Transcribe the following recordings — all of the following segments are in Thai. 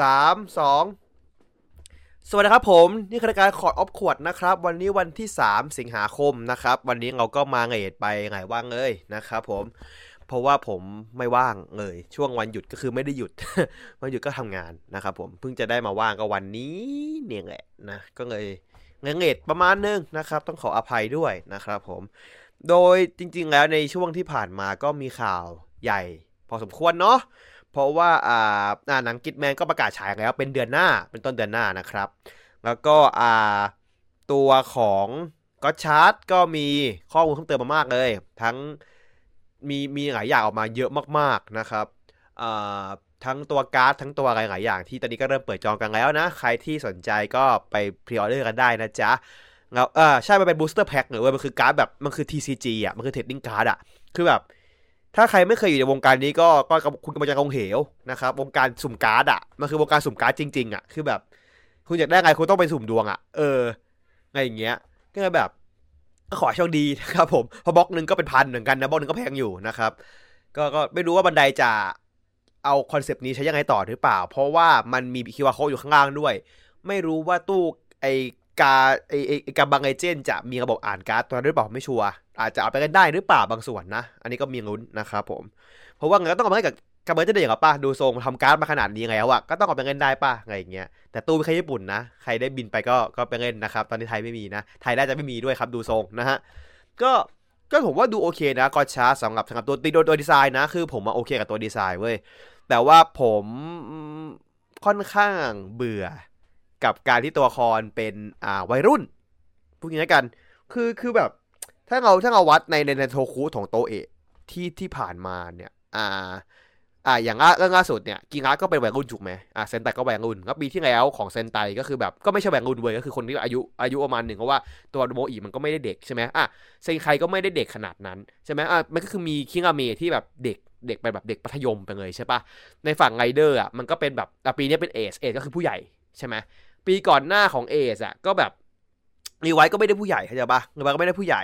สามสองสวัสดีครับผม นี่คือรายการคอร์ดออฟขวดนะครับ วันนี้วันที่ 3 สิงหาคมนะครับ วันนี้เราก็มาเงดไปไงว่างเลยนะครับผม เพราะว่าผมไม่ว่างเลย ช่วงวันหยุดก็คือไม่ได้หยุด วันหยุดก็ทำงานนะครับผมเพิ่งจะได้มาว่างก็วันนี้เนี่ยแหละนะก็เลยเงดประมาณนึงนะครับ ต้องขออภัยด้วยนะครับผมโดยจริงๆแล้วในช่วงที่ผ่านมาก็มีข่าวใหญ่ พอสมควรเนาะ เพราะว่าอ่าหนัง Geats มันก็ประกาศฉายแล้วเป็นเดือนหน้าเป็นต้นเดือนหน้านะครับ แล้วก็อ่าตัวของ Gotchard ก็มีข้อมูลเพิ่มเติมมามากเลย ทั้งมีมีหลายอย่างออกมาเยอะมากๆนะครับอ่าทั้งตัวการ์ดทั้งตัวอะไรหลายอย่างที่ตอนนี้ก็เริ่มเปิดจองกันแล้วนะ ใครที่สนใจก็ไป pre-order กันได้นะจ๊ะแล้วเออใช่ มันเป็น booster pack หรือว่ามันคือการ์ดแบบ มันคือ TCG อะ มันคือ trading card อะ คือแบบ ถ้าใครไม่เคยอยู่ในวงการนี้ก็ก็คุณกำลังจะลงเหวนะครับวงการสุ่มการ์ดอะมันคือวงการสุ่มการ์ดจริงๆอะคือแบบ คุณอยากได้ไงคุณต้องไปสุ่มดวงอะเอออะไรอย่างเงี้ยก็เลยแบบก็ขอโชคดีนะครับผมเพราะบล็อกหนึ่งก็เป็นพันเหมือนกันนะบล็อกหนึ่งก็แพงอยู่นะครับ ก็ก็ไม่รู้ว่า Bandai จะเอา concept นี้ใช้ยังไงต่อหรือเปล่า เพราะว่ามันมี QR code อยู่ข้างล่างด้วย ไม่รู้ว่าตู้ไอ กาไอไอไอกาบังไอเจนจะมีระบบอ่านการ์ดตัวนั้นหรือเปล่าไม่ชัวร์อาจจะเอาไปกันได้หรือเปล่าบางส่วนนะ อันนี้ก็มีลุ้นนะครับผม เพราะว่าเงินก็ต้องเอาไปกับกาเบอร์จะได้อย่างป่ะดูทรงทำการ์ดมาขนาดนี้ไงวะก็ต้องเอาไปเงินได้ป่ะอะไรอย่างเงี้ยแต่ตู้ไม่ใช่ญี่ปุ่นนะ ใครได้บินไปก็ก็ไปเงินนะครับ ตอนนี้ไทยไม่มีนะ ไทยน่าจะไม่มีด้วยครับดูทรงนะฮะก็ก็ผมว่าดูโอเคนะกอชาสำหรับสำหรับตัวตัวตัวดีไซน์นะ คือผมมาโอเคกับตัวดีไซน์เว้ยแต่ว่าผมค่อนข้างเบื่อ กับการที่ตัวละครเป็นอ่าวัยรุ่นพูดงี้กัน คือคือแบบ ถ้าเราถ้าเราวัดในในในโทคุของโตเอะที่ที่ผ่านมาเนี่ย อ่า อ่า อย่างเรื่องล่าสุดเนี่ยกิงาก็เป็นวัยรุ่นถูกไหมอ่าเซนไตก็วัยรุ่นก็ปีที่แล้วของเซนไตก็คือแบบก็ไม่ใช่วัยรุ่นเว้ยก็คือคนที่อายุอายุประมาณหนึ่งเพราะว่าตัวโมอีมันก็ไม่ได้เด็กใช่ไหมอะเซนไคก็ไม่ได้เด็กขนาดนั้นใช่ไหมอะมันก็คือมีคิงาเมที่แบบเด็กเด็กไปแบบเด็กมัธยมไปเลยใช่ปะในฝั่งไรเดอร์อะมันก็เป็นแบบปีนี้เป็นเอซเอซก็คือผู้ใหญ่ใช่ไหม ปีก่อนหน้าของเอซอะก็แบบรีไวซ์ก็ไม่ได้ผู้ใหญ่เข้าใจปะรีไวซ์ก็ไม่ได้ผู้ใหญ่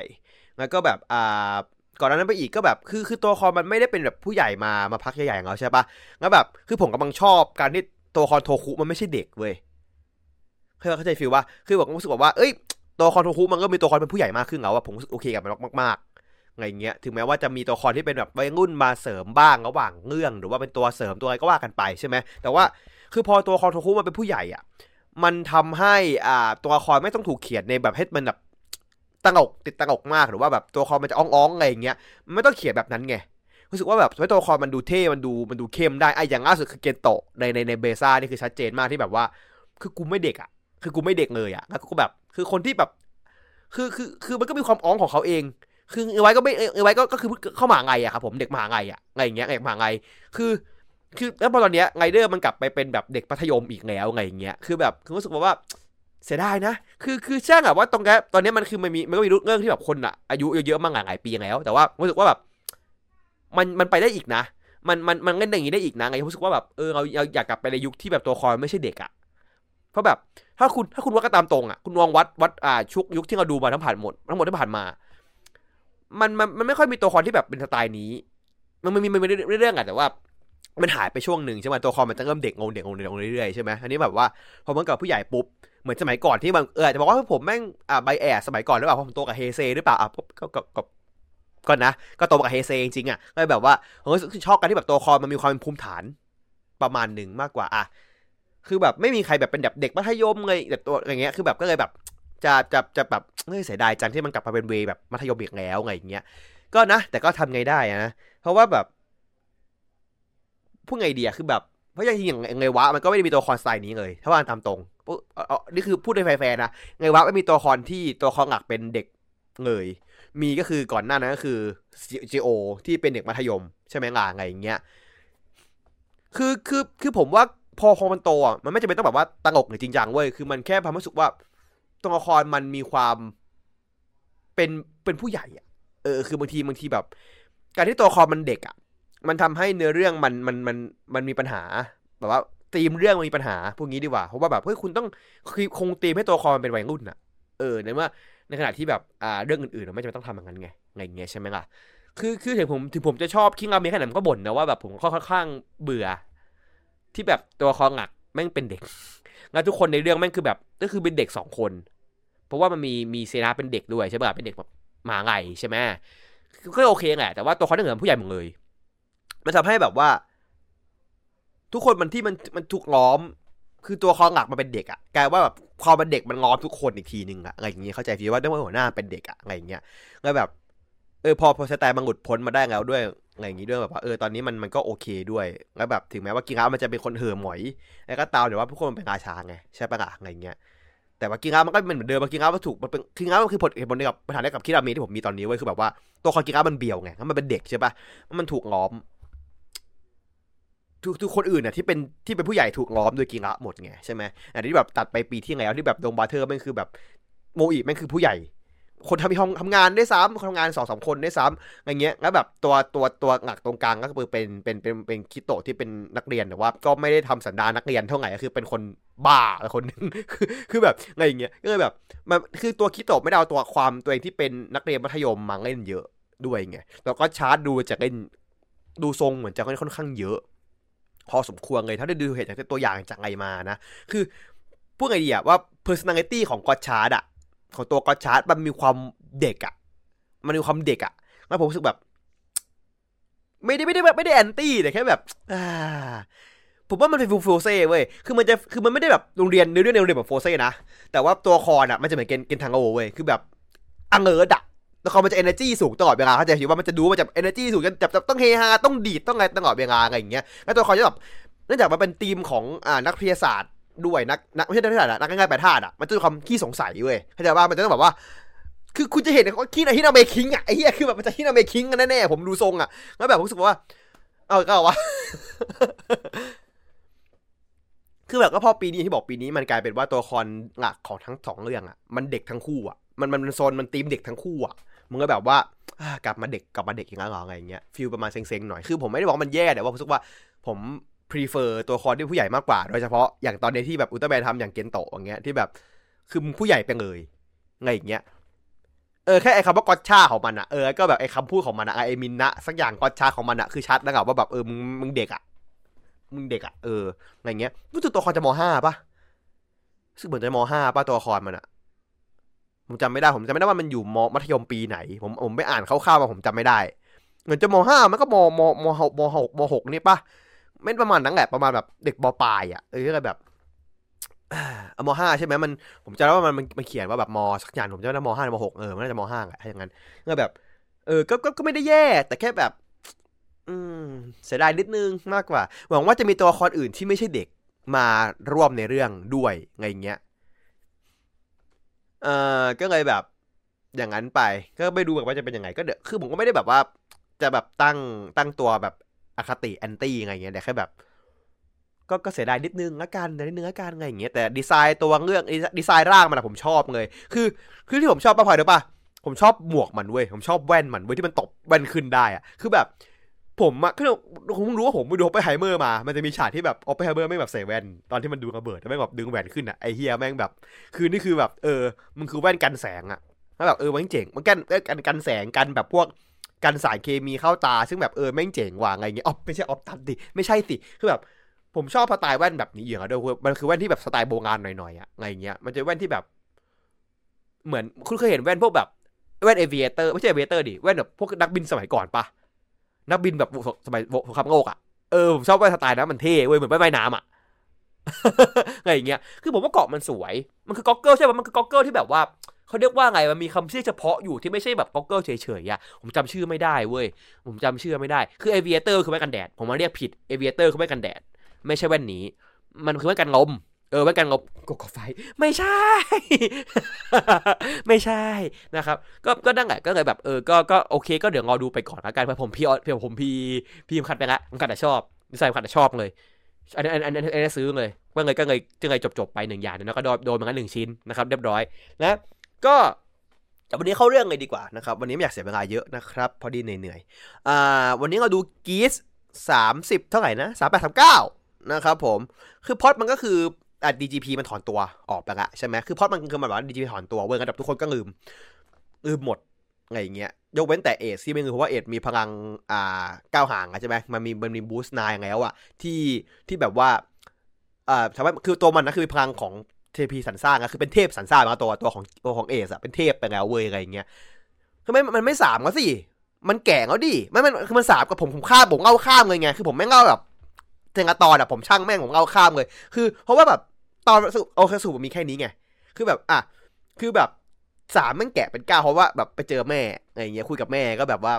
แล้วก็แบบอ่าก่อนนั้นไปอีกก็แบบคือคือตัวคอมันไม่ได้เป็นแบบผู้ใหญ่มามาพักใหญ่ๆของเราใช่ปะแล้วแบบคือผมกำลังชอบการที่ตัวคอนโทคุมันไม่ใช่เด็กเว้ยเข้าใจ feel ว่าคือผมรู้สึกว่าเอ้ยตัวคอนโทคุมันก็มีตัวคอนเป็นผู้ใหญ่มากขึ้นแล้วว่าผมโอเคกับมันมากๆอะไรเงี้ยถึงแม้ว่าจะมีตัวคอนที่เป็นแบบวัยรุ่นมาเสริมบ้างระหว่างเรื่อง หรือว่าเป็นตัวเสริมตัวอะไรก็ว่ากันไปใช่ไหมแต่ว่าคือพอตัวคอนโทคุมันเป็นผู้ใหญ่อะ มันทำให้อ่าตัวละครไม่ต้องถูกเขียนในแบบให้มันแบบตังกติดตังกมากหรือว่าแบบตัวละครมันจะอ้องๆอะไรอย่างเงี้ยมันไม่ต้องเขียนแบบนั้นไงรู้สึกว่าแบบตัวละครมันดูเท่ มันดูมันดูเข้มได้ไอ้อย่างล่าสุดคือเกนโตะในในในเบซ่านี่คือชัดเจนมากที่แบบว่า คือกูไม่เด็กอะ คือกูไม่เด็กเลยอะแล้วก็แบบ คือคนที่แบบ คือคือคือมันก็มีความอ้องของเขาเอง คือเอไว้ก็ไม่เอไว้ก็ก็คือเข้ามาไงอะครับผมเด็กมาไงอะไงอย่างเงี้ยเด็กมาไงคือ คือแล้วพอตอนเนี้ยไงเดอร์มันกลับไปเป็นแบบเด็กมัธยมอีกแล้วไงอย่างเงี้ยคือแบบคือรู้สึกว่าเสียดายนะ คือคือช่างอะว่าตรงนี้ตอนนี้มันคือมันมีมันก็มีเรื่องที่แบบคนอะอายุเยอะๆมากหลายปีแล้ว แต่ว่ารู้สึกว่าแบบมันมันไปได้อีกนะ มันมันมันเล่นอย่างนี้ได้อีกนะไงรู้สึกว่าแบบเออเราเราอยากกลับไปในยุคที่แบบตัวคอยไม่ใช่เด็กอะเพราะแบบถ้าคุณถ้าคุณวัดก็ตามตรงอะคุณลองวัดวัดอ่าชุกยุคที่เราดูมาทั้งผ่านหมดทั้งหมดที่ผ่านมา มันมันมันไม่ค่อยมีตัวคอนที่แบบเป็นสไตล์นี้ มันมันมีมันมีเรื่องอะแต่ว่า มันหายไปช่วงหนึ่งใช่ไหมตัวคอมมันจะเริ่มเด็กงงเด็กงงเด็กงงเรื่อยๆใช่ไหมอันนี้แบบว่าพอมันกับผู้ใหญ่ปุ๊บเหมือนสมัยก่อนที่มันเออจะบอกว่าผมแม่งอ่าใบแอสมัยก่อนหรือเปล่าเพราะผมโตกับเฮเซหรือเปล่าอะก็ก็ก็ก็นะ ก็โตกับเฮเซจริงๆอะก็แบบว่าผมชอบกันที่แบบตัวคอมันมีความเป็นภูมิฐานประมาณหนึ่งมากกว่าอะคือแบบไม่มีใครแบบเป็นแบบเด็กมัธยมเลยแบบตัวอย่างเงี้ยคือแบบก็เลยแบบจะจะจะแบบเฮ้ยเสียดายจังที่มันกลับมาเป็นเวแบบมัธยมอีกแล้วไงอย่างเงี้ยก็นะ แต่ก็ทำไงได้นะเพราะว่าแบบ พูดไงดีอะคือแบบเพราะอย่างอย่างไงวะมันก็ไม่ได้มีตัวคอนสไตล์นี้เลย ถ้าว่าตามตรงนี่คือพูดในแฟร์นะไงวะไม่มีตัวคอนที่ตัวคอนหลักเป็นเด็กเงยมีก็คือก่อนหน้านั้นก็คือจีโอที่เป็นเด็กมัธยม ใช่ไหมล่ะไงอย่างเงี้ยคือคือคือผมว่าพอพอมันโตอะมันไม่จำเป็นต้องแบบว่าตังอกหรือจริงจังเว้ยคือมันแค่ความรู้สึกว่าตัวละครมันมีความเป็นเป็นผู้ใหญ่อะเออคือบางทีบางทีแบบ การที่ตัวละครมันเด็กอะ มันทำให้เนื้อเรื่องมันมันมันมันมีปัญหาแบบว่าตีมเรื่องมันมีปัญหาพวกนี้ดีกว่าเพราะว่าแบบเฮ้ยคุณต้องคงตีมให้ตัวละครเป็นวัยรุ่นอะเออในเมื่อในขณะที่แบบอ่าเรื่องอื่นๆไม่จำเป็นต้องทำอย่างนั้นไงไงเงี้ยใช่ไหมล่ะคือคือถึงผมถึงผมจะชอบคิงราเมะขนาดผมก็บ่นนะว่าแบบผมค่อนข้างเบื่อ ที่แบบตัวครหลักแม่งเป็นเด็กแล้วทุกคนในเรื่องแม่งคือแบบก็คือเป็นเด็กสองคน เพราะว่ามันมีมีเซนาเป็นเด็กด้วยใช่ป่ะเป็นเด็กแบบหมาไงใช่ไหมก็โอเคแหละแต่ว่าตัวเขาเนี่ยเหมือนผู้ใหญ่หมดเลย มันทำให้แบบว่า ทุกคนมันที่มันมันถูกล้อม คือตัวคอหลักมันเป็นเด็กอะกลายว่าแบบความเป็นเด็กมันล้อมทุกคนอีกทีหนึ่งอะอะไรอย่างเงี้ยเข้าใจฟีว่าด้วยว่าหัวหน้าเป็นเด็กอะอะไรอย่างเงี้ยแล้วแบบ เออพอพอสแตนมันหลุดพ้นมาได้แล้วด้วยอะไรอย่างงี้ด้วยแบบว่าเออตอนนี้มันมันก็โอเคด้วย แล้วแบบถึงแม้ว่ากิงามันจะเป็นคนเห่อหมอยแล้วก็ตามแต่ว่าทุกคนมันเป็นราชาไงใช่ปะล่ะอะไรอย่างเงี้ยแต่ว่ากิงามันก็เป็นเหมือนเดิมกิงามันถูกมันเป็นกิงามันคือผลเหตุผลเดียวกับปัญหาเดียวกับคิรามีที่ผมมีตอนนี้เว้คือแบบว่าตัวคอกิงามันเบี่ยวไงมันเป็นเด็กใช่ปะมันถูกล้อม ทุกทุกคนอื่นเนี่ยที่เป็นที่เป็นผู้ใหญ่ถูกล้อมโดยกิงะหมดไงใช่ไหมอันนี้แบบตัดไปปีที่แล้วที่แบบดงบาเทอร์ม่งคือแบบโมอีม่งคือผู้ใหญ่ คนทำห้องทำงานได้ซ้ำคนทำงานสองสามคนได้ซ้ำอะไรเงี้ยแล้วแบบตัวตัวตัวหลักตรงกลางก็คือเป็นเป็นเป็นเป็นคิโตะที่เป็นนักเรียนแต่ว่าก็ไม่ได้ทำสันดานนักเรียนเท่าไหร่คือเป็นคนบ้าคนนึงคือคือแบบอะไรอย่างเงี้ยก็เลยแบบมันคือตัวคิโตะไม่ได้เอาตัวความตัวเองที่เป็นนักเรียนมัธยมมาเล่นเยอะด้วยไงแล้วก็ชาร์จดูจะเล่นดูทรงเหมือนจะค่อนข้างเยอะ พอสมควรเลยถ้าได้ดูเหตุจากตัวอย่างจากไงมานะ คือพูดไงดีอะว่า personality ของก็อตชาร์ดอะของตัวก็อตชาร์ดมันมีความเด็กอะมันมีความเด็กอะแล้วผมรู้สึกแบบ ไม่ได้ไม่ได้แบบไม่ได้แอนตี้แต่แค่แบบอ่าผมว่ามันเป็นฟูโฟร์เซ่เว้ย คือมันจะ คือมันไม่ได้แบบโรงเรียนเนื้อเรื่องในโรงเรียนแบบโฟร์เซ่นะ แต่ว่าตัวคอนอะมันจะเหมือนเกนเกนทางโอเว้ย คือแบบอังเอิร์ดอะ ล้วเขามันจะ energy สูงตลอดเวลาเข้าใจปะว่ามันจะดูมันจะ energy สูงจนแบบต้องเฮฮาต้องดีดต้องอะไรตลอดเวลาอะไรอย่างเงี้ยแล้วตัวคอนจะแบบเนื่องจากมันเป็นธีมของอ่านักวิทยาศาสตร์ด้วยนักนักไม่ใช่นักวิทยาศาสตร์นักเล่นแร่แปรธาตุอะมันจะมีความขี้สงสัยเว้ยเข้าใจว่ามันจะต้องแบบว่าคือคุณจะเห็นเขาคิดอะไรฮิราเมคิงอะไอ้เหี้ยคือแบบมันจะฮิราเมคิงกันแน่ๆผมดูทรงอะแล้วแบบผมรู้สึกว่า เอาก็เอาวะคือแบบก็พอปีนี้ที่บอกปีนี้มันกลายเป็นว่าตัวคอนหลักของทั้งสองเรื่องอะมันเด็กทั้งคู่อะมันมันโซนมันธีมเด็กทั้งคู่อะ มันก็แบบว่ากลับมาเด็กกลับมาเด็กอย่างนั้นหรออะไรอย่างเงี้ย feel ประมาณเซ็งๆหน่อยคือผมไม่ได้บอกมันแย่แต่ว่าผมรู้สึกว่าผม prefer ตัวคอนที่ผู้ใหญ่มากกว่า โดยเฉพาะอย่างตอนนี้ที่แบบอุลตร้าแมนทำอย่างเกนโตะอย่างเงี้ยที่แบบคือผู้ใหญ่ไปเลยไงอย่างเงี้ยเออแค่ไอ้คำว่ากอตชาของมันอะเออก็แบบไอ้คำพูดของมันอะไอ้มินนะสักอย่างกอตชาของมันอะคือชัดนะครับว่าแบบเออมึงมึงเด็กอะมึงเด็กอะเอออะไรเงี้ยรู้สึกตัวคอนจะมห้าปะรู้สึกเหมือนจะมห้าปะตัวคอนมันอะ ผมจำไม่ได้ผมจำไม่ได้ว่ามันอยู่มมัธยมปีไหน ผมผมไปอ่านคร่าวๆมาผมจำไม่ได้ เหมือนจะมห้ามันก็มมมหกมหกมหกนี่ปะไม่ประมาณนั้นแหละประมาณแบบเด็กปปลายอะเออก็แบบอมห้าใช่ไหมมันผมจำได้ว่ามันมันเขียนว่าแบบมสักอย่างผมจำได้มห้ามหกเออมันน่าจะมห้าแหละถ้าอย่างนั้นก็แบบ เออก็ก็ก็ไม่ได้แย่ แต่แค่แบบ อืมเสียดายนิดนึงมากกว่า หวังว่าจะมีตัวละครอื่นที่ไม่ใช่เด็กมาร่วมในเรื่องด้วยไงเงี้ย เออก็เลยแบบอย่างนั้นไป ก็ไม่รู้แบบว่าจะเป็นยังไง ก็เดี๋ยวคือผมก็ไม่ได้แบบว่า จะแบบตั้งตั้งตัวแบบอคติแอนตี้อะไรเงี้ยแต่แค่แบบ ก็ก็เสียดายนิดนึงละกันแต่นิดนึงละกันอะไรอย่างเงี้ยแต่ดีไซน์ตัวเรื่องดีไซน์ร่างมันอะผมชอบเลย คือคือที่ผมชอบป้าพลอยด้วยป่ะผมชอบหมวกมันเว้ยผมชอบแว่นมันเว้ยที่มันตบแว่นขึ้นได้อะคือแบบ ผมอะคือผมเพิ่งรู้ว่าผมไปดูออปเพนไฮเมอร์มา มันจะมีฉากที่แบบออปเพนไฮเมอร์ไม่แบบใส่แว่น ตอนที่มันดูระเบิดแล้วแม่งแบบดึงแว่นขึ้นอะไอ้เหี้ยแม่งแบบ คือนี่คือแบบเออ มันคือแว่นกันแสงอะแล้วแบบเออมันเจ๋ง มันกันกันกันแสงกันแบบพวกกันสารเคมีเข้าตา ซึ่งแบบเออแม่งเจ๋งว่ะไงเงี้ยอ๋อไม่ใช่ออฟตันดิ ไม่ใช่สิ คือแบบผมชอบสไตล์แว่นแบบนี้อย่างเงี้ยวมันคือแว่นที่แบบสไตล์โบราณหน่อยๆอะไงเงี้ย มันจะแว่นที่แบบ เหมือนคุณเคยเห็นแว่นพวกแบบแว่น aviator ไม่ใช่ aviator ดิแว่นแบบพวกนักบินสมัยก่อนปะ นักบินแบบสมัยสงครามโลกอะเออผมชอบแว่นสไตล์นั้นมันเท่เว้ยเหมือนแว่นว่ายน้ำอะอะไรอย่างเงี้ย คือผมว่าเกราะมันสวย มันคือ goggle ใช่ไหมมันคือ goggle ที่แบบว่าเขาเรียกว่าไง มันมีคำชื่อเฉพาะอยู่ที่ไม่ใช่แบบ goggle เฉยๆอะผมจำชื่อไม่ได้เว้ย ผมจำชื่อไม่ได้ คือ aviator คือแว่นกันแดด ผมมาเรียกผิด aviator คือแว่นกันแดด ไม่ใช่แว่นนี้ มันคือแว่นกันลม เออแว่นกันลมกกไฟ ไม่ใช่ ไม่ใช่นะครับ ก็ก็นั่งแหละก็เลยแบบเออก็ก็โอเค ก็เดี๋ยวรอดูไปก่อนละกันเพราะผมพี่เพียผมพี่พี่มคัดไปละผมคัดแต่ชอบดีไซน์คัดแต่ชอบเลยอันนี้อันนี้อันนี้ซื้อเลยก็เลยก็เลยจึงเลยจบจบไปหนึ่งอย่างแล้วก็โดนโดนมาหนึ่งชิ้นนะครับเรียบร้อยนะก็แต่วันนี้เข้าเรื่องเลยดีกว่านะครับ วันนี้ไม่อยากเสียเวลาเยอะนะครับ พอดีเหนื่อยๆอ่าวันนี้เราดูกีสสามสิบเท่าไหร่นะสามแปดสามเก้านะครับผม คือพอดมันก็คือ อะ DGP มันถอนตัวออกไปละใช่ไหมคือพอดมันคือมันแบบว่า DGP ถอนตัวเว้ยกันแบบทุกคนก็ลืมลืมหมดอะไรอย่างเงี้ยยกเว้นแต่เอสที่ไม่ลืมเพราะว่าเอสมีพลังอ่าก้าวห่างใช่ไหมมันมีมันมีบูสต์นายแล้วอะที่ที่แบบว่าอ่าทำให้คือตัวมันนะคือพลังของเทพีสันสร้างอะคือเป็นเทพสันสร้างมาตัวตัวของตัวของเอสอะเป็นเทพไปแล้วเว้ยอะไรอย่างเงี้ยคือไม่มันไม่สามก็สิมันแก่แล้วดิไม่มันคือมันสามกับผมผมข้ามผมเล่าข้ามเลยไงคือผมไม่เล่าแบบเทงกตอนอะผมช่างแม่งผมเล่าข้ามเลย คือ เพราะว่าแบบ ตอนโอเคสูบมีแค่นี้ไง คือแบบอะคือแบบสามมันแกะเป็นเก้าเพราะว่าแบบไปเจอแม่อะไรเงี้ยคุยกับแม่ก็แบบว่า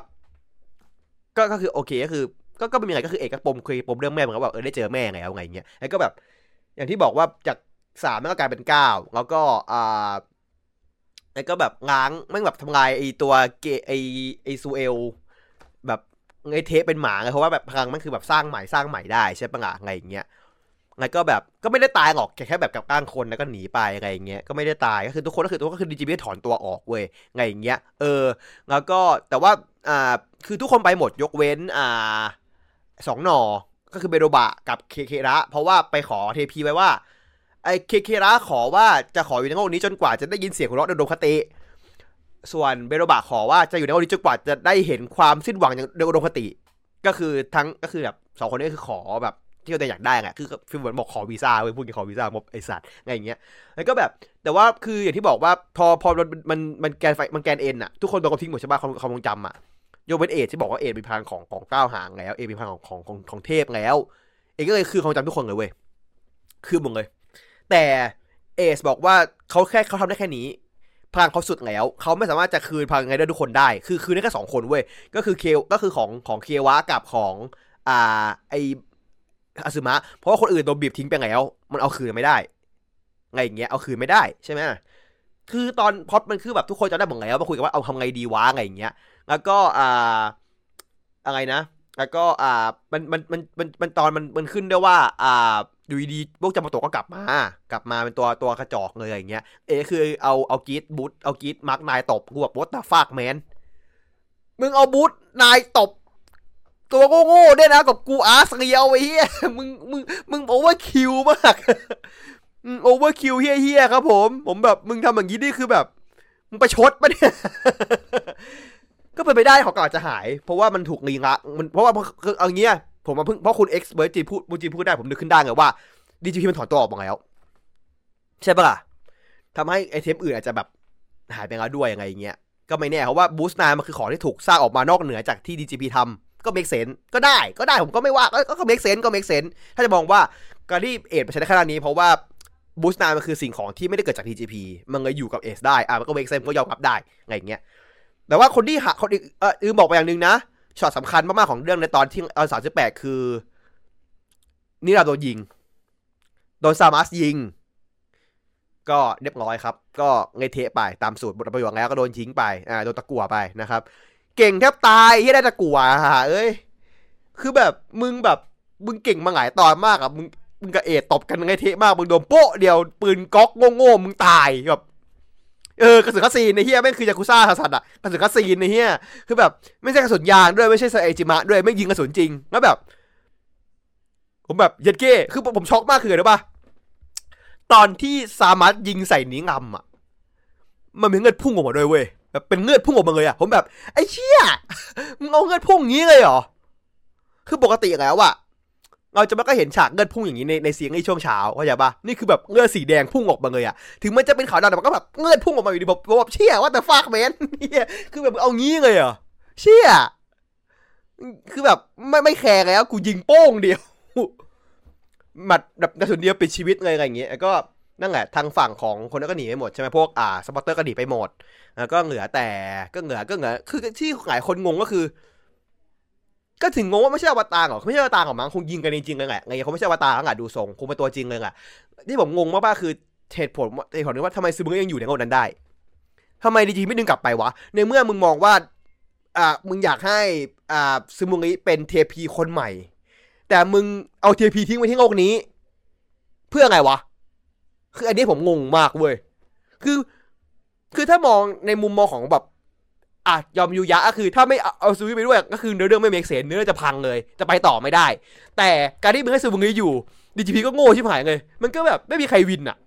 ก็ก็คือโอเคก็คือ ก็ก็ไม่มีอะไรก็คือเอกก็ปมคุยปมเรื่องแม่เหมือนกับแบบเออได้เจอแม่ไงเอาไงเงี้ยแล้วก็แบบ อย่างที่บอกว่าจากสามมันก็กลายเป็นเก้าแล้วก็อ่าแล้วก็แบบง้างแม่งแบบทำลายไอตัวเกไอไอซูเอลแบบไอเทปเป็นหมาไงเพราะว่าแบบพลังมันคือแบบสร้างใหม่สร้างใหม่ได้ใช่ปะล่ะไงอย่างเงี้ย แล้วก็แบบก็ไม่ได้ตายหรอกแค่แบบกับก้างคนแล้วก็หนีไปอะไรอย่างเงี้ยก็ไม่ได้ตายก็คือทุกคนก็คือทุกคนก็คือดีจีบีถอนตัวออกเว้ยไงอย่างเงี้ยเออ แล้วก็แต่ว่าอ่าคือทุกคนไปหมดยกเว้นอ่าสองหนอก็คือเบโดบะกับเคเคระ เพราะว่าไปขอเทพีไว้ว่าไอ้เคเคระขอว่าจะขออยู่ในโลกนี้จนกว่าจะได้ยินเสียงหัวเราะโดคติส่วนเบโดบะขอว่าจะอยู่ในโลกนี้จนกว่าจะได้เห็นความสิ้นหวังอย่างโดคติ ก็คือทั้งก็คือแบบสองคนนี้คือขอแบบ ที่เราอยากได้ไงคือฟิลเหมือนบอกขอวีซ่าเว้ยพูดกันขอวีซ่ามบไอสัตว์ไงอย่างเงี้ยแล้วก็แบบแต่ว่าคืออย่างที่บอกว่าพอพอมันมันมันแกนไฟมันแกนเอ็นอะทุกคนโดนกระทิ้งหมดใช่ป่ะความความทรงจำอะยกเว้นเอทที่บอกว่าเอทมีพลังของของก้าวหางแล้วเอทมีพลังของของของของเทพแล้วเอก็เลยคือความจำทุกคนเลยเว้ยคือหมดเลย แต่เอสบอกว่าเขาแค่เขาทำได้แค่นี้พลังเขาสุดแล้วเขาไม่สามารถจะคืนพลังไงได้ทุกคนได้ คือคืนได้แค่สองคนเว้ยก็คือเคก็คือของของเควะกับของอ่าไอ อาซึมะเพราะว่าคนอื่นโดนบีบทิ้งไปแล้ว มันเอาคืนไม่ได้ไงอย่างเงี้ยเอาคืนไม่ได้ใช่ไหมคือตอนพอดมันคือแบบทุกคนจะได้หมดแล้วมาคุยกันว่าเอาทำไงดีวะไงอย่างเงี้ย แล้วก็อ่าอะไรนะ แล้วก็อ่ามันมันมันมันมันตอนมันมันขึ้นด้วยว่า อ่าอยู่ดีพวกจามาโตะก็กลับมา กลับมาเป็นตัวตัวกระจอกเลยอย่างเงี้ย เอคือเอาเอากีดบูทเอากีดมาร์กนายตบกูแบบวอตตาฟากแมนมึงเอาบูทนายตบ ตัวโง่ๆได้นะกับกูอาร์สเรียวไอ้เหี้ยมึงมึงมึงโอเวอร์คิวมากโอเวอร์คิวเฮี้ยๆครับผม ผมแบบมึงทำอย่างนี้นี่คือแบบมึงไปชดปะเนี่ยก็เป็นไปได้ของเก่าจะหาย เพราะว่ามันถูกรีละมันเพราะว่าคือเอางี้ผมมาเพิ่งเพราะคุณเอ็กซ์เบิร์จีพูดบูจีพูดได้ผมนึกขึ้นได้ไงว่า DGP มันถอนตัวออกมาแล้ว ใช่ปะล่ะทำให้ไอเทมอื่นอาจจะแบบหายไปแล้วด้วยยังไงเงี้ยก็ไม่แน่เพราะว่าบูสต์ไนน์มันคือของที่ถูกสร้างออกมานอกเหนือจากที่ DGP ทำ ก็ make sense ก็ได้ก็ได้ผมก็ไม่ว่าก็ก็ make sense ก็ make sense ถ้าจะมองว่าการที่เอซไปใช้ได้ขนาดนี้เพราะว่าบูสต์ไนน์มันคือสิ่งของที่ไม่ได้เกิดจาก DGP มันเลยอยู่กับเอสได้อะมันก็เมกเซนก็ยอมรับได้ไงอย่างเงี้ยแต่ว่าคนที่หาคนอื่นเออลืมบอกไปอย่างหนึ่งนะช็อตสำคัญมากๆของเรื่องในตอนที่เอาสามสิบแปดคือนี่เราโดนยิง โดนซามัสยิง ก็เรียบร้อยครับ ก็เงยเทะไปตามสูตรบทประโยชน์แล้วก็โดนทิ้งไปอ่าโดนตะกั่วไปนะครับ เก่งแทบตายที่ได้ตะกัวฮะเอ้ย คือแบบมึงแบบมึงเก่งมาหลายตอนมากอะมึงมึงกับเอตตบกันไงเทะมากมึงโดนโป๊ะเดียวปืนก๊อกโง่ๆมึงตายแบบเออกระสุนคาซีนในเฮียแม่งคือยากุซ่าสัตว์อะกระสุนคาซีนในเฮียคือแบบ ไม่ใช่กระสุนยางด้วยไม่ใช่ไซเอจิมะด้วยไม่ยิงกระสุนจริงแล้วแบบ ผมแบบเย็ดเก้คือผมช็อกมากคืออะไรปะตอนที่ซามัสยิงใส่นิงำอะมันมีเงือดพุ่งออกมาด้วยเว้ย แบบเป็นเงือดพุ่งออกมาเลยอะผมแบบไอ้เชี่ยมึงเอาเงือดพุ่งงี้เลยเหรอคือปกติแล้วอะเราจะไม่ก็เห็นฉากเลือดพุ่งอย่างนี้ในในเสียงในช่วงเช้าเข้าใจปะนี่คือแบบเลือดสีแดงพุ่งออกมาเลยอะถึงมันจะเป็นขาวดำแต่มันก็แบบเลือดพุ่งออกมาอยู่ดีผมแบบเชี่ยว่าแต่ฟากแมนเนี่ยคือแบบเอางี้เลยเหรอเชี่ยคือแบบไม่ไม่แคร์แล้วกูยิงโป้งเดียวหมัดแบบกระสุนเดียวปิดชีวิตเลยอะไรอย่างเงี้ยก็ นั่นแหละทางฝั่งของคนนั้นก็หนีไปหมดใช่ไหมพวกอ่าสปอตเตอร์ก็หนีไปหมดแล้วก็เหลือแต่ก็เหลือก็เหลือคือที่หลายคนงงก็คือ ก็ถึงงงว่าไม่ใช่อวตารหรอไม่ใช่อวตารของมั้งคงยิงกันจริงๆเลยแหละไงเขาไม่ใช่อวตารอะดูทรงคงเป็นตัวจริงเลยแหละที่ผมงงมากๆคือเหตุผลเหตุผลนึงว่าทำไมซึมึงยังอยู่ในโลกนั้นได้ทำไมดีจีไม่ดึงกลับไปวะในเมื่อมึงมองว่าอ่ามึงอยากให้อ่าซึมึงนี้เป็นเทพีคนใหม่ แต่มึงเอาเทพีทิ้งไว้ที่โลกนี้ เพื่อไงวะ คืออันนี้ผมงงมากเว้ย คือ คือถ้ามองในมุมมองของแบบอะยอมยูยะก็คือ ถ้าไม่เอาซูวิไปด้วยก็คือเนื้อเรื่องไม่เมกเซนเนื้อเรื่องจะพังเลย จะไปต่อไม่ได้ แต่การที่มึงให้ซูมึงอยู่ดีจีพีก็โง่ชิบหายเลย มันก็แบบไม่มีใครวินอะ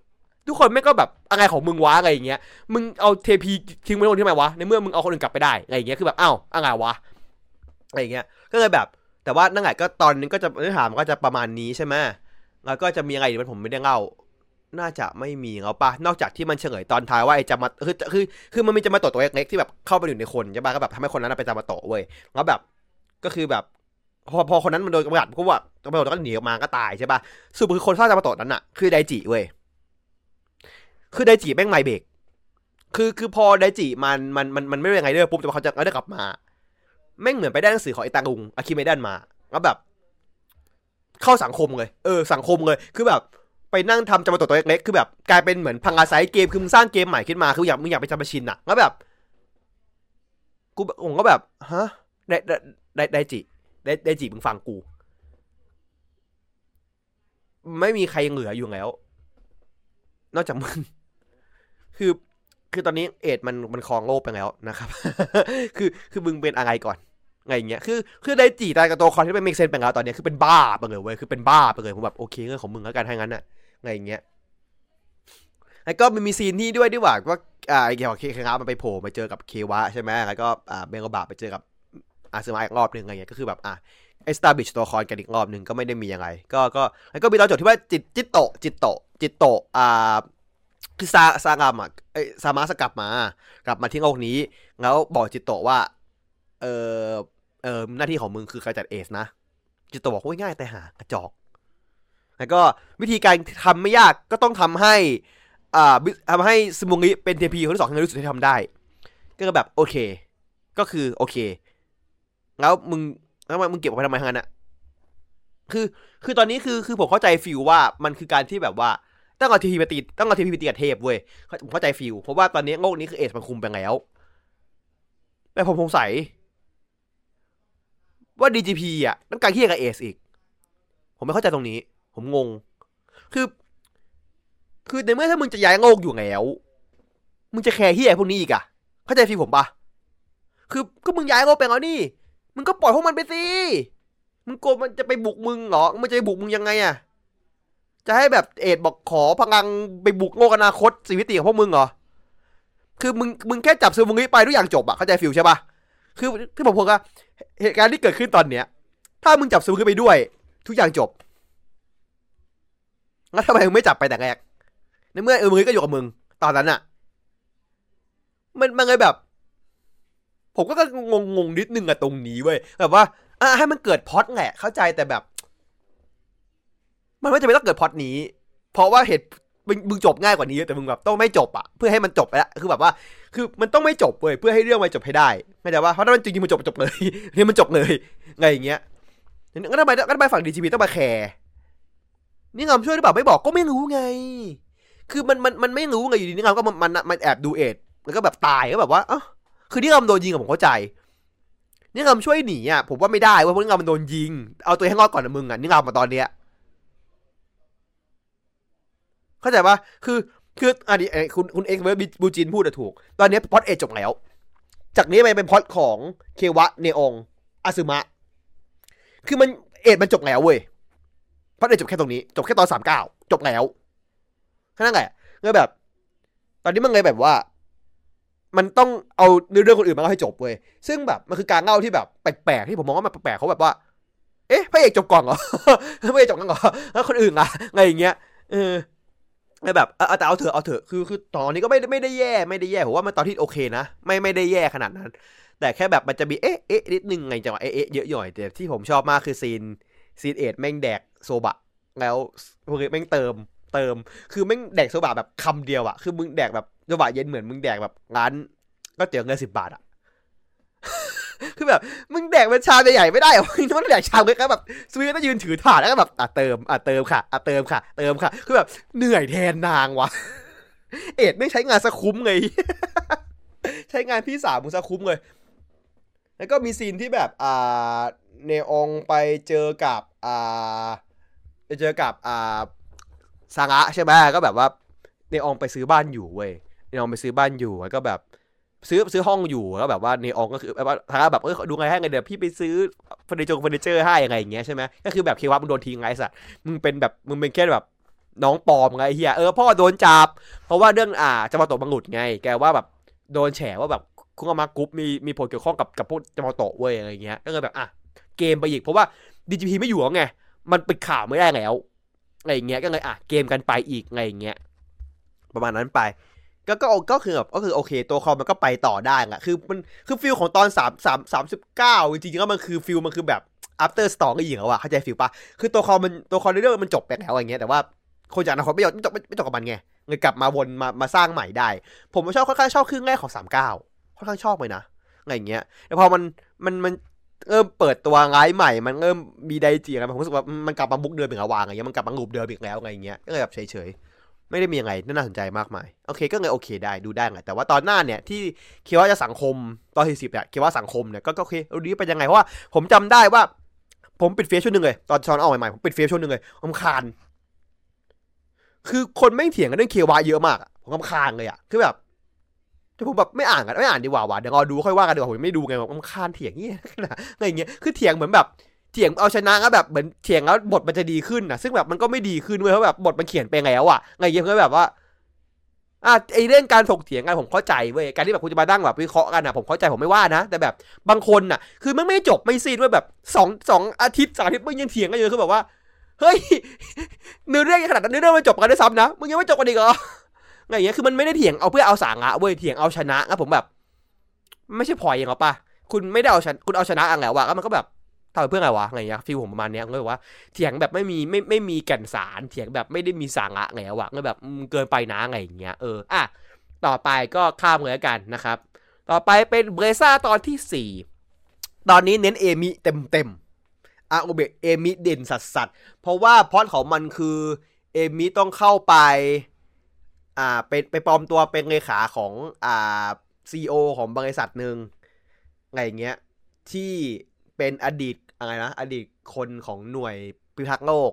ทุกคนไม่ก็แบบอะไรของมึงวะอะไรอย่างเงี้ย มึงเอาเทพีทิ้งไว้ตรงที่ไหนวะ ในเมื่อมึงเอาคนอื่นกลับไปได้อะไรอย่างเงี้ย คือแบบอ้าวอะไรวะ อะไรอย่างเงี้ย ก็เลยแบบ แต่ว่านั่นแหละก็ตอนนึงก็จะเนื้อหามันก็จะประมาณนี้ใช่ไหมแล้วก็จะมีอะไรอีกมันผมไม่ได้เล่า น่าจะไม่มีแล้วปะนอกจากที่มันเฉลยตอนท้ายว่าไอ้จะมาคือคือคือมันมีจะมาโตตัวเล็กๆที่แบบเข้าไปอยู่ในคนใช่ปะก็แบบทำให้คนนั้นไปจะมาโตะเว้ยแล้วแบบก็คือแบบ พอพอคนนั้นมันโดนกำจัดก็ว่าจะมาโตก็หนีออกมาก็ตายใช่ปะสุดคือคนสร้างจะมาโตะนั้นอะคือไดจิเว้ยคือไดจิแม่งไม่เบรกคือคือพอไดจิมันมันมันมันไม่เป็นไงเด้อปุ๊บแต่เขาจะได้กลับมาแม่งเหมือนไปได้หนังสือของไอ้ตังลุงอาคิเมดันมาแล้วแบบ เข้าสังคมเลย เออ สังคมเลย คือแบบ ไปนั่งทำจำมาตัวตัวเล็กๆ คือแบบกลายเป็นเหมือนพังอาศัยเกม คือมึงสร้างเกมใหม่ขึ้นมา คืออยากมึงอยากไปจำมาชินอะแล้วแบบ กูผมก็แบบ ฮะ ได้ได้ได้จิ ได้ได้จิมึงฟังกู ไม่มีใครเหลืออยู่แล้ว นอกจากมึง คือ คือตอนนี้เอ็ดมันมันครองโลกไปแล้วนะครับ คือ คือมึงเป็นอะไรก่อนไงอย่างเงี้ย คือ คือได้จีตายกับตัวคอนที่เป็นเมกเซนไปแล้วตอนนี้คือเป็นบ้าไปเลยเว้ย คือเป็นบ้าไปเลย ผมแบบโอเคเรื่องของมึงแล้วกันถ้างั้นน่ะ อย่างเงี้ยแล้วก็มันมีซีนที่ด้วยด้วยว่าว่าอ่าเกี่ยวกับเคครับมันไปโผล่ไปเจอกับเควะใช่ไหมแล้วก็อ่าเบงกบาไปเจอกับอาซึมะอีกรอบหนึ่งอะไรเงี้ยก็คือแบบอ่าไอสตาร์บิชตัวคอนกันอีกรอบหนึ่งก็ไม่ได้มียังไง ก็ก็แล้วก็มีตอนจบที่ว่าจิตจิตโตจิตโตจิตโตอ่าคือซาซางามอะไอซามาสกลับมา กลับมาที่โลกนี้ แล้วบอกจิตโตว่า เออเออหน้าที่ของมึงคือการจัดเอสนะ จิตโตบอกว่าง่ายแต่หากระจอก แล้วก็วิธีการทำไม่ยากก็ต้องทำให้อ่าทำให้สมุงิเป็นเทพีคนที่สองที่รู้สึกที่ทำได้ ก็แบบโอเค ก็คือโอเค แล้วมึงแล้วมึงเก็บไว้ทำไมทั้งนั้นอะคือคือตอนนี้คือคือผมเข้าใจ feel ว่ามันคือการที่แบบว่าต้องเอาทีพีไปตีต้องเอาเทพไปตีกับเทพเว้ยผมเข้าใจ feel เพราะว่าตอนนี้โลกนี้คือ Ace มันคุมไปแล้ว แต่ผมสงสัยว่า DGP อะต้องการเหี้ยกับ Ace อีก ผมไม่เข้าใจตรงนี้ ผมงง คือ คือในเมื่อถ้ามึงจะย้ายโลกอยู่แล้ว มึงจะแคร์เหี้ยพวกนี้อีกอะเข้าใจ feel ผมปะคือก็มึงย้ายโลกไปแล้วนี่ มึงก็ปล่อยพวกมันไปสิมึงโกรธมันจะไปบุกมึงเหรอ มันจะไปบุกมึงยังไงอะจะให้แบบเอ็ดบอกขอพลังไปบุกโลกอนาคตสีวิติของพวกมึงเหรอ คือมึงมึงแค่จับซื้อมึงนี้ไปทุกอย่างจบอะเข้าใจฟิลใช่ปะคือที่ผมพูดอะเหตุการณ์ที่เกิดขึ้นตอนเนี้ย ถ้ามึงจับซื้อมึงไปด้วย ทุกอย่างจบ แล้วทำไมมึงไม่จับไปแต่แรกในเมื่อเออมึงก็อยู่กับมึง ตอนนั้นอะมันมันเลยแบบ ผมก็งงงนิดนึงอะตรงนี้เว้ยแบบว่าอะให้มันเกิดพอดแหละเข้าใจแต่แบบ มันไม่จำเป็นต้องเกิดพอดนี้ เพราะว่าเหตุมึงมึงจบง่ายกว่านี้แต่มึงแบบต้องไม่จบอะเพื่อให้มันจบไปละคือแบบว่า คือมันต้องไม่จบเว้ยเพื่อให้เรื่องมันจบให้ได้ไม่ใช่ว่าเพราะถ้ามันจริงๆมันจบจบเลยเนี่ยมันจบเลยไงอย่างเงี้ยงั้นทำไมงั้นทำไมฝั่งดีจีบีต้องมาแคร์ นี่งามช่วยหรือเปล่าไม่บอกก็ไม่รู้ไง คือมันมันมันไม่รู้ไงอยู่ดีนี่งามก็มันมันมันแอบดูเอ็ดแล้วก็แบบตายก็แบบว่าอ๋อคือนี่งามโดนยิงผมเข้าใจนี่งามช่วยหนีอะผมว่าไม่ได้ว่าเพราะนี่งามมันโดนยิง เอาตัวให้รอดก่อนนะมึงอะนี่งามมาตอนเนี้ยเข้าใจปะคือคืออันนี้คุณคุณเอ็กเวอร์บูจินพูดถูก ตอนนี้พอดเอจบแล้ว จากนี้ไปเป็นพอดของเควะเนองอาซึมะ คือมันเอ็ดมันจบแล้วเว้ย พอดเอจบแค่ตรงนี้ จบแค่ตอนสามเก้าจบแล้วแค่นั้นแหละเลยแบบ ตอนนี้มันเลยแบบว่า มันต้องเอาเรื่องคนอื่นมาเล่าให้จบเว้ยซึ่งแบบมันคือการเล่าที่แบบแปลกๆที่ผมมองว่ามันแปลกๆเขาแบบว่า เอ๊ะพระเอกจบก่อนเหรอพระเอกจบก่อนเหรอแล้วคนอื่นอะอะไรอย่างเงี้ยเออแบบแต่เอาเถอะเอาเถอะคือคือตอนนี้ก็ไม่ไม่ได้แย่ไม่ได้แย่ผมว่ามันตอนที่โอเคนะไม่ไม่ได้แย่ขนาดนั้น แต่แค่แบบมันจะมีเอ๊ะเอ๊ะนิดนึงไงจังหวะเอ๊ะเยอะหน่อยแต่ที่ผมชอบมากคือซีน ซีนเอ็ดแม่งแดกโซบะ แล้วพวกนี้แม่งเติมเติม คือแม่งแดกโซบะแบบคำเดียวอะคือมึงแดกแบบโซบะเย็นเหมือนมึงแดกแบบร้านก็เตี๋ยวเงินสิบบาทอะคือแบบมึงแดกเป็นชามใหญ่ๆไม่ได้หรอมึงต้องแดกชามเล็กๆแบบสวีต้องยืนถือถาดแล้วก็แบบอะเติมอะเติมค่ะอะเติมค่ะ เติมค่ะ คือแบบเหนื่อยแทนนางวะเอ็ดไม่ใช้งานสคุ้มไงใช้งานพี่สาวมึงสคุ้มเลย แล้วก็มีซีนที่แบบอ่า เนองไปเจอกับอ่าไปเจอกับอ่าซางะใช่ไหมก็แบบว่าเนองไปซื้อบ้านอยู่เว้ยเนองไปซื้อบ้านอยู่แล้วก็แบบซื้อซื้อห้องอยู่แล้วแบบว่าเนองก็คือแบบว่าทางแบบเออดูไงให้ไงเดี๋ยวพี่ไปซื้อเฟอร์นิเจอร์เฟอร์นิเจอร์ให้ยังไงอย่างเงี้ยใช่ไหมก็คือแบบเควะมึงโดนทิ้งไงสัตว์มึงเป็นแบบมึงเป็นแค่แบบน้องปอมไงเฮียเออพ่อโดนจับ เพราะว่าเรื่องอ่าจะมาโตะบังหลุดไง แกว่าแบบโดนแฉว่าแบบ Kurama Group มีมีผลเกี่ยวข้องกับกับพวก Jyamato เว้ยอะไรเงี้ยก็เลยแบบอะ เกมไปอีกเพราะว่า DGP ไม่อยู่แล้วไง มันปิดข่าวไม่ได้แล้วอะไรอย่างเงี้ยก็เลยอะเกมกันไปอีกอะไรอย่างเงี้ยประมาณนั้นไป ก็ก็ก็คือแบบก็คือโอเค ตัวละครมันก็ไปต่อได้อะคือมันคือ feel ของตอนสามสามสามสิบเก้าจริงๆแล้วมันคือ feel มันคือแบบ after story อย่างเงี้ยว่ะเข้าใจ feel ปะคือตัวละครมันตัวละครในเรื่องมันจบไปแล้วอย่างเงี้ยแต่ว่าคนจากอนาคตไม่ยอมไม่จบไม่จบกับมันไงเลยกลับมาวนมามาสร้างใหม่ได้ ผมชอบค่อนข้างชอบครึ่งแรกของสามเก้าค่อนข้างชอบเลยนะอะไรอย่างเงี้ยแต่พอมันมันมัน เริ่มเปิดตัวร้ายใหม่ มันเริ่มมีไดจีอะไรผมรู้สึกว่ามันกลับมาบุกเดิมอีกแล้ววางอะไรเงี้ยมันกลับมางูบเดิมอีกแล้วอะไรเงี้ยก็เลยแบบเฉยๆไม่ได้มีอะไรน่าสนใจมากมายโอเค ก็เลยโอเคได้ดูได้ไงแต่ว่าตอนหน้าเนี่ยที่คิดว่าจะสังคมตอนที่สิบเนี่ยคิดว่าสังคมเนี่ยก็โอเคเอาดีไปยังไงเพราะว่าผมจำได้ว่า ผมปิดเฟซช่วงหนึ่งเลยตอนชอนออกใหม่ๆผมปิดเฟซช่วงหนึ่งเลยผมคานคือคนไม่เถียงกันเรื่องเควาเยอะมากผมกำคานเลยอะคือแบบ ที่ผมแบบไม่อ่านกันไม่อ่านดีกว่าว่ะเดี๋ยวรอดูค่อยว่ากันดีกว่าผมไม่ดูไงผมคานเถียงเงี้ยอะไรเงี้ยคือเถียงเหมือนแบบเถียงเอาชนะก็แบบเหมือนเถียงแล้วบทมันจะดีขึ้นนะซึ่งแบบมันก็ไม่ดีขึ้นเว้ยเพราะแบบบทมันเขียนไปแล้วอะอะไงเงี้ยก็แบบว่าอะไอเรื่องการถกเถียงกันผมเข้าใจเว้ยการที่แบบคุณจะมาดั้งแบบวิเคราะห์กันอะผมเข้าใจผมไม่ว่านะ แต่แบบบางคนอะคือมันไม่จบไม่สิ้นเว้ยแบบสองสองอาทิตย์สามอาทิตย์มึงยังเถียงกันอยู่คือแบบว่าเฮ้ยเนื้อเรื่องขนาดนั้นเนื้อเรื่องมันจบกันด้วยซ้ำนะมึงยังไม่จบกันอีกเหรอ อะไรอย่างเงี้ยคือมันไม่ได้เถียงเอาเพื่อเอาสาระเว้ยเถียงเอาชนะครับผมแบบ ไม่ใช่พอยอย่างหรอปะคุณไม่ได้เอาชนะคุณเอาชนะอังแล้ววะก็มันก็แบบทำเพื่ออะไรวะอะไรอย่างเงี้ยฟีลผมประมาณเนี้ยก็เลยว่าเถียงแบบไม่มีไม่ไม่มีแก่นสาร เถียงแบบไม่ได้มีสาระไงวะก็แบบเกินไปนะอะไรอย่างเงี้ยเอออะต่อไปก็ข้ามเลยกันนะครับ ต่อไปเป็นเบรซ่าตอนที่สี่ตอนนี้เน้นเอมิเต็มเต็มอาโอเบะเอมิเด่นสัสสัสเพราะว่าพอดของมันคือเอมิต้องเข้าไป อ่าเป็นไปปลอมตัวเป็นเลขาของอ่าซีอของบริษัทหนึ่งอะไงเงี้ย ที่เป็นอดีตอะไรนะอดีตคนของหน่วยพิทักษ์โลก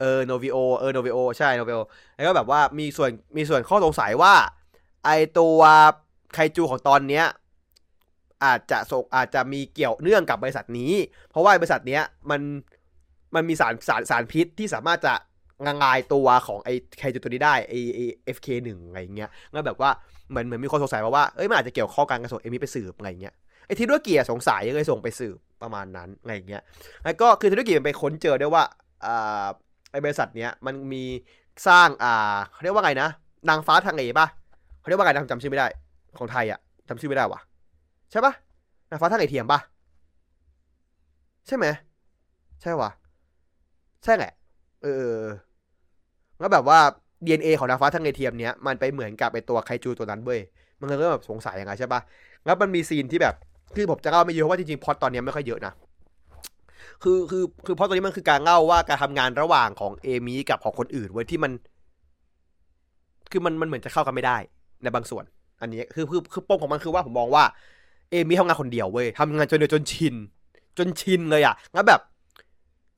เออโนวิโอเออโนวิโอใช่โนวิโอแล้วก็แบบว่ามีส่วนมีส่วนข้อสงสัยว่า ไอตัวไคจูของตอนเนี้ยอาจจะส่งอาจจะมีเกี่ยวเนื่องกับบริษัทนี้ เพราะว่าบริษัทเนี้ยมันมันมีสารสารสารพิษที่สามารถจะ งางายตัวของไอ้ไคจูตัวนี้ได้ไอ้ไอ้เอฟเคหนึ่งอะไรเงี้ยแล้วแบบว่าเหมือนเหมือนมีคนสงสัยว่าว่าเอ้ยมันอาจจะเกี่ยวข้องกันกับส่งเอมิไปสืบอะไรเงี้ยไอ้ทีด้วยเกียร์สงสัยเลยส่งไปสืบประมาณนั้นอะไรเงี้ยแล้วก็คือทีด้วยเกียร์ไปค้นเจอได้ว่าอ่าไอ้บริษัทเนี้ยมันมีสร้างอ่าเขาเรียกว่าไงนะนางฟ้าทะเลป่ะเขาเรียกว่าไงนะจำชื่อไม่ได้ ของไทยอะจำชื่อไม่ได้วะใช่ปะนางฟ้าทะเลเทียมป่ะใช่ไหมใช่วะใช่แหละ เออแล้วแบบว่า DNA ของนางฟ้าทะเลเทียมเนี้ยมันไปเหมือนกับไอตัวไคจูตัวนั้นเว้ยมันก็เริ่มแบบสงสัยยังไงใช่ปะแล้วมันมีซีนที่แบบ คือผมจะเล่าไม่เยอะเพราะว่าจริงๆพอตตอนนี้ไม่ค่อยเยอะนะคือคือคือพอตอนนี้มันคือการเล่าว่าการทำงานระหว่างของเอมี่กับของคนอื่นเว้ยที่มัน คือมันมันเหมือนจะเข้ากันไม่ได้ ในบางส่วน อันนี้คือคือคือปมของมันคือว่าผมมองว่า เอมี่ทำงานคนเดียวเว้ยทำงานจนเดียวจนชิน จนชินเลยอะแล้วแบบ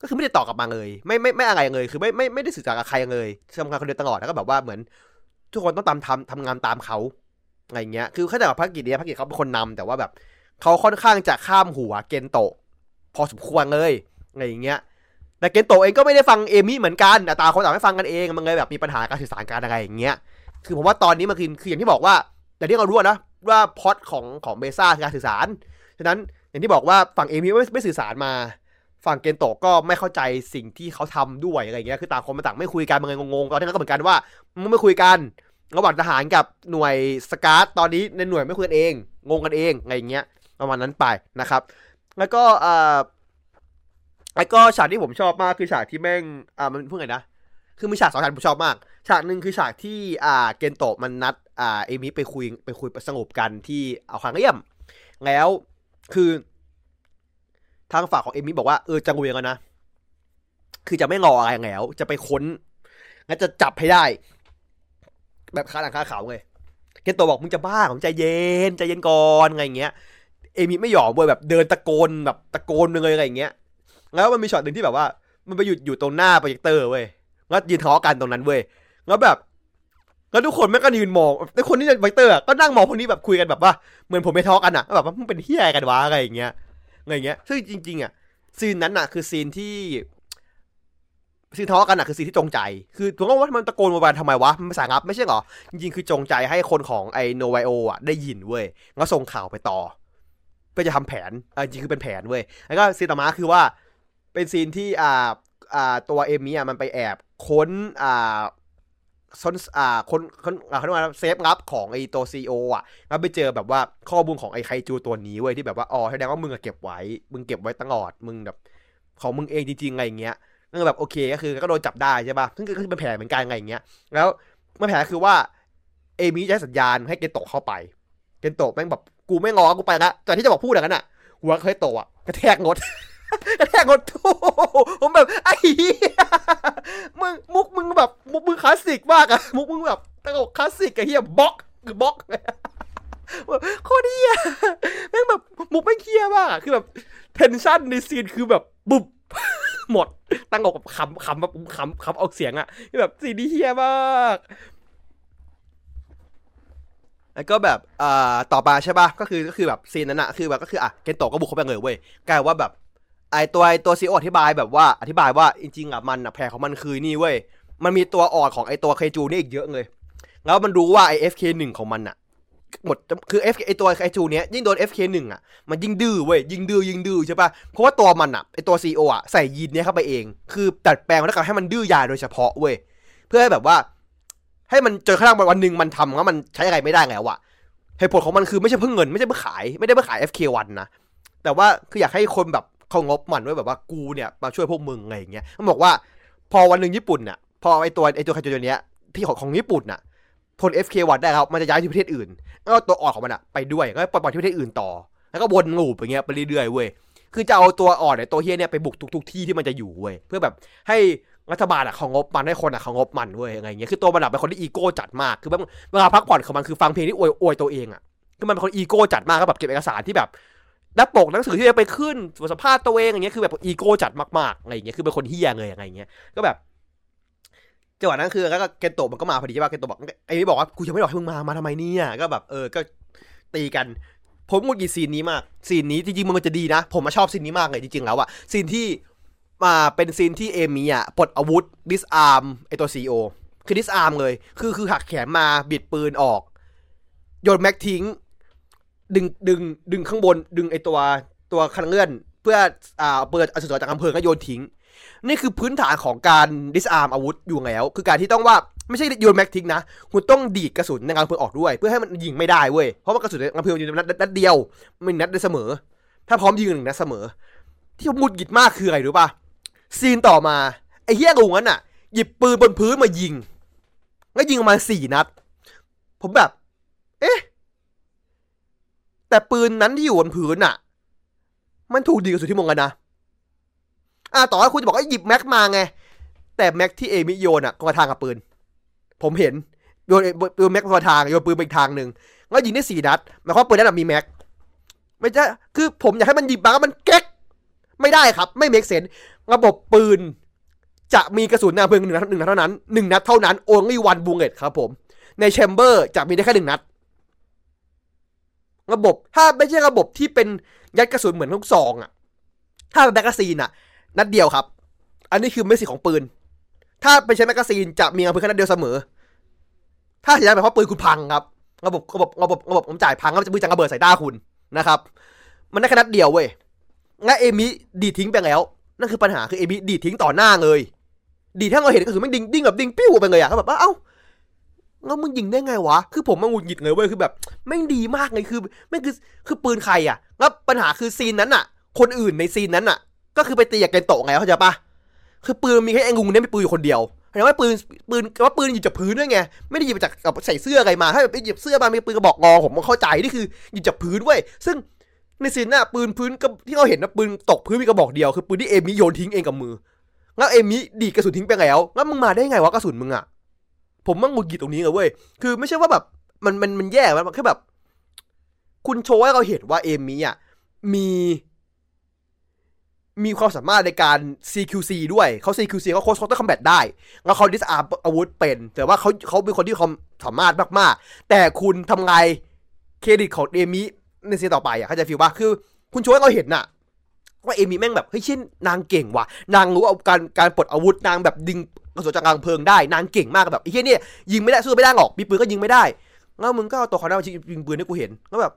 ก็คือไม่ได้ตอบกลับมาเลย ไม่ไม่ไม่อะไรเลย คือไม่ไม่ไม่ได้สื่อสารกับใครเลยทำงานคนเดียวตลอดแล้วก็แบบว่าเหมือน ทุกคนต้องตามทำทำงานตามเขาอะไรเงี้ย คือแค่แต่ภารกิจเนี้ยภารกิจเขาเป็นคนนำแต่ว่าแบบเขาค่อนข้างจะข้ามหัวเกนโตะ พอสมควรเลยอะไรอย่างเงี้ย แต่เกนโตะเองก็ไม่ได้ฟังเอมี่เหมือนกันแต่ตาคนต่างไม่ฟังกันเองมันเลยแบบมีปัญหาการสื่อสารกันอะไรอย่างเงี้ย คือผมว่าตอนนี้มันคือคืออย่างที่บอกว่า แต่ที่เรารู้นะว่าพอดของของเบซ่าคือการสื่อสารฉะนั้นอย่างที่บอกว่าฝั่งเอมี่ไม่ไม่สื่อสารมา ฝั่งเกนโตะก็ไม่เข้าใจสิ่งที่เขาทำด้วยอะไรเงี้ยคือต่างคนต่างไม่คุยกันมันเลยงงๆตอนนั้นก็เหมือนกันว่ามึงไม่คุยกันระหว่างทหารกับหน่วยสกาตตอนนี้ในหน่วยไม่คุยกันเอง งงกันเองอะไรเงี้ยประมาณนั้นไปนะครับ แล้วก็อ่าแล้วก็ฉากที่ผมชอบมากคือฉากที่แม่งอ่ามันพูดไงนะคือมีฉากสองฉากผมชอบมาก ฉากหนึ่งคือฉากที่อ่าเกนโตะมันนัดอ่าเอมิไปคุยไปคุยสงบกันที่เอาคางเลี่ยม แล้วคือ ทางฝั่งของเอมิบอกว่าเออจะงุยกันนะ คือจะไม่รออะไรแล้ว จะไปค้น งั้นจะจับให้ได้ แบบคาหนังคาเขาเลยเกนโตบอกมึงจะบ้าผมใจเย็นใจเย็นก่อนอะไรเงี้ย เอมิไม่ยอมเว้ยแบบเดินตะโกนแบบตะโกนเลยอะไรเงี้ย แล้วมันมีช็อตหนึ่งที่แบบว่า มันไปหยุดอยู่ตรงหน้าโปรเจคเตอร์เว้ยแล้วยืนทะเลาะกันตรงนั้นเว้ยแล้วแบบแล้วทุกคนแม่งก็ยืนมองแต่คนที่ในโปรเจคเตอร์ก็นั่งมองพวกนี้แบบคุยกันแบบว่าเหมือนผมไปทะเลาะกันอะแบบว่ามึงเป็นเหี้ยกันวะอะไรอย่างเงี้ย อะไรเงี้ยซึ่งจริงๆอะซีนนั้นอะ คือซีนที่ซีนทะเลาะกันอะคือซีนที่จงใจ คือผมก็ว่ามันตะโกนมาทำไมวะ มันภารกิจลับไม่ใช่หรอ จริงๆ คือจงใจให้คนของไอ Novaio อะได้ยินเว้ยแล้วส่งข่าวไปต่อเพื่อจะทำแผนออจริงคือเป็นแผนเว้ย แล้วก็ซีนต่อมาคือว่า เป็นซีนที่อ่าอ่าตัวเอมี่อะมันไปแอบค้นอ่า ซนอ่าคนคนอ่าเขาเรียกว่าเซฟลับของไอตัว CEO อะแล้วไปเจอแบบว่าข้อมูลของไอไคจูตัวนี้เว้ยที่แบบว่าอ๋อแสดงว่ามึงอะเก็บไว้ มึงเก็บไว้ตลอดมึงแบบ ของมึงเองจริงๆอะไรอย่างเงี้ยก็แบบโอเคก็คือก็โดนจับได้ใช่ป่ะซึ่งก็คือเป็นแผลเหมือนกันอะไรอย่างเงี้ย แล้วมันแผลคือว่าเอมี่จะให้สัญญาณให้เกนโตะเข้าไป เกนโตะแม่งแบบกูไม่งอกูไปละตอนที่จะบอกพูดอย่างนั้นอะหัวเคยโตะอะกระแทกงด กระแทกงดโอ้ผมแบบไอ้เหี้ยมึงมุกมึงแบบมุกมึงคลาสสิกมากอะมุกมึงแบบตลกคลาสสิกไอ้เหี้ยบล็อกคือบล็อกโคตรเหี้ยแม่งแบบมุกไม่เหี้ยมากอะคือแบบ tension ในซีนคือแบบบุบหมด ตั้งอกแบบขำขำแบบขำขำออกเสียงอะแบบซีนนี้เหี้ยมากแล้วก็แบบอ่าต่อมาใช่ป่ะก็คือก็คือแบบซีนนั้นอะคือแบบก็คืออะเกนโตะก็บุกเข้าไปเลยเว้ยกลายว่าแบบ ไอตัวไอตัว CEO อธิบายแบบว่าอธิบายว่าจริงๆอะมันอะแผลของมันคือนี่เว้ย มันมีตัวอ่อนของไอตัวเคจูนี่อีกเยอะเลย แล้วมันรู้ว่าไอ FK1 ของมันอะหมดคือ F ไอตัวไอจูเนี้ยยิ่งโดน FK1 อะมันยิ่งดื้อเว้ยยิ่งดื้อยิ่งดื้อใช่ปะเพราะว่าตัวมันอะไอตัว CEO อะใส่ยีนเนี้ยเข้าไปเอง คือดัดแปลงแล้วก็ให้มันดื้อยาโดยเฉพาะเว้ยเพื่อให้แบบว่า ให้มันจนกระทั่งวันหนึ่งมันทำแล้วมันใช้อะไรไม่ได้แล้วอะเหตุผลของมันคือไม่ใช่เพื่อเงินไม่ใช่เพื่อขายไม่ได้เพื่อขาย FK1 นะแต่ว่าคืออยากให้คนแบบ เขางบมันไว้แบบว่ากูเนี่ยมาช่วยพวกมึงไรอย่างเงี้ยมันบอกว่า พอวันหนึ่งญี่ปุ่นน่ะ พอไอตัวไอตัวคาจูเนี้ยที่ของของญี่ปุ่นน่ะทน FK1 ได้ครับมันจะย้ายที่ประเทศอื่นแล้วตัวอ่อนของมันอะไปด้วยก็ปล่อยที่ประเทศอื่นต่อ แล้วก็วนลูปอย่างเงี้ยไปเรื่อยๆเว้ยคือจะเอาตัวอ่อนไอ้ตัวเฮียเนี่ยไปบุกทุกๆที่ที่มันจะอยู่เว้ยเพื่อแบบให้รัฐบาลอะเขางบมันให้คนอะเขางบมันเว้ยอะไรเงี้ยคือตัวมันอะเป็นคนที่อีโก้จัดมากคือแบบเวลาพักผ่อนของมันคือฟังเพลงที่อวยอวยตัวเองอะคือมันเป็นคนอีโก้จัดมากก็แบบเก็บเอกสารที่แบบ หน้าปกหนังสือที่จะไปขึ้นสัมภาษณ์ตัวเองอย่างเงี้ยคือแบบอีโก้จัดมากๆอะไรเงี้ยคือเป็นคนเหี้ยเลยอะไรเงี้ยก็แบบจังหวะนั้นคือแล้วก็เกนโตะมันก็มาพอดีใช่ป่ะเกนโตะบอกไอ้นี่บอกว่ากูยังไม่บอกให้มึงมามาทำไมเนี่ยก็แบบเออก็ตีกันผมงุดหงิดซีนนี้มากซีนนี้จริงๆมันจะดีนะ ผมมาชอบซีนนี้มากเลยจริงๆแล้วอะซีนที่มาเป็นซีนที่เอมี่อะปลดอาวุธ disarm ไอตัว CEO คือ disarm เลย คือคือหักแขนมาบิดปืนออกโยนแม็กทิ้ง ดึงดึงดึงข้างบน ดึงไอตัวตัวคันเลื่อน เพื่ออ่าเปิดอสุรจากอำเภอก็โยนทิ้ง นี่คือพื้นฐานของการดิสอาร์มอาวุธอยู่แล้ว คือการที่ต้องว่าไม่ใช่โยนแม็กทิ้งนะ คุณต้องดีดกระสุนในกระเพลิงออกด้วย เพื่อให้มันยิงไม่ได้เว้ย เพราะว่ากระสุนในกระเพลิงอยู่ในนัดนัดเดียวมันนัดได้เสมอ ถ้าพร้อมยิงหนึ่งนัดเสมอ ที่ผมหงุดหงิดมากคืออะไรรู้ป่ะซีนต่อมาไอ้เหี้ยงงนั้นอะ หยิบปืนบนพื้นมายิง แล้วยิงออกมาสี่นัด ผมแบบ เอ๊ะ แต่ปืนนั้นที่อยู่บนพื้นอะ มันถูกดีกระสุนที่มงกันนะอ่าต่อให้คุณจะบอกว่าหยิบแม็กมาไง แต่แม็กที่เอมิโยนอะก็มาทางกับปืน ผมเห็นโยนโยนแม็กมาทางโยนปืนไปอีกทางหนึ่งแล้วยิงได้สี่นัดหมายความปืนนั้นนะมีแม็กไม่ใช่คือผมอยากให้มันหยิบมาแล้วมันเก๊ก ไม่ได้ครับ ไม่เมกเซนระบบปืน จะมีกระสุนในลำกล้องเพลิงหนึ่งนัดหนึ่งนัดเท่านั้นหนึ่งนัดเท่านั้น only one bullet ครับผม ใน chamber จะมีได้แค่หนึ่งนัด ระบบ ถ้าไม่ใช่ระบบที่เป็นยัดกระสุนเหมือนลูกซองอะถ้าเป็น magazine อะนัดเดียวครับ อันนี้คือไม่สิของปืน ถ้าไปใช้ magazine จะมีกระสุนแค่นัดเดียวเสมอ ถ้าใช้ไปเพราะปืนคุณพังครับ ระบบระบบระบบระบบผมจ่ายพังก็จะมือจะระเบิดใส่หน้าคุณนะครับ มันได้แค่นัดเดียวเว้ยงั้นเอมิดีดทิ้งไปแล้ว นั่นคือปัญหาคือเอมิดีดทิ้งต่อหน้าเลย ดีดถ้าเราเห็นก็คือไม่งดิ้งดิ้งแบบดิ้งปิ้วไปเลยอะเขาแบบว่าเอ้า แล้วมึงยิงได้ไงวะ คือผมมาหงุดหงิดเลยเว้ย คือแบบแม่งดีมากเลย คือแม่งคือ คือปืนใครอะ แล้วปัญหาคือซีนนั้นอะ คนอื่นในซีนนั้นอะ ก็คือไปตีกับเกนโตะไงเข้าใจปะคือปืนมีแค่เองงุงเนี่ยมีปืนอยู่คนเดียวแต่ว่าปืน ปืนว่าปืนหยิบจากพื้นด้วยไง ไม่ได้หยิบจากใส่เสื้ออะไรมา ถ้าแบบไปหยิบเสื้อมามีปืนกระบอกงอผมเข้าใจ นี่คือหยิบจากพื้นเว้ย ซึ่งในซีนน่ะปืนพื้นก็ที่เราเห็นนะปืนตกพื้นมีกระบอกเดียว คือปืนที่เอมิโยนทิ้งเองกับมือ แล้วเอมิดีดกระสุนทิ้งไปแล้ว แล้วมึงมาได้ไงวะกระสุนมึงอะ ผมมั่งหงุดหงิดตรงนี้เลยเว้ย คือไม่ใช่ว่าแบบมันมันมันแย่มันแค่แบบ คุณโชว์ให้เราเห็นว่าเอมิอะมี มีความสามารถในการ CQC ด้วยเขา CQC เขาโค้ชเขาต้องคอมแบทได้ แล้วเขาดิสอาร์อาวุธเป็น แต่ว่าเขาเขาเป็นคนที่ความสามารถมากๆ แต่คุณทำไงเครดิตของเอมิในซีต่อไปอะเข้าใจฟิลป่ะคือ คุณโชว์ให้เราเห็นน่ะว่าเอมี่แม่งแบบเฮ้ยเช่นนางเก่งว่ะ นางรู้เอาการการปลดอาวุธนางแบบดึง กระสุนจากกลางเพลิงได้นางเก่งมากแบบไอ้เหี้ยเนี่ยยิงไม่ได้สู้ไม่ได้หรอกมีปืนก็ยิงไม่ได้แล้วมึงก็เอาตัวเขาหน้ามายิงปืนให้กูเห็นแล้วแบบ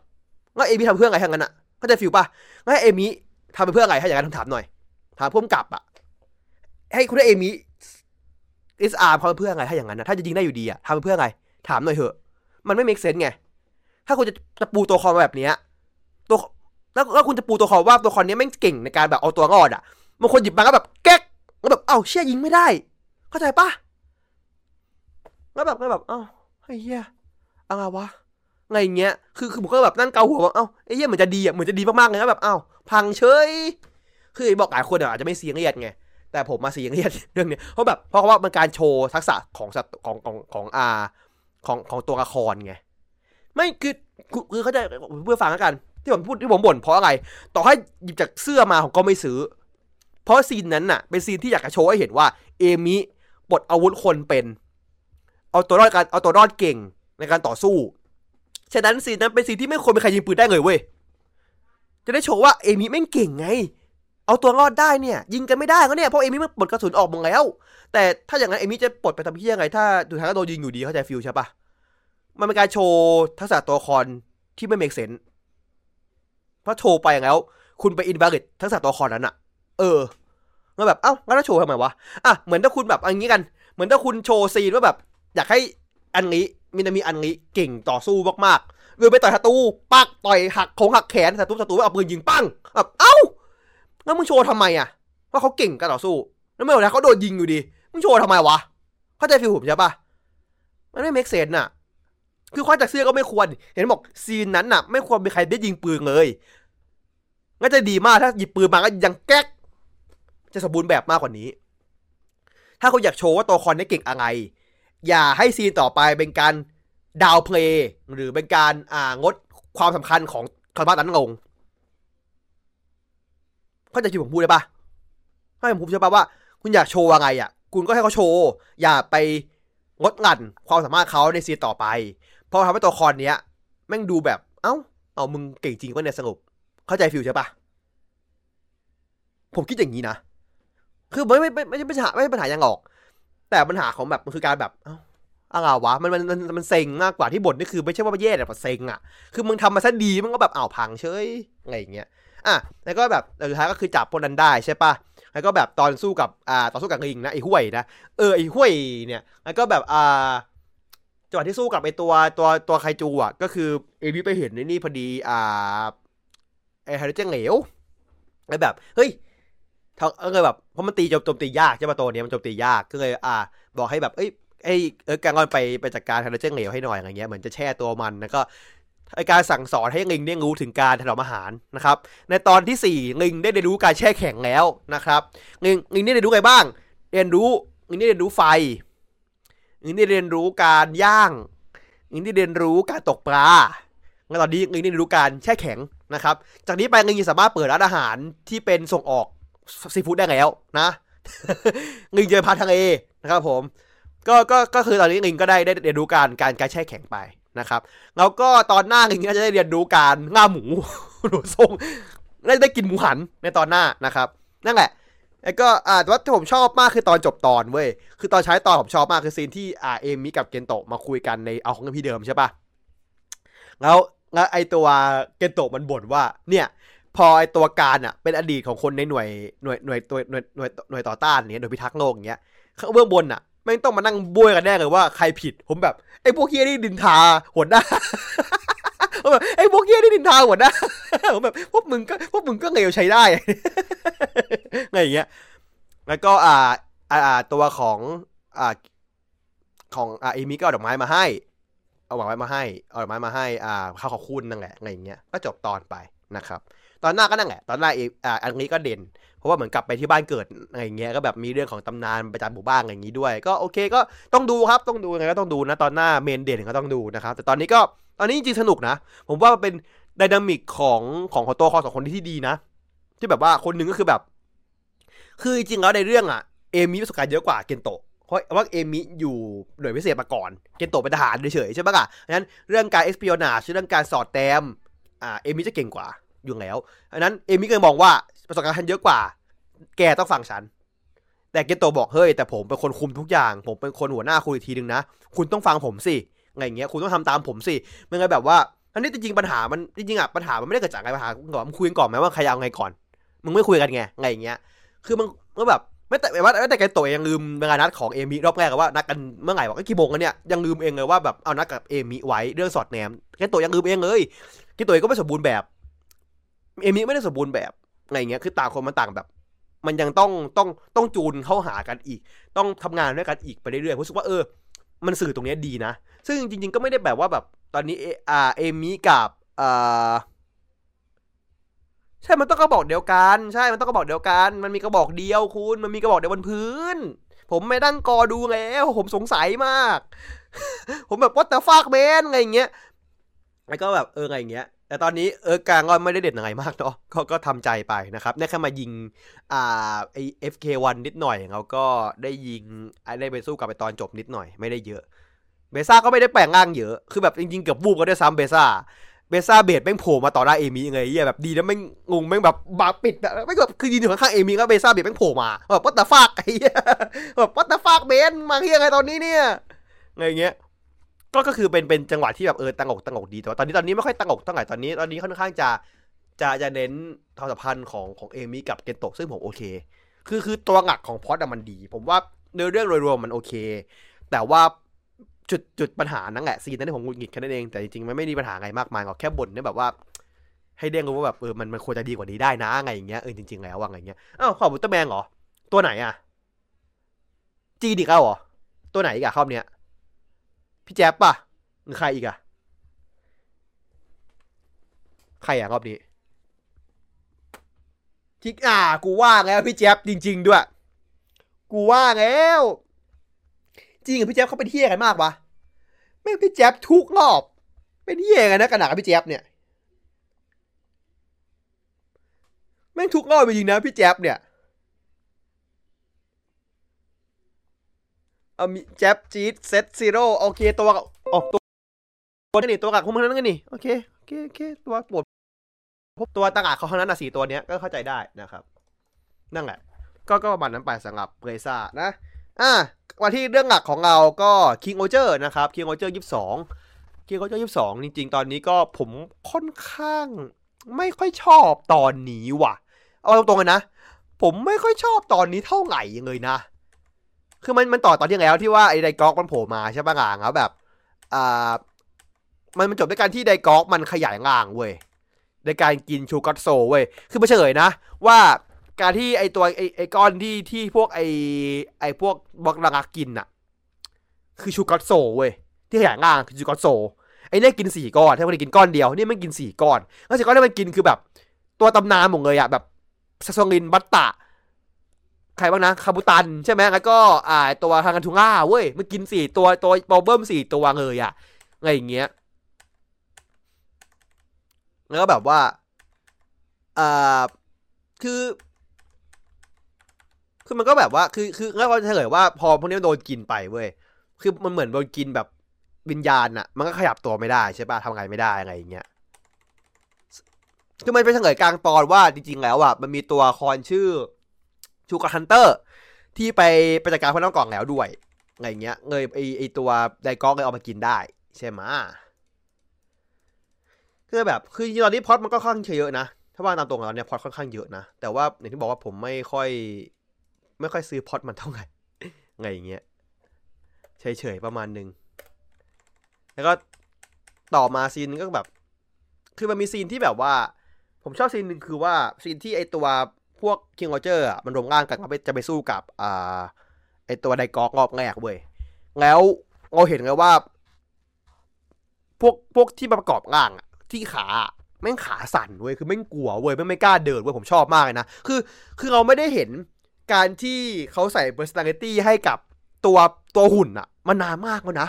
แล้วเอมี่ทำเพื่ออะไรทั้งนั้นอะเข้าใจฟิลป่ะแล้วเอมี่ทำไปเพื่ออะไรถ้าอย่างนั้นถามหน่อยถามพุ่มกลับอะให้คุณได้เอมิ disarm ทำเพื่ออะไรถ้าอย่างนั้นนะถ้าจะยิงได้อยู่ดีอะทำเพื่ออะไรถามหน่อยเถอะ มันไม่ make sense ไงถ้าคุณจะจะปูตัวคอมาแบบเนี้ยตัวแล้วแล้วคุณจะปูตัวคอว่าตัวคอนี้แม่งเก่งในการแบบเอาตัวรอดอะบางคนหยิบมาก็แบบแก๊กแล้วแบบเอ้าเชี่ยยิงไม่ได้ เข้าใจปะแล้วแบบก็แบบเอ้าไอ้เหี้ยอะไรวะไงเงี้ยคือคือผมก็แบบนั่งเกาหัวว่าเอ้าไอ้เหี้ยเหมือนจะดีอะเหมือนจะดีมากๆเลยนะแบบเอ้าพังเฉยคือบอกหลายคนอาจจะไม่เสียงเรียดไงแต่ผมมาเสียงเรียดเรื่องนี้เพราะแบบเพราะว่ามันการโชว์ทักษะของของของของอาของของตัวละครไงไม่คือคือเขาใจเพื่อฟังแล้วกัน ที่ผมพูดที่ผมบ่นเพราะอะไร ต่อให้หยิบจากเสื้อมาผมก็ไม่ซื้อ เพราะซีนนั้นน่ะ เป็นซีนที่อยากจะโชว์ให้เห็นว่า เอมิ ปลดอาวุธคนเป็น เอาตัวรอดการเอาตัวรอดเก่งในการต่อสู้ ฉะนั้นซีนนั้นเป็นซีนที่ไม่ควรมีใครยิงปืนได้เลยเว้ย จะได้โชว์ว่าเอมิแม่งเก่งไง เอาตัวรอดได้เนี่ย ยิงกันไม่ได้ก็เนี่ยเพราะเอมิมันปลดกระสุนออกหมดแล้ว แต่ถ้าอย่างนั้นเอมิจะปลดไปทำเหี้ยไง ถ้าดูทางก็โดนยิงอยู่ดีเข้าใจ feel ใช่ปะมันเป็นการโชว์ทักษะตัวละครที่ไม่ make sense เพราะโชว์ไปแล้ว คุณไป invalid ทักษะตัวละครนั้นอะเออ แล้วแบบเอ้าแล้วโชว์ทำไมวะอะเหมือนถ้าคุณแบบอันนี้กัน เหมือนถ้าคุณโชว์ซีนว่าแบบ อยากให้อันนี้มินามีอันนี้เก่งต่อสู้มากๆหรือไปต่อยศัตรูปักต่อยหักโคงหักแขนศัตรูศัตรูเอาปืนยิงปั้งแบบเอ้าแล้วมึงโชว์ทำไมอะว่าเขาเก่งการต่อสู้ แล้วไม่หมดนะเขาโดนยิงอยู่ดีมึงโชว์ทำไมวะเข้าใจฟิลผมใช่ปะมันไม่เมคเซนน่ะ คือควาจากเสื้อก็ไม่ควร เห็นบอกซีนนั้นน่ะ ไม่ควรมีใครได้ยิงปืนเลยก็จะดีมากถ้าหยิบปืนมาก็ยังแก๊ก จะสมบูรณ์แบบมากกว่านี้ ถ้าคุณอยากโชว์ว่าตัวละครนี้เก่งอะไร อย่าให้ซีนต่อไปเป็นการ downplay หรือเป็นการอ่าลดความสำคัญของ character นั้นลงเข้าใจที่ผมพูดได้ปะเข้าใจผมพูดใช่ปะว่า คุณอยากโชว์อะไรอะ คุณก็ให้เขาโชว์ อย่าไปงดงันความสามารถเขาในซีนต่อไป เพราะทำให้ตัวละครเนี้ยแม่งดูแบบ เอ้า เอามึงเก่งจริงปะเนี่ยสรุป เข้าใจฟิลใช่ปะผมคิดอย่างนี้นะ คือไม่ไม่ไม่ไม่ใช่ปัญหาไม่ใช่ปัญหายังหรอก แต่ปัญหาของแบบมันคือการแบบเอ้าอะไรวะมันมันมันมันเซ็งมากกว่าที่บ่นนี่คือไม่ใช่ว่าแย่แต่มันเซ็งอะคือมึงทำมาซะดีมันก็แบบอ้าวพังเฉยอะไรอย่างเงี้ยอะแล้วก็แบบสุดท้ายก็คือจับพวกนั้นได้ใช่ปะแล้วก็แบบตอนสู้กับอ่าต่อสู้กับลิงนะไอ้ห้วยนะเออไอ้ห้วยเนี่ยแล้วก็แบบอ่าจังหวะที่สู้กับไอ้ตัวตัวตัวไคจูอะก็คือเอวิไปเห็นในนี่พอดีอ่าไอ้ไฮโดรเจนเหลวไอ้แบบเฮ้ย เขาเออแบบเพราะมันตีโจมตียากใช่ปะตัวเนี้ยมันโจมตียากก็เลยอ่า บอกให้แบบเอ้ยไอ้เออแกงอนไปไปจัดการไฮโดรเจนเหลวให้หน่อยอะไรเงี้ยเหมือนจะแช่ตัวมันแล้วก็ไอการสั่งสอนให้ลิงได้รู้ถึงการถนอมอาหารนะครับ ในตอนที่ 4 ลิงได้เรียนรู้การแช่แข็งแล้วนะครับลิงลิงได้เรียนรู้อะไรบ้าง เรียนรู้ลิงได้เรียนรู้ไฟลิงได้เรียนรู้การย่างลิงได้เรียนรู้การตกปลาแล้วตอนนี้ลิงได้เรียนรู้การแช่แข็งนะครับ จากนี้ไปลิงจะสามารถเปิดร้านอาหารที่เป็นส่งออก ซีฟู้ดได้แล้วนะลิงเจอพาทางเอนะครับผมก็ก็ก็คือตอนนี้ลิงก็ได้ได้เรียนรู้การการการแช่แข็งไปนะครับแล้วก็ตอนหน้าลิงก็จะได้เรียนรู้การง่าหมูหนูทรงได้ได้กินหมูหันในตอนหน้านะครับ นั่นแหละแล้วก็อ่าแต่ว่าที่ผมชอบมากคือตอนจบตอนเว้ยคือตอนใช้ตอนผมชอบมากคือซีนที่อ่าเอมิกับเกนโตะมาคุยกันในเอาของพี่เดิมใช่ปะแล้วแล้วไอตัวเกนโตะมันบ่นว่าเนี่ย พอไอตัวการอะเป็นอดีตของคนในหน่วยหน่วยหน่วยตัวหน่วยหน่วยหน่วยต่อต้านเนี้ยหน่วยพิทักษ์โลกอย่างเงี้ยข้างเบื้องบนอะไม่ต้องมานั่งบ้วยกันแน่เลยว่าใครผิดผมแบบไอ้พวกเฮียนี่ดินทาหัวหน้าแบบไอ้พวกเฮียนี่ดินทาหัวหน้าผมแบบพวกมึงก็พวกมึงก็เลวใช้ได้ไงอย่างเงี้ยแล้วก็อ่าอ่าตัวของอ่าของอ่าเอมิก็เอาดอกไม้มาให้ เอาดอกไม้มาให้เอาดอกไม้มาให้อ่าข้าวขอบคุณนั่นแหละอะไงอย่างเงี้ยก็จบตอนไปนะครับ ตอนหน้าก็นั่นแหละ ตอนหน้าเออ่าอันนี้ก็เด่น เพราะว่าเหมือนกลับไปที่บ้านเกิดอะไรเงี้ย ก็แบบมีเรื่องของตำนานประจำหมู่บ้านอะไรอย่างงี้ด้วย ก็โอเคก็ต้องดูครับ ต้องดูไงก็ต้องดูนะ ตอนหน้าเมนเด่นก็ต้องดูนะครับ แต่ตอนนี้ก็ ตอนนี้จริงสนุกนะ ผมว่ามันเป็นไดนามิกของของของตัวครสองคนที่ดีนะ ที่แบบว่าคนหนึ่งก็คือแบบ คือจริงแล้วในเรื่องอะเอมิประสบการณ์เยอะกว่าเกนโตะเพราะว่าเอมิอยู่หน่วยพิเศษมาก่อน เกนโตะเป็นทหารเฉยๆใช่ปะล่ะฉะนั้นเรื่องการเอ็กซ์พิโอนาเรื่องการสอดแนมอ่าเอมิจะเก่งกว่า อยู่แล้วฉะนั้นเอมิก็เลยมองว่าประสบการณ์ฉันเยอะกว่า แกต้องฟังฉัน แต่เกนโตบอกเฮ้ยแต่ผมเป็นคนคุมทุกอย่าง ผมเป็นคนหัวหน้าคุณอีกทีนึงนะ คุณต้องฟังผมสิไงอย่างเงี้ย คุณต้องทำตามผมสิไม่งั้นแบบว่าอันนี้จริงๆปัญหามันจริงๆอะปัญหามันไม่ได้เกิดจากอะไรปัญหาก่อนมึงคุยกันก่อนไหมว่าใครเอาไงก่อน มึงไม่คุยกันไงไงอย่างเงี้ย คือมึงก็แบบไม่แต่ว่าแต่แกโตะยังลืมงานัดของเอมิรอบแรกว่านัดกันเมื่อไหร่วะกี่โมงกันเนี่ยยังลืมเองเลยว่าแบบเอานัดกับเอมิไว้เรื่องสอดแนมแกโตะยังลืมเองเลยแกโตะก็ไม่สมบูรณ์แบบ เอมิไม่ได้สมบูรณ์แบบอะไรเงี้ยคือต่างคนมันต่างแบบ มันยังต้องต้องต้องจูนเข้าหากันอีก ต้องทำงานด้วยกันอีกไปเรื่อยๆรู้สึกว่าเออ มันสื่อตรงนี้ดีนะ ซึ่งจริง ๆ ก็ไม่ได้แบบว่าแบบตอนนี้เออ่าเอมิกับอ่าใช่ มันต้องกระบอกเดียวกัน ใช่ มันต้องกระบอกเดียวกัน มันมีกระบอกเดียวคุณ มันมีกระบอกเดียวบนพื้น ผมไม่ดั้งกอดูแล้ว ผมสงสัยมาก ผมแบบวัตเตอร์ฟากเบนอะไรเงี้ย แล้วก็แบบเออไงเงี้ย แต่ตอนนี้เออกลางก็ไม่ได้เด็ดอะไรมากเนาะก็ก็ทำใจไปนะครับได้แค่มายิงอ่าไอเอฟเควันนิดหน่อยเขาก็ได้ยิงได้ไปสู้กับไปตอนจบนิดหน่อยไม่ได้เยอะ เบซ่าก็ไม่ได้แปลงร่างเยอะ คือแบบจริงๆเกือบบูบก็ได้ซ้ำเบซ่าเบซ่าเบดแม่งโผล่มาต่อหน้าเอมี่ยังไงเหี้ยแบบดีนะแม่งงงแม่งแบบบาปิดแบบไม่แบบคือยืนอยู่ข้างๆเอมี่ก็เบซ่าเบดแม่งโผล่มาแบบวัตตาฟากไอ้เหี้ยแบบวัตตาฟากเบนมาเฮียไงตอนนี้เนี่ยไงเงี้ย ก็ก็คือเป็นเป็นจังหวะที่แบบเออตังอกตังอกดีแต่ว่าตอนนี้ตอนนี้ไม่ค่อยตังอกเท่าไหร่ตอนนี้ตอนนี้ค่อนข้างจะจะจะเน้นความสัมพันธ์ของของเอมี่กับเกนโตะซึ่งผมโอเค คือคือตัวหลักของพล็อตอะมันดี ผมว่าเนื้อเรื่องโดยรวมมันโอเค แต่ว่าจุดจุดปัญหานั่นแหละซีนนั้นที่ผมหงุดหงิดแค่นั้นเองแต่จริงๆมันไม่มีปัญหาอะไรมากมายหรอกแค่บ่นเนี่ยแบบว่า ให้เด้งรู้ว่าแบบเออมันมันควรจะดีกว่านี้ได้นะไงอย่างเงี้ยเออจริงๆแล้วว่าไงเงี้ยอ้าวของอุลตร้าแมนเหรอตัวไหนอะจีดิกเอาเหรอตัวไหนอีกอะรอบเนี้ย พี่แจ๊บป่ะหรือใครอีกอะใครอะรอบนี้ทิกอ่า กูว่าแล้วพี่แจ๊บจริง ๆ ด้วย กูว่าแล้ว จริงกับพี่แจ๊บเขาเป็นเที่ยกันมากวะแม่งพี่แจ๊บทุกรอบ เป็นเที่ยกันนะขนาดกับพี่แจ๊บเนี่ยแม่งทุกรอบจริงนะพี่แจ๊บเนี่ย เอามีแจ๊บจี๊ดเซตซีโร่โอเคตัวออกตัวตัวนี่ตัวกักของมันนั่นกันนี่โอเคโอเคโอเคตัวปวดพบตัวต่างหากเขาเท่านั้นอะสี่ตัวเนี้ยก็เข้าใจได้นะครับ นั่นแหละ ก็ก็ประมาณนั้นไปสำหรับเรซ่านะอะมาที่เรื่องหลักของเราก็ King o เ e r นะครับ King o เ e r ยี่สิบสอง King o เ e r ยี่สิบสองจริง ๆ ตอนนี้ก็ผมค่อนข้างไม่ค่อยชอบตอนนี้ว่ะ เอาตรงๆเลยนะ ผมไม่ค่อยชอบตอนนี้เท่าไหร่เลยนะ คือมันมันต่อตอนที่แล้วที่ว่าไอ้ไดกอกมันโผล่มาใช่ป่ะงางแล้วแบบอ่ามันมันจบด้วยการที่ไดกอกมันขยายงางเว้ยในการกินชูกัตโซเว้ยคือไม่เฉลยนะ ว่าการที่ไอตัวไอไอก้อนที่ที่พวกไอไอพวกบล็อกระงักกินอะคือชูกัตโซเว้ยที่ขยายงางคือชูกัตโซไอเนี่ยกินสี่ก้อนถ้าคนกินก้อนเดียวนี่มันกินสี่ก้อนแล้วสี่ก้อนที่มันกินคือแบบ ตัวตำนานหมดเลยอะแบบซาซงินบัตตะ ใครบ้างนะคาบุตันใช่ไหมแล้วก็อ่าตัวฮางกันทุง่าเว้ยมันกินสี่ตัวตัวบอลเบิ้มสี่ตัวเลยอะอะไรอย่างเงี้ยแล้วก็แบบว่าอ่าคือ คือมันก็แบบว่าคือคือแล้วก็เฉลยว่าพอพวกนี้โดนกินไปเว้ยคือมันเหมือนโดนกินแบบวิญญาณอะมันก็ขยับตัวไม่ได้ใช่ป่ะทำไงไม่ได้อะไรอย่างเงี้ยคือมันเป็นเฉลยกลางตอนว่าจริงๆแล้วอะมันมีตัวละครชื่อ ชูการ์ฮันเตอร์ที่ไปไปจัดการพวกน้องกล่องแล้วด้วยอะไรเงี้ยเงยไอไอตัวไดกอกเลยเอามากินได้ ใช่ไหมคือแบบคือตอนนี้พล็อตมันก็ค่อนข้างเยอะนะถ้าว่าตามตรงแล้วเนี่ยพล็อตค่อนข้างเยอะนะแต่ว่าอย่างที่บอกว่าผมไม่ค่อย ไม่ค่อยซื้อพล็อตมันเท่าไหร่ไงอย่างเงี้ยเฉยๆประมาณหนึ่งแล้วก็ต่อมาซีนก็แบบ คือมันมีซีนที่แบบว่า ผมชอบซีนหนึ่งคือว่าซีนที่ไอตัว พวกคิงโอเจอร์อะมันรวมร่างกันมาไปจะไปสู้กับอ่าไอตัวไดกอกงอบแรกเว้ยแล้วเราเห็นเลยว่า พวกพวกที่ประกอบร่างอะ ที่ขาแม่งขาสั่นเว้ยคือแม่งกลัวเว้ยแม่งไม่กล้าเดินเว้ยผมชอบมากเลยนะคือ คือเราไม่ได้เห็นการที่เขาใส่ personality ให้กับตัวตัวหุ่นอะมันนานมากแล้วนะ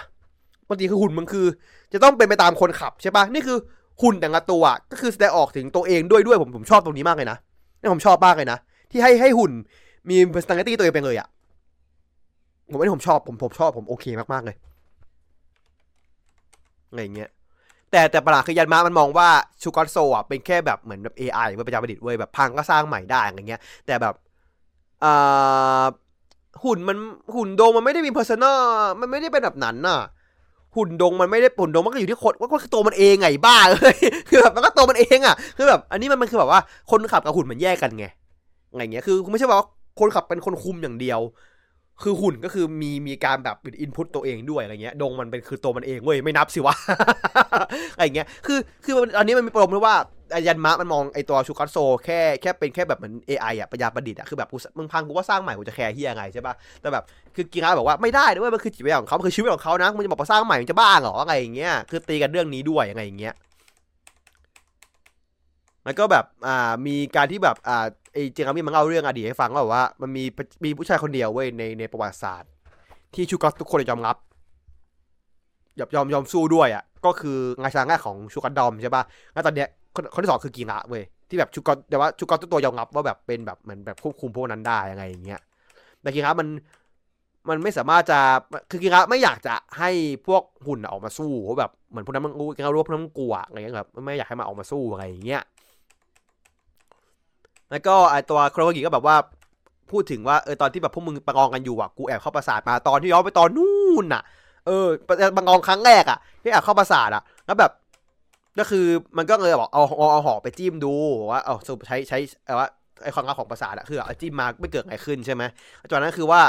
ปกติคือหุ่นมันคือ จะต้องเป็นไปตามคนขับใช่ปะนี่คือหุ่นแต่ละตัวก็คือแสดงออกถึงตัวเองด้วยด้วยผมผมชอบตรงนี้มากเลยนะ นี่ผมชอบมากเลยนะ ที่ให้ให้หุ่นมี personality ตัวเองไปเลยอะ่ะผมว่าผมชอบผมผมชอบผมโอเคมากๆเลยอะไรเงี้ยแต่แต่ประหลาดคือยันมามันมองว่าชูกอตโซอะเป็นแค่แบบเหมือนแบบ AI เว้ยประจาประดิษฐ์เว้ยแบบพังก็สร้างใหม่ได้อะไรเงี้ย แต่แบบอ่าหุ่นมันหุ่นโดมันไม่ได้มี personal มันไม่ได้เป็นแบบนั้นน่ะ หุ่นดงมันไม่ได้หุ่นดงมันก็อยู่ที่คนว่าก็คือตัวมันเองไงบ้าเลยคือแบบมันก็ตัวมันเองอะคือแบบ อันนี้มันมันคือแบบว่าคนขับกับหุ่นมันแยกกันไงไงเงี้ยคือไม่ใช่ว่าคนขับเป็นคนคุมอย่างเดียว คือหุ่นก็คือมีมีการแบบอินพุตตัวเองด้วยอะไรเงี้ยดงมันเป็นคือตัวมันเองเว้ยไม่นับสิวะอะไรเงี้ยคือคืออันนี้มันมีปมด้วยว่ายันมะมันมองไอตัวชูกัสโซแค่แค่เป็นแค่แบบเหมือน AI อะปัญญาประดิษฐ์อะคือแบบกูมึงพังกูว่าสร้างใหม่กูจะแคร์เฮียไงใช่ป่ะแต่แบบคือกีฬาบอกว่าไม่ได้ด้วยมันคือจิตวิญญาณของเขาคือชีวิตของเขานะมึงจะบอกว่าสร้างใหม่มึงจะบ้าเหรออะไรอย่างเงี้ยคือตีกันเรื่องนี้ด้วยอะไรอย่างเงี้ยแล้วก็แบบอ่ามีการที่แบบอ่า ไอเจงามีมันเล่าเรื่องอดีตให้ฟังว่าแบบว่ามันมีมีผู้ชายคนเดียวเว้ยในในประวัติศาสตร์ ที่ชูกัสทุกคนยอมรับยอมยอมยอมสู้ด้วยอะ ก็คืองาช้างแรกของชูกัสดอมใช่ป่ะแล้วตอนเนี้ยคนคนที่สองคือกีระเว้ยที่แบบชูกัสแต่ว่าชูกัสตัวตัวยอมรับว่าแบบเป็นแบบเหมือนแบบควบคุมพวกนั้นได้ยังไงอย่างเงี้ยแต่กีระมันมันไม่สามารถจะคือกีระไม่อยากจะให้พวกหุ่นออกมาสู้เพราะแบบเหมือนพวกนั้นมันรู้กีระรู้พวกนั้นกลัวอะไรเงี้ยแบบไม่อยากให้มันออกมาสู้อะไรอย่างเงี้ย แล้วก็ไอตัวโครกิก็แบบว่าพูดถึงว่าเออตอนที่แบบพวกมึงประกองกันอยู่อะกูแอบเข้าประสาทมาตอนที่ย้อนไปตอนนู่นอะ เออประกองครั้งแรกอะที่แอบเข้าประสาทอะแล้วแบบก็คือมันก็เลยบอกเอาเอาเอาหอกไปจิ้มดูว่าเอาสรุปใช้ใช้ว่าไอความรักของประสาทอะคือเอาจิ้มมาไม่เกิดอะไรขึ้นใช่ไหมจากนั้นคือว่า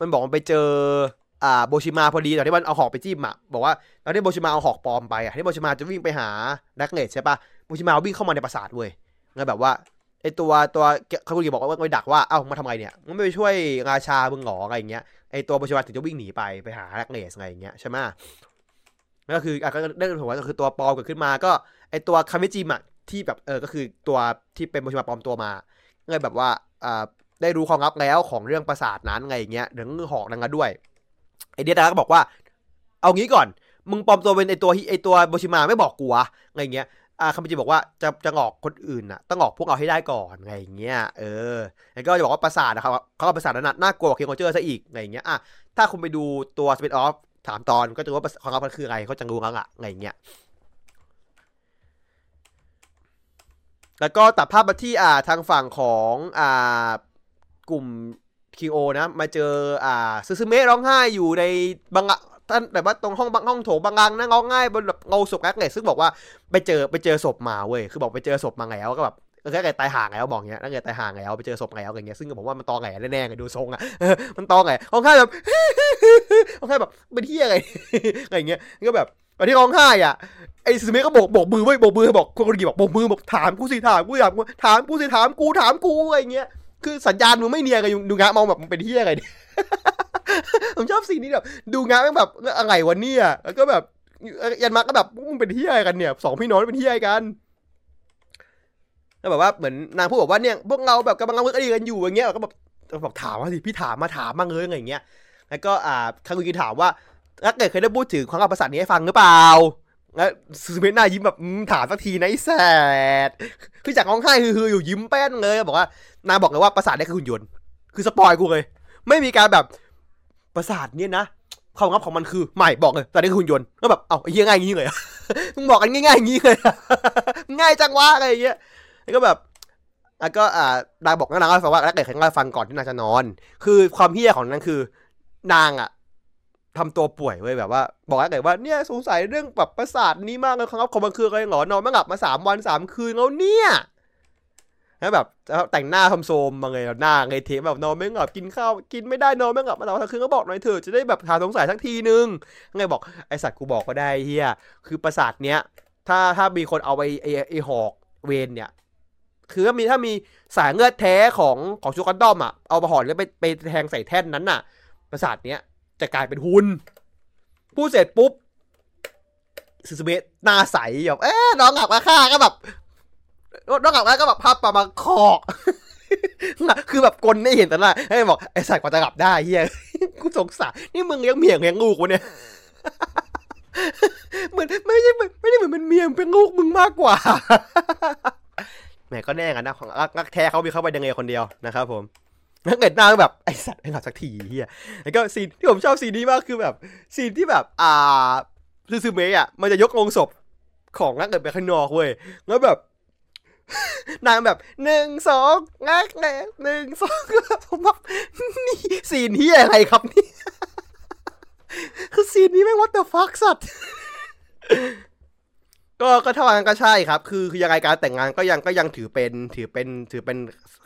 มันบอกมันไปเจออ่าโบชิมาพอดีตอนที่มันเอาหอกไปจิ้มอะบอกว่าตอนที่โบชิมาเอาหอกปลอมไปอะที่โบชิมาจะวิ่งไปหาแร็กเนตใช่ปะโบชิมาวิ่งเข้ามาในปราสาทเว้ย แล้วแบบว่าไอตัวตัวเขาคุยบอกว่าไปดักว่าเอ้ามาทำไมเนี่ยมันไม่ไปช่วยราชาบึงหงออะไรอย่างเงี้ยไอตัวโบชิมาถึงจะวิ่งหนีไปไปหาแร็กเนสอะไรอย่างเงี้ยใช่ไหมก็คืออะก็ได้ผมว่าก็คือตัวปลอมเกิดขึ้นมาก็ไอตัวคาเมจิมะที่แบบเออก็คือตัวที่เป็นโมชิมาปลอมตัวมาเลยแบบว่าอ่าได้รู้ความลับแล้วของเรื่องประสาทนั้นไงอย่างเงี้ยเรื่องหอกนั่นก็ด้วยไอเดียดาก็บอกว่า เอางี้ก่อน มึงปลอมตัวเป็นไอตัวไอตัวโมชิมาไม่บอกกูวะไงอย่างเงี้ย อ่าคาเมจิบอกว่าจะจะหลอกคนอื่นน่ะต้องหลอกพวกเราให้ได้ก่อนไงอย่างเงี้ยเออแล้วก็จะบอกว่าปราสาทนะครับเขาเอาปราสาทนั้นน่ากลัวกว่าคิงโอเจอร์ซะอีกไงอย่างเงี้ยอะถ้าคุณไปดูตัว spin-off สามตอนก็จะรู้ว่าความลับมันคืออะไรเขาจะรู้แล้วอะไงเงี้ยแล้วก็ตัดภาพมาที่อ่าทางฝั่งของอ่ากลุ่มคิโอนะมาเจออ่าซึซึเมะร้องไห้อยู่ในบาง ท่านแบบว่าตรงห้องบางห้องโถงบางงังนะร้องไห้บนแบบเงาศพแกเลยซึ่งบอกว่าไปเจอไปเจอศพมาเว้ยคือบอกไปเจอศพมาแล้วก็แบบแค่ไงตายห่างแล้วบอกเงี้ยถ้าเกิดตายห่างแล้วไปเจอศพแล้วอย่างเงี้ยซึ่งผมว่ามันตอแหงแน่ๆไงดูทรงอะมันตอแหงร้องไห้แบบร้องไห้แบบเป็นที่อะไรอะไรเงี้ยก็แบบตอนที่ร้องไห้อะไอ้สมิธก็บอกบอกมือไว้บอกมือบอกคนคนกี่บอกบอกมือบอกถามกูสิถามกูถามกูถามกูสิถามกูถามกูอะไรเงี้ยคือสัญญาณมึงไม่เนียนกันดูงะมองแบบมึงเป็นที่อะไร ผมชอบสิ่งนี้แบบ ดูงะแบบอะไรวะเนี่ยแล้วก็แบบยันมาก็แบบมึงเป็นเที่อะไรกันเนี่ยสองพี่น้องเป็นเที่อะไรกันแล้วแบบว่าเหมือนนางพูดบอกว่าเนี่ยพวกเราแบบกำลังเลิกดีกันอยู่อย่างเงี้ยก็แบบบอกถามว่าสิพี่ถามมาถามมาเลยอะไรเงี้ยแล้วก็อ่าคาคุกิถามว่าถ้าเกิดเคยได้พูดถึงความกับประสาทนี้ให้ฟังหรือเปล่าแล้วซูเมะหน้ายิ้มแบบถามสักทีนะไอ้แสดคือจากร้องไห้คืออยู่ยิ้มแป้นเลยบอกว่านางบอกเลยว่าประสาทนี้คือหุ่นยนต์คือสปอยกูเลย ไม่มีการแบบ ประสาทเนี่ยนะความลับของมันคือใหม่บอกเลยแต่นี่คือหุ่นยนต์ก็แบบเอ้าไอ้เงี้ยง่ายงี้เลยมึงบอกกันง่ายๆอย่างงี้เลยง่ายจังวะอะไรเงี้ยแล้วก็แบบแล้วก็อ่านางบอกนางเล่าฟังว่าแล้วเกิดใครเล่าฟังก่อนที่นางจะนอน คือความเฮี้ยของนางคือนางอะทำตัวป่วยเว้ยแบบว่า บอกแล้วเกิดว่าเนี่ยสงสัยเรื่องแบบประสาทนี้มากเลยครับของมันคืออะไรหรอนอนไม่หลับมาสามวันสามคืนแล้วเนี่ย แล้วแบบแต่งหน้าทำโซมมาไงหน้าไงเทแบบนอนไม่หลับกินข้าวกินไม่ได้นอนไม่หลับมาตลอดทั้งคืนก็บอกหน่อยเถอะจะได้แบบหาสงสัยสักทีนึงไงบอกไอสัตว์กูบอกก็ได้เฮียคือประสาทเนี้ย ถ้าถ้ามีคนเอาไปไอไอหอกเวนเนี่ย คือถ้ามีถ้ามีสายเงือดแท้ของของชูกันดอมอะเอาไปห่อแล้วไปไปแทงใส่แท่นนั้นน่ะ ประสาทเนี้ยจะกลายเป็นหุ่นพูดเสร็จปุ๊บซูซูเมะหน้าใสแบบเอ๊น้องกลับมาฆ่าก็แบบ น้องกลับมาก็แบบภาพประมาคอกคือแบบกลได้เห็นแต่ละให้บอกไอ้สัตว์กว่าจะกลับได้เฮียกูสงสารนี่มึงเลี้ยงเมียงเลี้ยงลูกวะเนี่ยเหมือนไม่ใช่ไม่ได้เหมือนเป็นเมียเป็นลูกมึงมากกว่าแหมก็แน่กันนะของรักแท้เขามีเข้าไปยังไงคนเดียวนะครับผมนักเกิดหน้าแบบไอสัตว์ไอ้หลับสักทีเฮียแล้วก็ซีนที่ผมชอบซีนนี้มากคือแบบซีนที่แบบ อ่าซูซูเมะอะมันจะยกลงศพของนักเกิดไปข้างนอกเว้ยแล้วแบบ นางแบบหนึ่งสองงักแน่หนึ่งสองผมแบบนี่ซีนที่อะไรครับนี่ คือซีนนี้แม่งวัตเตอร์ฟักสัตว์ก็ก็ถ้าว่างั้นก็ใช่ครับ คือคือยังไงการแต่งงานก็ยังก็ยังถือเป็นถือเป็นถือเป็น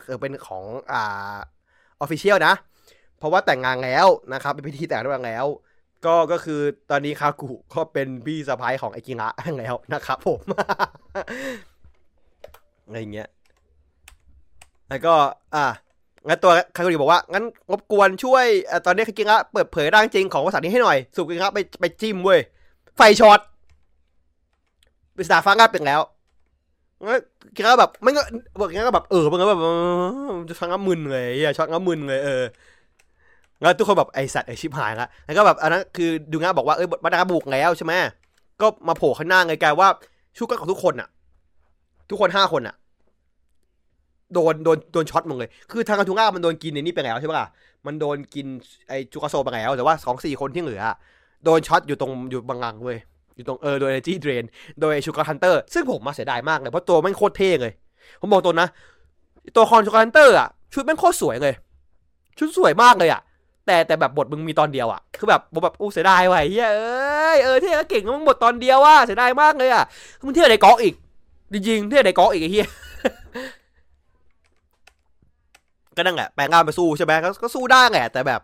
ถือเป็นของอ่าออฟฟิเชียลนะ เพราะว่าแต่งงานแล้วนะครับ เป็นพิธีแต่งงานแล้ว ก็ก็คือตอนนี้คากุก็เป็นพี่สะพ้ายของไอกิระแล้วนะครับผม อะไรเงี้ยแล้วก็ อะงั้นตัวคาโกริบอกว่างั้นรบกวนช่วยอตอนนี้คากิระเปิดเผยร่างจริงของภาษานี้ให้หน่อยสุกิระไปไปจิ้มเว้ยไฟช็อตปริศนาฟ้างับเป็นแล้วงั้นกิระแบบไม่ก็บอกงั้นก็แบบเออมันก็แบบจะฟังงับมึนเลยอะช็อตงับมึนเลยเออแล้วทุกคนแบบไอสัตว์ไอชิบหายละแล้วก็แบบอันนั้นคือดูงาบอกว่าเอ้ยบัตรบุกแล้วใช่ไหมก็มาโผล่ข้างหน้าไงกลายว่าชุกกับทุกคนอะ ทุกคนห้าคนอะ โดนโดนโดนช็อตหมดเลย คือทางกระทุงอ้ามันโดนกินในนี่ไปแล้วใช่ปะล่ะมันโดนกินไอจูกาโซไปแล้ว แต่ว่าสองสี่คนที่เหลือ โดนช็อตอยู่ตรงอยู่บางงังเว้ย อยู่ตรงเออโดย energy drain โดยชูการ์ฮันเตอร์ ซึ่งผมมาเสียดายมากเลยเพราะตัวแม่งโคตรเท่เลย ผมบอกตัวนะ ตัวละครชูการ์ฮันเตอร์อะชุดแม่งโคตรสวยเลย ชุดสวยมากเลยอะ แต่แต่แบบบทมึงมีตอนเดียวอะ คือแบบผมแบบอู้เสียดายว่ะเฮ้ยเอ้ยเออเท่ก็เก่งมึงบทตอนเดียวว่ะเสียดายมากเลยอะมึงเท่ในกอกอีกจริงๆเท่ในกอกอีกไอ้เหี้ย ก็นั่นแหละแปลงร่างไปสู้ใช่ไหมก็ก็สู้ได้แหละแต่แบบ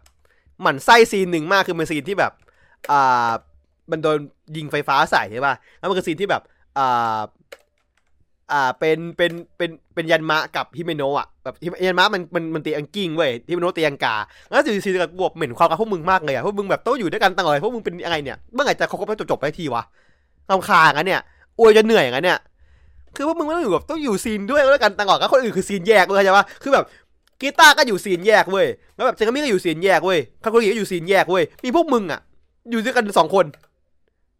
หมันไส้ซีนหนึ่งมากคือเป็นซีนที่แบบอ่ามันโดนยิงไฟฟ้าใส่ใช่ป่ะแล้วมันคือซีนที่แบบอ่าอ่าเป็นเป็นเป็นเป็นยันมะกับฮิเมโนะอะแบบยันมะมันมันมันตีอังกิ้งเว้ยฮิเมโนะตีอังกาแล้วซีนซีนกับบวกเหม็นความกับพวกมึงมากเลยอะพวกมึงแบบต้องอยู่ด้วยกันตลอดพวกมึงเป็นยังไงเนี่ยเมื่อไหร่จะคบกันจบจบไปทีวะรำคาญกันเนี่ยอวยจะเหนื่อยกันเนี่ยคือว่ามึงไม่ต้องอยู่แบบต้องอยู่ซีนด้วยแล้วกันตลอดก็คนอื่นคือซีนแยกเลยใช่ปะคือแบบ กีตาร์ก็อยู่ซีนแยกเว้ยแล้วแบบเซงามิก็อยู่ซีนแยกเว้ยคาคุริก็อยู่ซีนแยกเว้ยมีพวกมึงอะ อยู่ด้วยกันสองคน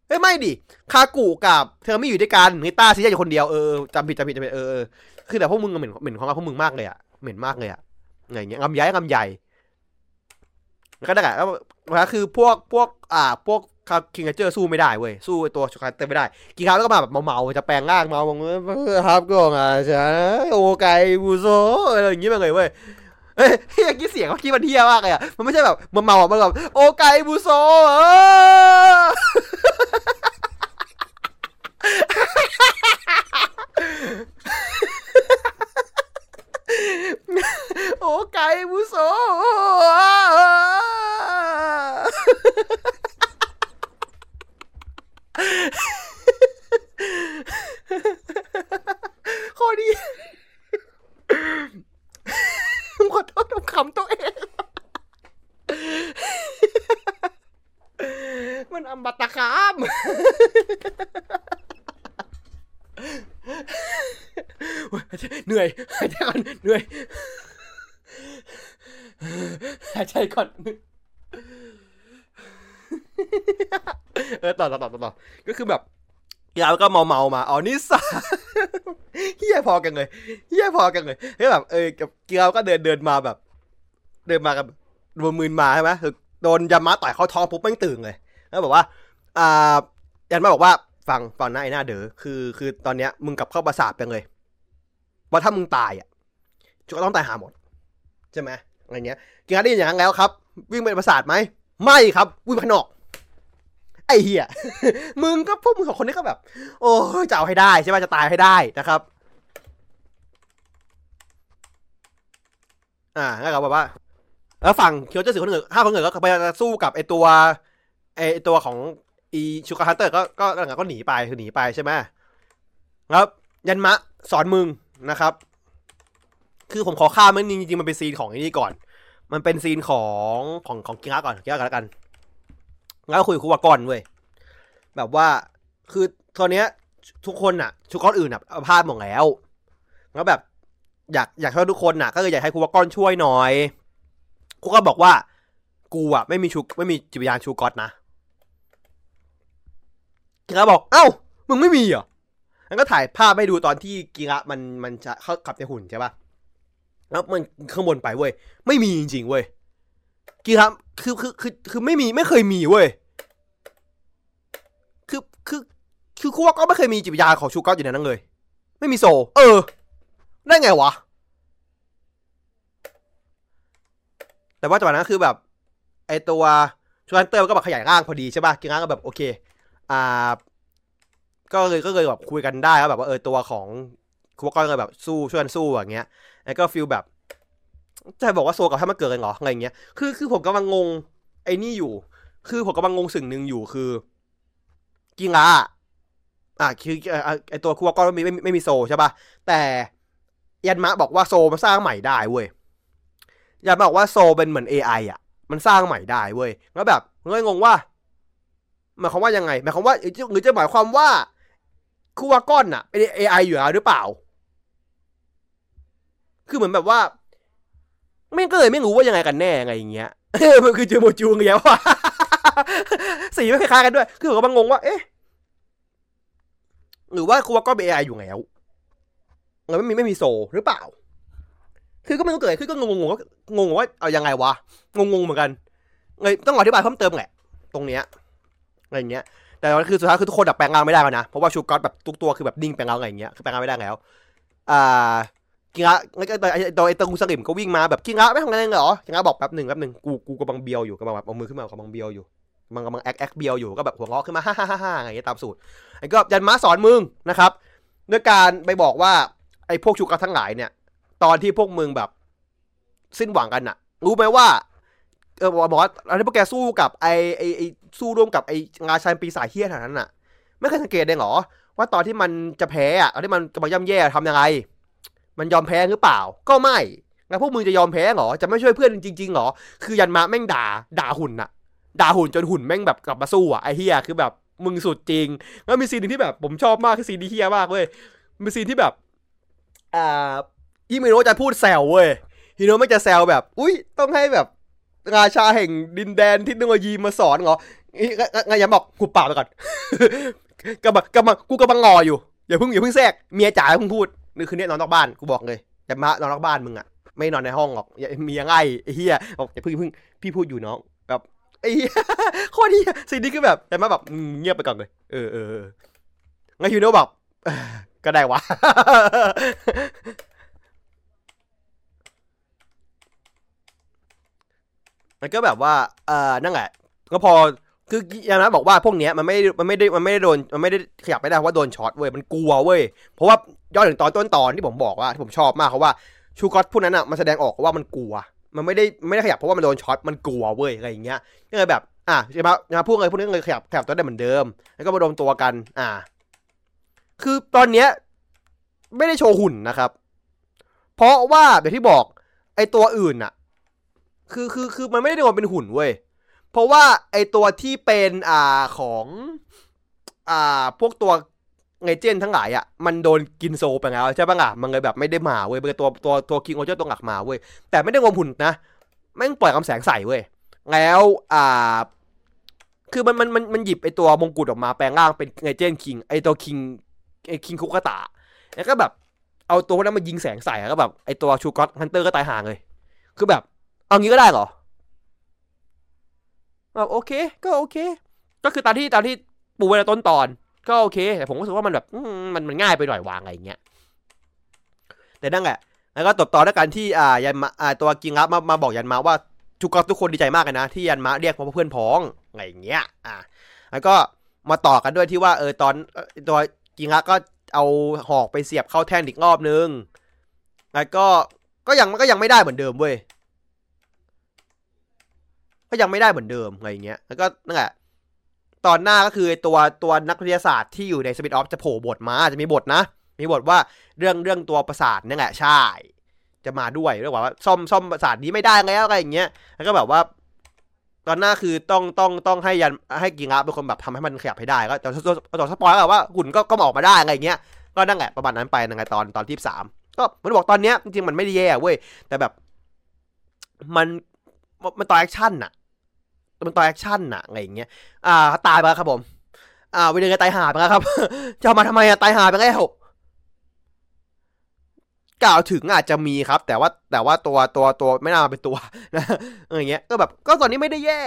เฮ้ยไม่ดิคากุกับเธอไม่อยู่ด้วยกันกีตาร์ซีนแยกอยู่คนเดียวเออจำผิดจำผิดจำผิดเออเออคือแต่พวกมึงเหม็นเหม็นของเราพวกมึงมากเลยอะเหม็นมากเลยอะไงเงี้ยงำย้ายงำใหญ่แล้วก็ได้แหละแล้วแล้วคือพวกพวกอ่าพวก คาคิงเจอร์สู้ไม่ได้เว้ย สู้ไอตัวช็อกโกแลตไม่ได้กีคาแล้วก็มาแบบเมาๆจะแปลงร่างเมาบอกเออครับก็อะใช่โอไกบูโซอะไรอย่างงี้มาเลยเว้ยเฮ้ยเฮียกี้เสียงเขาคิดมันเฮียมากเลยอะ มันไม่ใช่แบบมันเมาอะมันแบบโอไกบูโซเออโอไกบูโซ ข้อดีขอโทษผมขำตัวเอง มันอัมบัตตะคาม เหนื่อยหายใจก่อนเหนื่อยหายใจก่อน เออต่อต่อต่อต่อก็คือแบบยาวก็เมาเมามาอ๋อนี่สาเฮียพอกันเลยเฮียพอกันเลยเฮ้ยแบบเออกับเกียวก็เดินเดินมาแบบ เดินมากับโดนมืนมาใช่ไหมคือโดนยามาต่อยเข้าท้องปุ๊บแม่งตื่นเลย แล้วบอกว่า อ่ายันมาบอกว่าฟังฟังนะไอ้หน้าเด๋อคือ คือตอนเนี้ยมึงกลับเข้าประสาทไปเลยว่าถ้ามึงตายอะจุก็ต้องตายหาหมดใช่ไหมอะไรเงี้ยเกินได้ยินอย่างนั้นแล้วครับ วิ่งไปประสาทไหมไม่ครับ วิ่งไปนอก ไอ้เหี้ย มึงก็พวกมึงสองคนนี้ก็แบบ โอ้ยจะเอาให้ได้ใช่ไหมจะตายให้ได้นะครับ อ่าแล้วก็แบบว่าแล้วฝั่งเคียวเจอสื่อคนอื่นห้าคนอื่นก็ไปสู้กับไอตัวไอตัวของอีชูการ์ฮันเตอร์ก็ก็ก็ก็หนีไปคือหนีไปใช่ไหมแล้วยันมะสอนมึงนะครับ คือผมขอข้ามมันจริงๆมันเป็นซีนของอนี่ก่อน มันเป็นซีนของของของกิงะก่อนกิงะก่อนแล้วกัน แล้วคุยกับครูวากอนเว้ยแบบว่าคือตอนเนี้ย ทุกคนอะ ทุกคนอื่นอะเอาพลาดหมดแล้วแล้วแบบ อยากอยากให้ทุกคนน่ะ ก็เลยอยากให้ครูวากอนช่วยหน่อยครูก็บอกว่า กูอะ ไม่มีชูไม่มีจิตวิญญาณชูก๊อตนะกีระบอก เอ้า มึงไม่มีเหรองั้นก็ถ่ายภาพให้ดูตอนที่กีระมันมันจะเข้าขับในหุ่นใช่ปะแล้วมันข้างบนไปเว้ย ไม่มีจริงๆเว้ย กีระคือคือคือคือไม่มีไม่เคยมีเว้ยคือคือคือครูว่ากอนไม่เคยมีจิตวิญญาณของชูก๊อตอยู่ในนั้นเลย ไม่มีโซ เออ ได้ไงวะ แต่ว่าจังหวะนั้นคือแบบ ไอตัวชูการเตอร์ก็แบบขยายร่างพอดีใช่ป่ะกินร่างก็แบบโอเค อ่า ก็เลยก็เลยแบบคุยกันได้ว่าแบบว่าเออตัวของคุวก้อนก็แบบสู้ช่วยกันสู้อย่างเงี้ยแล้วก็ฟีลแบบ จะบอกว่าโซกับถ้ามันเกิดกันเหรออะไรเงี้ยคือคือผมกำลังงงไอ้นี่อยู่ คือผมกำลังงงสิ่งหนึ่งอยู่คือกิงะอะคือไอตัวคุวก้อนไม่มีไม่มีโซใช่ป่ะแต่ยันมะบอกว่าโซมันสร้างใหม่ได้เว้ยยันมะบอกว่าโซเป็นเหมือน AI อะ มันสร้างใหม่ได้เว้ยแล้วแบบเงยงงว่าหมายความว่ายังไงหมายความว่าหรือจะหมายความว่าคูวาก้อนอะเป็น AI อยู่แล้วหรือเปล่า คือเหมือนแบบว่า ไม่ก็เลยไม่รู้ว่ายังไงกันแน่ไงอย่างเงี้ยมันคือเจอโมจูงเงี้ยว่ะสีไม่คล้ายกันด้วย คือผมก็งงว่า เอ๊ะ หรือว่าคูวาก้อนเป็น AI อยู่แล้วเงยไม่มีไม่มีโซหรือเปล่า คือก็ไม่รู้เกิดขึ้นก็งงงว่างงว่าเอายังไงวะ งงเหมือนกันเลยต้องอธิบายเพิ่มเติมแหละ ตรงเนี้ยอะไรเงี้ย แต่คือสุดท้ายคือทุกคนแบบแปลงร่างไม่ได้แล้วนะ เพราะว่าชูก๊อตแบบทุกตัวคือแบบนิ่งแปลงร่างอะไรเงี้ย คือแปลงร่างไม่ได้แล้ว อ่า กิงะไอ้ตัวไอ้ตัวไอ้ตัวกูสลิมก็วิ่งมาแบบกิงะไม่ทำอะไรเหรอกิงะบอกแป๊บหนึ่งแป๊บหนึ่งกูกูกำลังเบียวอยู่กำลังแบบเอามือขึ้นมากำลังเบียวอยู่กำลังกำลังแอคแอคเบียวอยู่ก็แบบหัวเราะขึ้นมาฮ่าฮ่าฮ่าอะไรเงี้ยตามสูตรไอ้ก็ยันม้าสอนมึงนะครับด้วยการไปบอกว่าไอ้พวกชูก๊อตทั้งหลายเนี่ย ตอนที่พวกมึงแบบ สิ้นหวังกันอะรู้ไหมว่าเออบอกว่าตอนที่พวกแกสู้กับไอ้ไอไอสู้ร่วมกับไอ้งาชันปีศาจเฮี้ยนนั้นน่ะไม่เคยสังเกตเลยเหรอว่าตอนที่มันจะแพ้อะตอนที่มันกำลังย่ำแย่ทำยังไง มันยอมแพ้หรือเปล่า ก็ไม่แล้วพวกมึงจะยอมแพ้เหรอ จะไม่ช่วยเพื่อนจริงๆเหรอ คือยันมาแม่งด่า ด่าหุ่นอะด่าหุ่นจนหุ่นแม่งแบบกลับมาสู้อะไอเฮียคือแบบมึงสุดจริง แล้วมี scene หนึ่งที่แบบผมชอบมากคือ scene ที่เฮียมากเว้ย มี scene ที่แบบ อ่าฮิเมโนะจะพูดแซวเว้ยฮิเมโนะไม่จะแซวแบบ อุ้ยต้องให้แบบราชาแห่งดินแดนเทคโนโลยีมาสอนเหรอไงยังบอกกูปากไปก่อนกำลังกำลังกูกำลังงออยู่อย่าเพิ่งอย่าเพิ่งแทรกเมียจ๋าเพิ่งพูด นี่คืนนี้นอนนอกบ้านกูบอกเลยแต่มานอนนอกบ้านมึงอะไม่นอนในห้องหรอกอย่ามียง่ายไอ้เหี้ยบอกอย่าเพิ่งเพิ่งพี่พูดอยู่น้องแบบไอ้เหี้ยโคตรดีสิ่งนี้คือแบบแต่มาแบบเงียบไปก่อนเลยเออเออไงฮิโนะบอกก็ได้วะมันก็แบบว่าเออนั่นแหละก็พอ คือยานะบอกว่าพวกเนี้ยมันไม่มันไม่ได้มันไม่ได้โดนมันไม่ได้ขยับไม่ได้เพราะว่าโดนช็อตเว้ยมันกลัวเว้ยเพราะว่าย้อนถึงตอนต้นตอนที่ผมบอกว่าที่ผมชอบมากเพราว่าชูกอตพวกนั้นอะมันแสดงออกว่ามันกลัว มันไม่ได้ไม่ได้ขยับเพราะว่ามันโดนช็อตมันกลัวเว้ยอะไรอย่างเงี้ยก็เลยแบบอะจะมาจะมาพูดอะไรพวกนี้เลยขยับขยับตัวได้เหมือนเดิม แล้วก็มาโดนตัวกัน อ่า คือตอนเนี้ยไม่ได้โชว์หุ่นนะครับ เพราะว่าแบบที่บอก ไอตัวอื่นอะ คือคือคือมันไม่ได้โดนเป็นหุ่นเว้ย เพราะว่าไอตัวที่เป็นอ่าของอ่าพวกตัวไงเจนทั้งหลายอะมันโดนกินโซไปแล้วใช่ปะอะมันเลยแบบไม่ได้มาเว้ยเป็นตัวตัวตัวคิงโอเจอร์ตัวหลักมาเว้ยแต่ไม่ได้งมหุ่นนะแม่งปล่อยคำแสงใส่เว้ยแล้วอ่าคือมันมันมันมันหยิบไอตัวมงกุฎออกมาแปลงร่างเป็นไงเจนคิงไอตัวคิงไอคิงคุกตะแล้วก็แบบเอาตัวนั้นมายิงแสงใส่แล้วก็แบบไอตัวชูกอตฮันเตอร์ก็ตายห่างเลย คือแบบ เอางี้ก็ได้เหรอ แบบโอเค ก็โอเค ก็คือตามที่ตามที่ปูไว้ในต้นตอน ก็โอเค แต่ผมก็รู้สึกว่ามันแบบมันมันง่ายไปหน่อยวางอะไรอย่างเงี้ยแต่นั่นแหละแล้วก็ตบต่อด้วยการที่อ่ายันมาอ่าตัวกิงรับมามาบอกยันมาว่าทุกคนทุกคนดีใจมากเลยนะ ที่ยันมาเรียกว่าเพื่อนพ้องอะไรอย่างเงี้ย อ่าแล้วก็มาต่อกันด้วยที่ว่าเออตอนตัวกิงรับก็เอาหอกไปเสียบเข้าแท่นอีกรอบนึง แล้วก็ก็ยังก็ยังไม่ได้เหมือนเดิมเว้ย ก็ยังไม่ได้เหมือนเดิมอะไรเงี้ย แล้วก็นั่นแหละตอนหน้าก็คือตัวตัวนักวิทยาศาสตร์ที่อยู่ใน spin-off จะโผล่บทมาจะมีบทนะ มีบทว่าเรื่องเรื่องตัวปราสาทนี่แหละใช่ จะมาด้วยเรื่องว่าซ่อมซ่อมปราสาทนี้ไม่ได้แล้วอะไรอย่างเงี้ย แล้วก็แบบว่า ตอนหน้าคือต้องต้องต้องให้ยันให้กิระเป็นคนแบบทำให้มันขยับให้ได้ก็แต่ต่อ spoil ก็ว่าหุ่นก็ก็ออกมาได้อะไรอย่างเงี้ย ก็นั่นแหละประมาณนั้นไปในตอนตอนที่สามก็มันบอกตอนเนี้ยจริงๆมันไม่ได้แย่เว้ยแต่แบบ มันมันต่อ action อะ มันต่อ action อะอะไรอย่างเงี้ย อ่าตายไปครับผม อ่าวินเดอร์ตายห่าไปแล้วครับ จะมาทำไมอะตายห่าไปแล้วกล่าวถึงอาจจะมีครับ แต่ว่าแต่ว่าตัวตัวตัวไม่น่าเป็นตัวนะอย่างเงี้ย ก็แบบก็ตอนนี้ไม่ได้แย่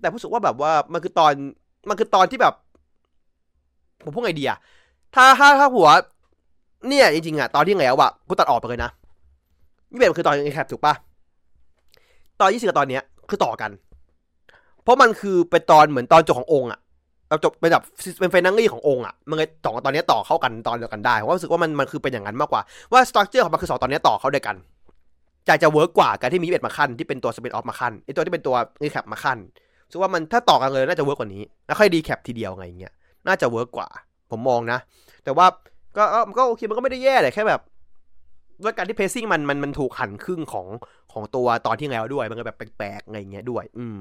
แต่รู้สึกว่าแบบว่ามันคือตอนมันคือตอนที่แบบ ผมพูดไงดีอะถ้าถ้าถ้าหัว เนี่ยจริงๆอะตอนที่แล้วอะกูตัดออกไปเลยนะยี่สิบเอ็ดคือตอน recap ถูกปะตอนยี่สิบกับตอนเนี้ยคือต่อกัน เพราะมันคือเป็นตอนเหมือนตอนจบขององค์อะเอาจบเป็นแบบเป็น finale ขององค์อะมันเลยสองตอนนี้ต่อเข้ากันตอนเดียวกันได้ผมรู้สึกว่ามันมันคือเป็นอย่างนั้นมากกว่าว่า structure ของมันคือสองตอนนี้ต่อเข้าด้วยกันจะจะ work กว่าการที่มีเอ็ดมาคั่นที่เป็นตัว spin-off มาคั่นไอตัวที่เป็นตัว recap มาคั่นรู้สึกว่ามันถ้าต่อกันเลยน่าจะ work กว่านี้แล้วค่อย recap ทีเดียวไงอย่างเงี้ยน่าจะ work กว่า ผมมองนะ แต่ว่าก็ก็ก็โอเคมันก็ไม่ได้แย่เลยแค่แบบด้วยการที่ pacing มันมันมันถูกหั่นครึ่งของของตัวตอนที่แล้วด้วยมันก็แบบแปลกๆอะไรเงี้ยด้วย อืม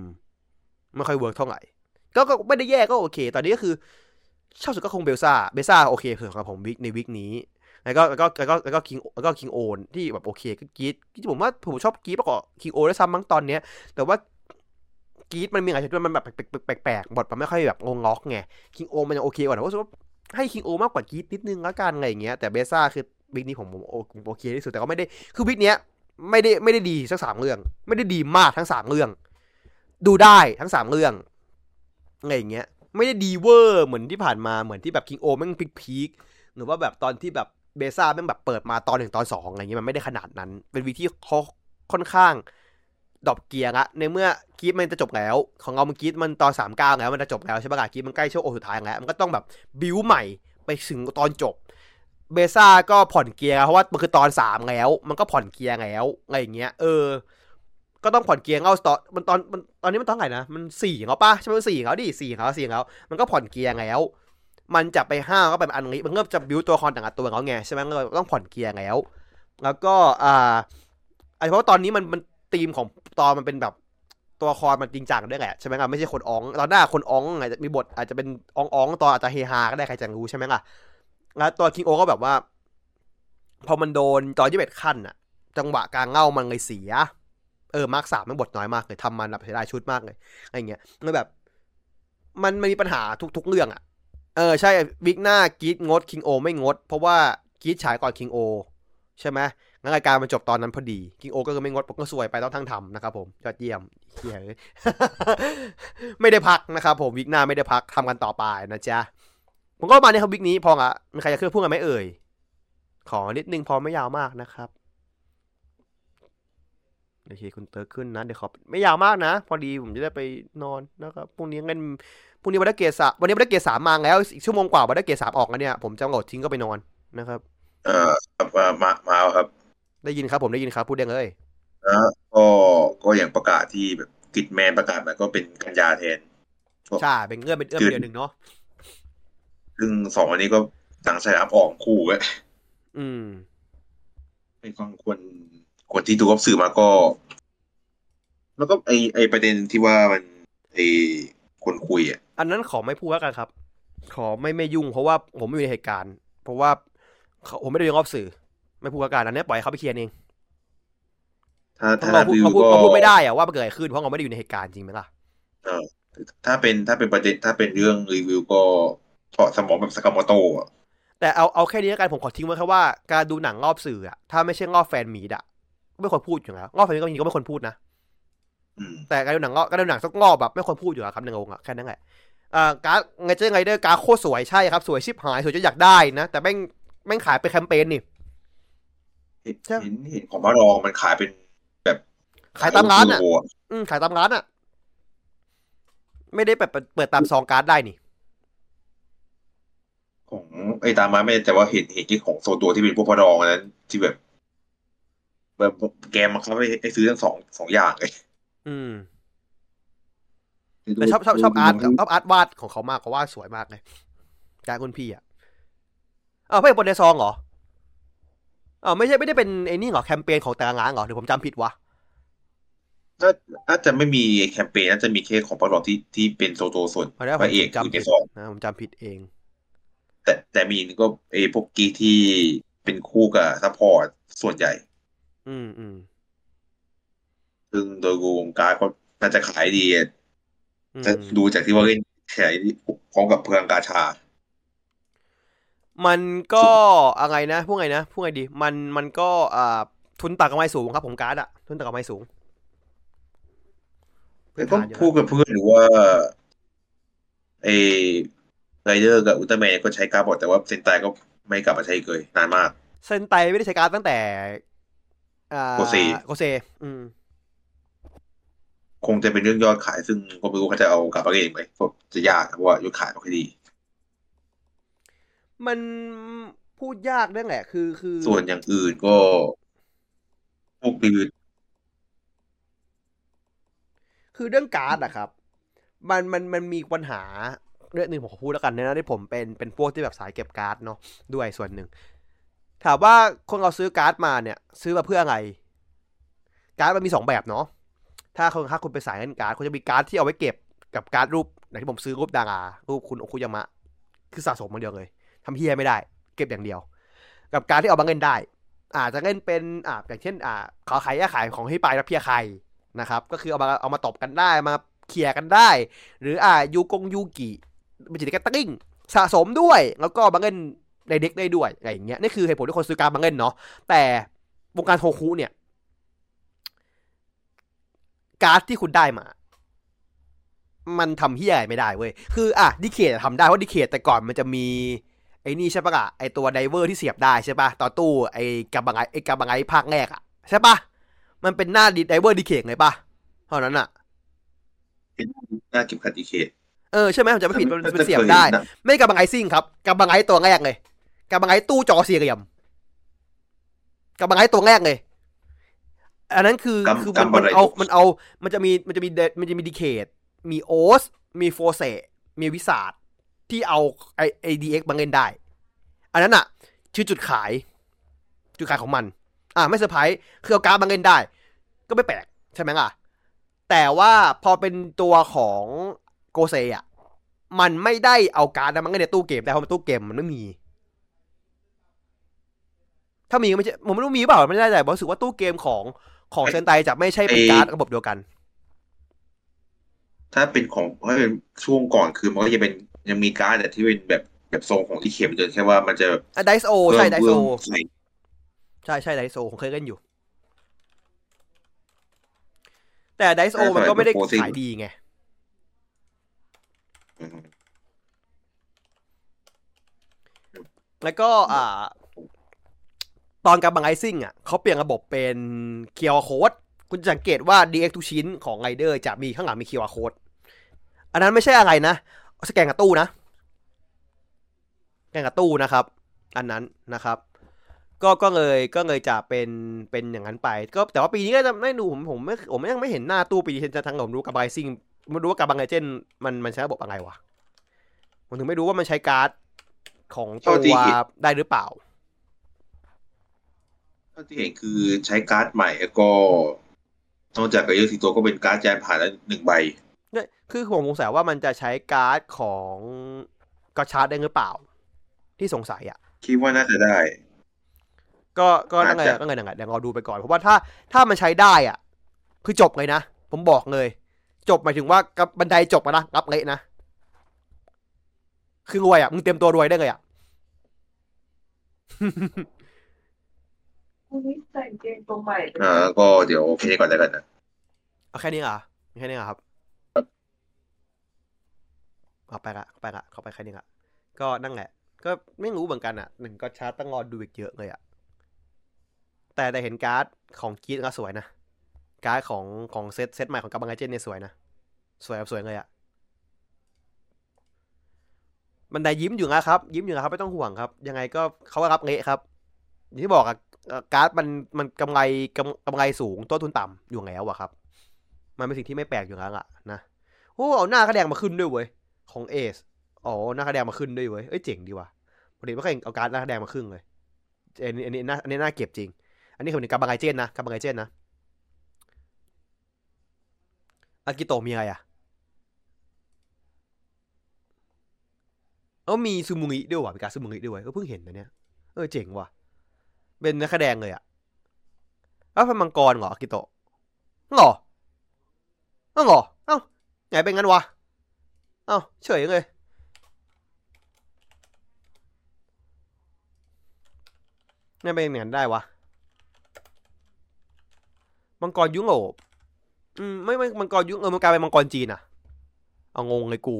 ไม่ค่อย work เท่าไหร่ก็ก็ไม่ได้แย่ก็โอเค ตอนนี้ก็คือชอบสุดก็คงเบลเซอร์เบลเซอร์โอเคสำหรับผม week ใน week นี้ แล้วก็แล้วก็แล้วก็แล้วก็คิงแล้วก็คิงโอที่แบบโอเคก็กีตส์ที่ผมว่าผมชอบกีตส์มากกว่าคิงโอด้วยซ้ำมั้งตอนเนี้ย แต่ว่ากีตส์มันมีอะไรที่มันแบบแปลกๆบทมันไม่ค่อยแบบงงงๆไงคิงโอมันยังโอเคกว่าแต่ว่าให้คิงโอมากกว่ากีตส์นิดนึงแล้วกันอะไรอย่างเงี้ยแต่เบลเซอร์คือ week นี้ผมผมโอเคที่สุดแต่ก็ไม่ได้คือ week เนี้ยไม่ได้ไม่ได้ดีสักสามเรื่อง ไม่ได้ดีมากทั้งสามเรื่อง ดูได้ทั้งสามเรื่องอะไรอย่างเงี้ย ไม่ได้ดีเวอร์เหมือนที่ผ่านมาเหมือนที่แบบคิงโอแม่ง peak peak หรือว่าแบบตอนที่แบบเบลเซอร์แม่งแบบเปิดมาตอนหนึ่งตอนสองอะไรเงี้ยมันไม่ได้ขนาดนั้น เป็นวีที่เขาค่อนข้างดอปเกียร์อะในเมื่อกีฟมันจะจบแล้ว ของเรามันกีฟมันตอนสามเก้าแล้วมันจะจบแล้วใช่ปะล่ะกีฟมันใกล้ช่วงโอสุดท้ายแล้วมันก็ต้องแบบบิวใหม่ไปถึงตอนจบ เบซ่าก็ผ่อนเกียร์เพราะว่ามันคือตอนสามแล้ว มันก็ผ่อนเกียร์แล้วอะไรอย่างเงี้ยเออ ก็ต้องผ่อนเกียร์เข้าตอนมันตอนมันตอนนี้มันต้อนไหนนะ มันสี่เขาปะใช่ไหมสี่เขาดิสี่เขาสี่เขามันก็ผ่อนเกียร์แล้ว มันจะไปห้าก็เป็นอันนี้ มันเริ่มจะบิวตัวคอนต่างตัวเขาไงใช่ไหมก็ต้องผ่อนเกียร์แล้ว แล้วก็อ่าเพราะว่าตอนนี้มันมันธีมของตอนมันเป็นแบบตัวคอนมันจริงจังด้วยแหละใช่ไหมครับไม่ใช่คนอ้องตอนหน้าคนอ้องอาจจะมีบทอาจจะเป็นอ้องอ้องตอนอาจจะเฮฮาก็ได้ใครจะรู้ใช่ไหมล่ะแล้วตัวคิงโอก็แบบว่า พอมันโดนตอนยี่สิบเอ็ดขั้นอะจังหวะการเง่ามันเลยเสีย เออมาร์กสามมันบทน้อยมากเลยทำมันแบบเสียดายชุดมากเลยอะไรเงี้ยมันแบบ มันมันมีปัญหาทุกๆเรื่องอะเออใช่วิกหน้ากีดงดคิงโอไม่งด เพราะว่ากีดฉายก่อนคิงโอใช่ไหมงั้นรายการมันจบตอนนั้นพอดีคิงโอก็คือไม่งดผมก็สวยไปต้องทั้งทำนะครับผมยอดเยี่ยมเฮียไม่ได้พักนะครับผมวิกหน้าไม่ได้พักทำกันต่อไปนะจ๊ะผมก็มาในครับวิกนี้พอละมีใครจะขึ้นพูดกันไหมเอ่ยขอนิดนึงพอไม่ยาวมากนะครับ โอเคคุณเติร์ขึ้นนะ เดี๋ยวขอไม่ยาวมากนะ พอดีผมจะได้ไปนอนนะครับพรุ่งนี้เงินพรุ่งนี้วันเดเกตสามวันนี้วันเดเกตสามมาแล้วอีกชั่วโมงกว่าวันเดเกตสามออกแล้วเนี่ยผมจะโหลดทิ้งก็ไปนอนนะครับ เอ่อครับมามามาเอาครับ ได้ยินครับผมได้ยินครับพูดได้เลยนะก็ก็อย่างประกาศที่แบบกิดแมนประกาศมาก็เป็นกันยาแทนใช่เป็นเงื่อนเป็นเอื้อมเดียวหนึ่งเนาะซึ่งสองอันนี้ก็ต่างใช้อัพออกคู่ไว้อืมเป็นคนคน คนที่ดูกับสื่อมาก็ แล้วก็ไอไอประเด็นที่ว่ามันไอคนคุยอะ อันนั้นขอไม่พูดแล้วกันครับ ขอไม่ไม่ยุ่งเพราะว่าผมไม่อยู่ในเหตุการณ์ เพราะว่าเขาผมไม่ได้อยู่รอบสื่อ ไม่พูดแล้วกันอันนี้ปล่อยให้เขาไปเคลียร์เองถ้าเพราะถ้าเราพูดรีวิเราวพูดก็เราพูดไม่ได้อะว่ามันเกิดอะไรขึ้นเพราะเราไม่ได้อยู่ในเหตุการณ์จริงไหมล่ะเออถ้าเป็นถ้าเป็นประเด็นถ้าเป็นเรื่องรีวิวก็ถอดสมองแบบสกามโตอะแต่เอาเอาแค่นี้แล้วกันผมขอทิ้งไว้แค่ว่าการดูหนังรอบสื่ออะถ้าไม่ใช่รอบ fan meet อะก็ ไม่ควรพูดอยู่แล้วรอบ fan meet ก็จริงก็ไม่ควรพูดนะอืมแต่การดูหนังรอบการดูหนังสักรอบแบบไม่ควรพูดอยู่แล้วครับในโรงอะแค่นั้นแหละอ่าการ์ดไรเดอร์ไรเดอร์การ์ดโคตรสวยใช่ครับ สวยชิบหายสวยจนอยากได้นะ แต่แม่งแม่งขายเป็นแคมเปญนี่เห็นใช่เห็นเห็นของพระรองมันขายเป็นแบบขายตามร้านอะโโหอืมขายตามร้านอะไม่ได้แบบเปิดตามซองการ์ดได้นี่ ของไอ้ตามมาไม่แต่ว่าเห็นเห็นที่ของโซตัวที่เป็นพวกพระรองอันนั้นที่แบบ แบบแกมมาครับให้ให้ซื้อทั้งสองสองอย่างเลยอืมแต่ชอบชอบชอบอาร์ตชอบอาร์ตวาดของเขามากเขาวาดสวยมากเลยการดคุณพี่อะอ้าวไม่ใช่บนในซองเหรออ้าวไม่ใช่ไม่ได้เป็นไอ้นี่เหรอแคมเปญของแต่ละร้านเหรอหรือผมจำผิดวะน่าน่าจะไม่มีแคมเปญน่าจะมีแค่ของพระรองที่ที่เป็นโซโตส่วนเอาแล้วพระเอกผมจำคือผิในดซองนะผมจำผิดเอง แต่แต่มีก็ไอ้พวกกีที่เป็นคู่กับซัพพอร์ตส่วนใหญ่ อืมอืมซึ่งโดยรวมการดก็น่าจะขายดีอะอืมถ้าดูจากที่ว่าเล่นขายพร้อมกับเพลิงกาชา มันก็อะไรนะพูดไงนะพูดไงดี มันมันก็อ่าทุนต่างกับไม้สูงครับผมการ์ดอะทุนต่างกับไม้สูงแต่ต้องพูดกับเพื่อนหรือว่าไอ้ไรเดอร์กับอุลตร้าแมนก็ใช้การ์ดตลอดแต่ว่าเซนไตก็ไม่กลับมาใช้อีกเลยนานมาก เซนไตไม่ได้ใช้การ์ดตั้งแต่อ่า โกเซโกเซอืมก็คงจะเป็นเรื่องยอดขายซึ่งก็ไม่รู้เขาจะเอากลับมาเองไหมก็จะยากนะเพราะว่ายอดขายไม่ค่อยดี มันพูดยากนั่นแหละ คือคือ ส่วนอย่างอื่นก็พวกรีวิวคือเรื่องการ์ดอะครับ มันมันมันมีปัญหาเรื่องหนึ่งผมขอพูดแล้วกันนะที่ผมเป็นเป็นพวกที่แบบสายเก็บการ์ดเนาะด้วยส่วนหนึ่ง ถามว่าคนเราซื้อการ์ดมาเนี่ย ซื้อมาเพื่ออะไร การ์ดมันมีสองแบบเนาะถ้าคนถ้าคุณไปสายเล่นการ์ดคุณจะมีการ์ดที่เอาไว้เก็บกับการ์ดรูปอย่างที่ผมซื้อรูปดารารูปคุณโอคุยามะ คือสะสมมันเดียวเลยทำเหี้ยไม่ได้ เก็บอย่างเดียว กับการ์ดที่เอามาเล่นได้ อาจจะเล่นเป็นอ่าอย่างเช่น อ่าขอขายแยกขายของที่ปลายเพียใครนะครับ ก็คือเอามาเอามาตบกันได้มาเคลียร์กันได้ หรืออ่ายูกงยูกิเป็นจิตกรติ้งสะสมด้วย แล้วก็มาเล่น ในเด็กได้ด้วยอะไรอย่างเงี้ยนี่คือเหตุผลที่คนซื้อการ์ดมาเล่นเนาะแต่วงการโทคุเนี่ย การ์ดที่คุณได้มา มันทำเหี้ยอะไรไม่ได้เว้ยคืออะ Decade ทำได้เพราะ Decade แต่ก่อนมันจะมีไอ้นี่ใช่ปะล่ะไอ้ตัว driver ที่เสียบได้ใช่ปะต่อตู้ไอ้ Ganbaride ไอ้ Ganbaride ภาคแรกอะใช่ปะมันเป็นหน้า driver Decade ไงปะเท่านั้นอะหน้าเก็บขัดดีเคเออใช่ไหมผมจะไม่ผิดมันมันเสียบได้ ไม่ Ganbarizing ครับ Ganbaride ตัวแรกเลย Ganbaride ตู้จอสี่เหลี่ยมGanbaride ตัวแรกเลย อันนั้นคือคือมันมันเอามันเอามันจะมีมันจะมีเดมันจะมี Decade มี OOO มี Fourze มี Wizard ที่เอาไอ DX มาเล่นได้ อันนั้นอะคือจุดขาย จุดขายของมัน อ่าไม่เซอร์ไพรส์คือเอาการ์ดมาเล่นได้ ก็ไม่แปลกใช่ไหมล่ะ แต่ว่าพอเป็นตัวของโกเซอะ มันไม่ได้เอาการ์ดนั้นมาเล่นในตู้เกม แต่เพราะมันตู้เกมมันไม่มี ถ้ามีก็ไม่ใช่ผมไม่รู้มีเปล่าไม่แน่ใจผมรู้สึกว่าตู้เกมของของเซนไตจะไม่ใช่เป็นการ์ดระบบเดียวกัน ถ้าเป็นของถ้าเป็นช่วงก่อนคือมันก็จะเป็นยังมีการ์ดแต่ที่เป็นแบบแบบทรงของที่เข็มเดินแค่ว่ามันจะอะไดโอใช่ไดโอเพิ่มใส่ใช่ใช่ไดโซผมเคยเล่นอยู่ แต่ไดโอมันก็ไม่ได้ขายดีไงอืมแล้วก็อ่า ตอนกับบังไอซิ่งอะเขาเปลี่ยนระบบเป็นเคียร์โค้ดคุณจะสังเกตว่า DX ทุกชิ้นของไรเดอร์จะมีข้างหลังมีเคียร์โค้ดอันนั้นไม่ใช่อะไรนะ สแกนกับตู้นะสแกนกับตู้นะครับ อันนั้นนะครับก็ก็เลยก็เลยจะเป็นเป็นอย่างนั้นไป ก็แต่ว่าปีนี้ก็จะไม่ดูผมผมไม่ผมยังไม่เห็นหน้าตู้ปีนี้จะทั้งผมรู้กับไบซิ่งไม่รู้ว่ากับบังไอเจนมันมันใช้ระบบอะไรวะผมถึงไม่รู้ว่ามันใช้การ์ดของตัวได้หรือเปล่าเท่าที่เห็นคือใช้การ์ดใหม่แล้วก็นอกจากกระเยอะสีตัวก็เป็นการ์ดแจนผ่านแล้วหนึ่งใบเนี่ยคือผมสงสัยว่ามันจะใช้การ์ดของกระชาร์ดได้หรือเปล่า ที่สงสัยอะ คิดว่าน่าจะได้ ก็ก็นั่งไงอาจจะก็ไงนั่งไงเดี๋ยวเราดูไปก่อนเพราะว่าถ้าถ้ามันใช้ได้อะ คือจบเลยนะ ผมบอกเลย จบหมายถึงว่ากับบันไดจบมานะรับเละนะคือรวยอะมึงเตรียมตัวรวยได้เลยอะ วันนี้ใส่กางเกงตัวใหม่เป็นอ่าก็เดี๋ยวแค่นี้ก่อนแล้วกันนะเอาแค่นี้เหรอะแค่นี้เหรอครับเอาไปละไปละเขาไปแค่นี้ละก็นั่งแหละ ก็ไม่รู้เหมือนกันอะหนึ่งก็ชาร์ตต้องรอดูอีกเยอะเลยอะแต่แต่เห็นการ์ดของกีดก็สวยนะการ์ดของของเซตเซตใหม่ของกับบางไอเจนเนี่ยสวยนะสวยแบบสวยเลยอะบันไดยิ้มอยู่นะครับ ยิ้มอยู่นะครับ ไม่ต้องห่วงครับ ยังไงก็เขาก็รับเละครับอย่างที่บอกอะเอ่อ การ์ดมันมันกำไรกำกำไรสูงต้นทุนต่ำอยู่แล้วอะครับ มันเป็นสิ่งที่ไม่แปลกอยู่แล้วอะนะโอ้เอาหน้าคะแดงมาขึ้นด้วยเว้ยของเอสอ๋อหน้าคะแดงมาขึ้นด้วยเว้ยเอ้ยเจ๋งดีว่ะปกติไม่เคยเอาการ์ดหน้าคะแดงมาขึ้นเลยอันนี้อันนี้น่าอันนี้น่าเก็บจริง อันนี้คือเป็นกับบางไอเจนนะกับบางไอเจนนะอากิโตะมีอะไรอะเออมีซูมุงิด้วยว่ะมีการซูมุงิด้วยเออเพิ่งเห็นนะเนี่ยเออเจ๋งว่ะ เป็นนักแสดงเลยอะเอ้าเป็นมังกรเหรอกิโตะเหรอเอ้าเหรอเอ้าไงเป็นงั้นวะเอ้าเฉยเลยไงเป็นอย่างนั้นได้วะมังกรยุโรปอืมไม่ไม่มังกรยุเออมันกลายเป็นมังกรจีนอะเอางงเลยกู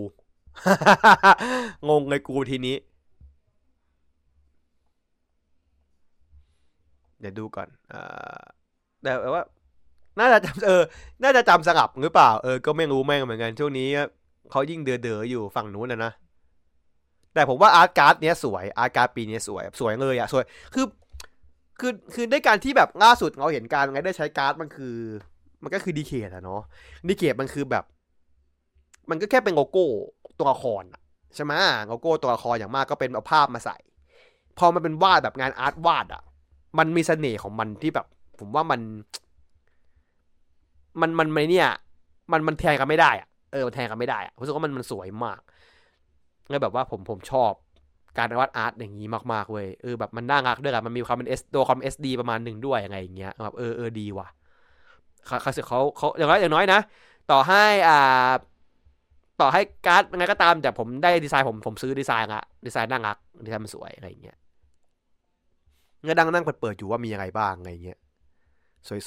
งงเลยกูทีนี้ ดี๋ยวดูก่อนอแต่ว่า น่าจะจำเออ น่าจะจำสลับหรือเปล่า เออ ก็ไม่รู้แม่งเหมือนกัน ช่วงนี้เขายิ่งเดือเดออยู่ฝั่งนู้นนะนะ แต่ผมว่า art การ์ดเนี้ยสวย art การ์ดปีเนี้ยสวย สวยเลยอะสวย คือ คือ คือด้วยการที่แบบล่าสุดเราเห็นการไงได้ใช้การ์ดมันคือ มันก็คือ Decade อะเนาะ Decade มันคือแบบ มันก็แค่เป็นโลโก้ตัวละครใช่ไหมโลโก้ตัวละครอย่างมากก็เป็นเอาภาพมาใส่ พอมันเป็นวาดแบบงาน art วาดอะ มันมีเสน่ห์ของมันที่แบบ ผมว่ามัน มันมันไม่เนี่ย มันมันแทนกันไม่ได้อะเออมันแทนกันไม่ได้อะรู้สึกว่ามันมันสวยมากเลยแบบว่าผมผมชอบการวาด art อย่างนี้มากๆเว้ยเออแบบมันน่ารักด้วยอะมันมีความเป็นเอสตัวความเอสดีประมาณหนึ่งด้วยยังไงอย่างเงี้ยแบบเออเออดีว่ะเขาเขาเขาเขาอย่างน้อยอย่างน้อยนะต่อให้อ่าต่อให้การ์ดยังไงก็ตามแต่ผมได้ดีไซน์ผมผมซื้อดีไซน์อะดีไซน์น่ารักดีไซน์มันสวยอะไรอย่างเงี้ย ก็ดังนั่งเปิดๆอยู่ว่ามีอะไรบ้างอะไรอย่างเงี้ย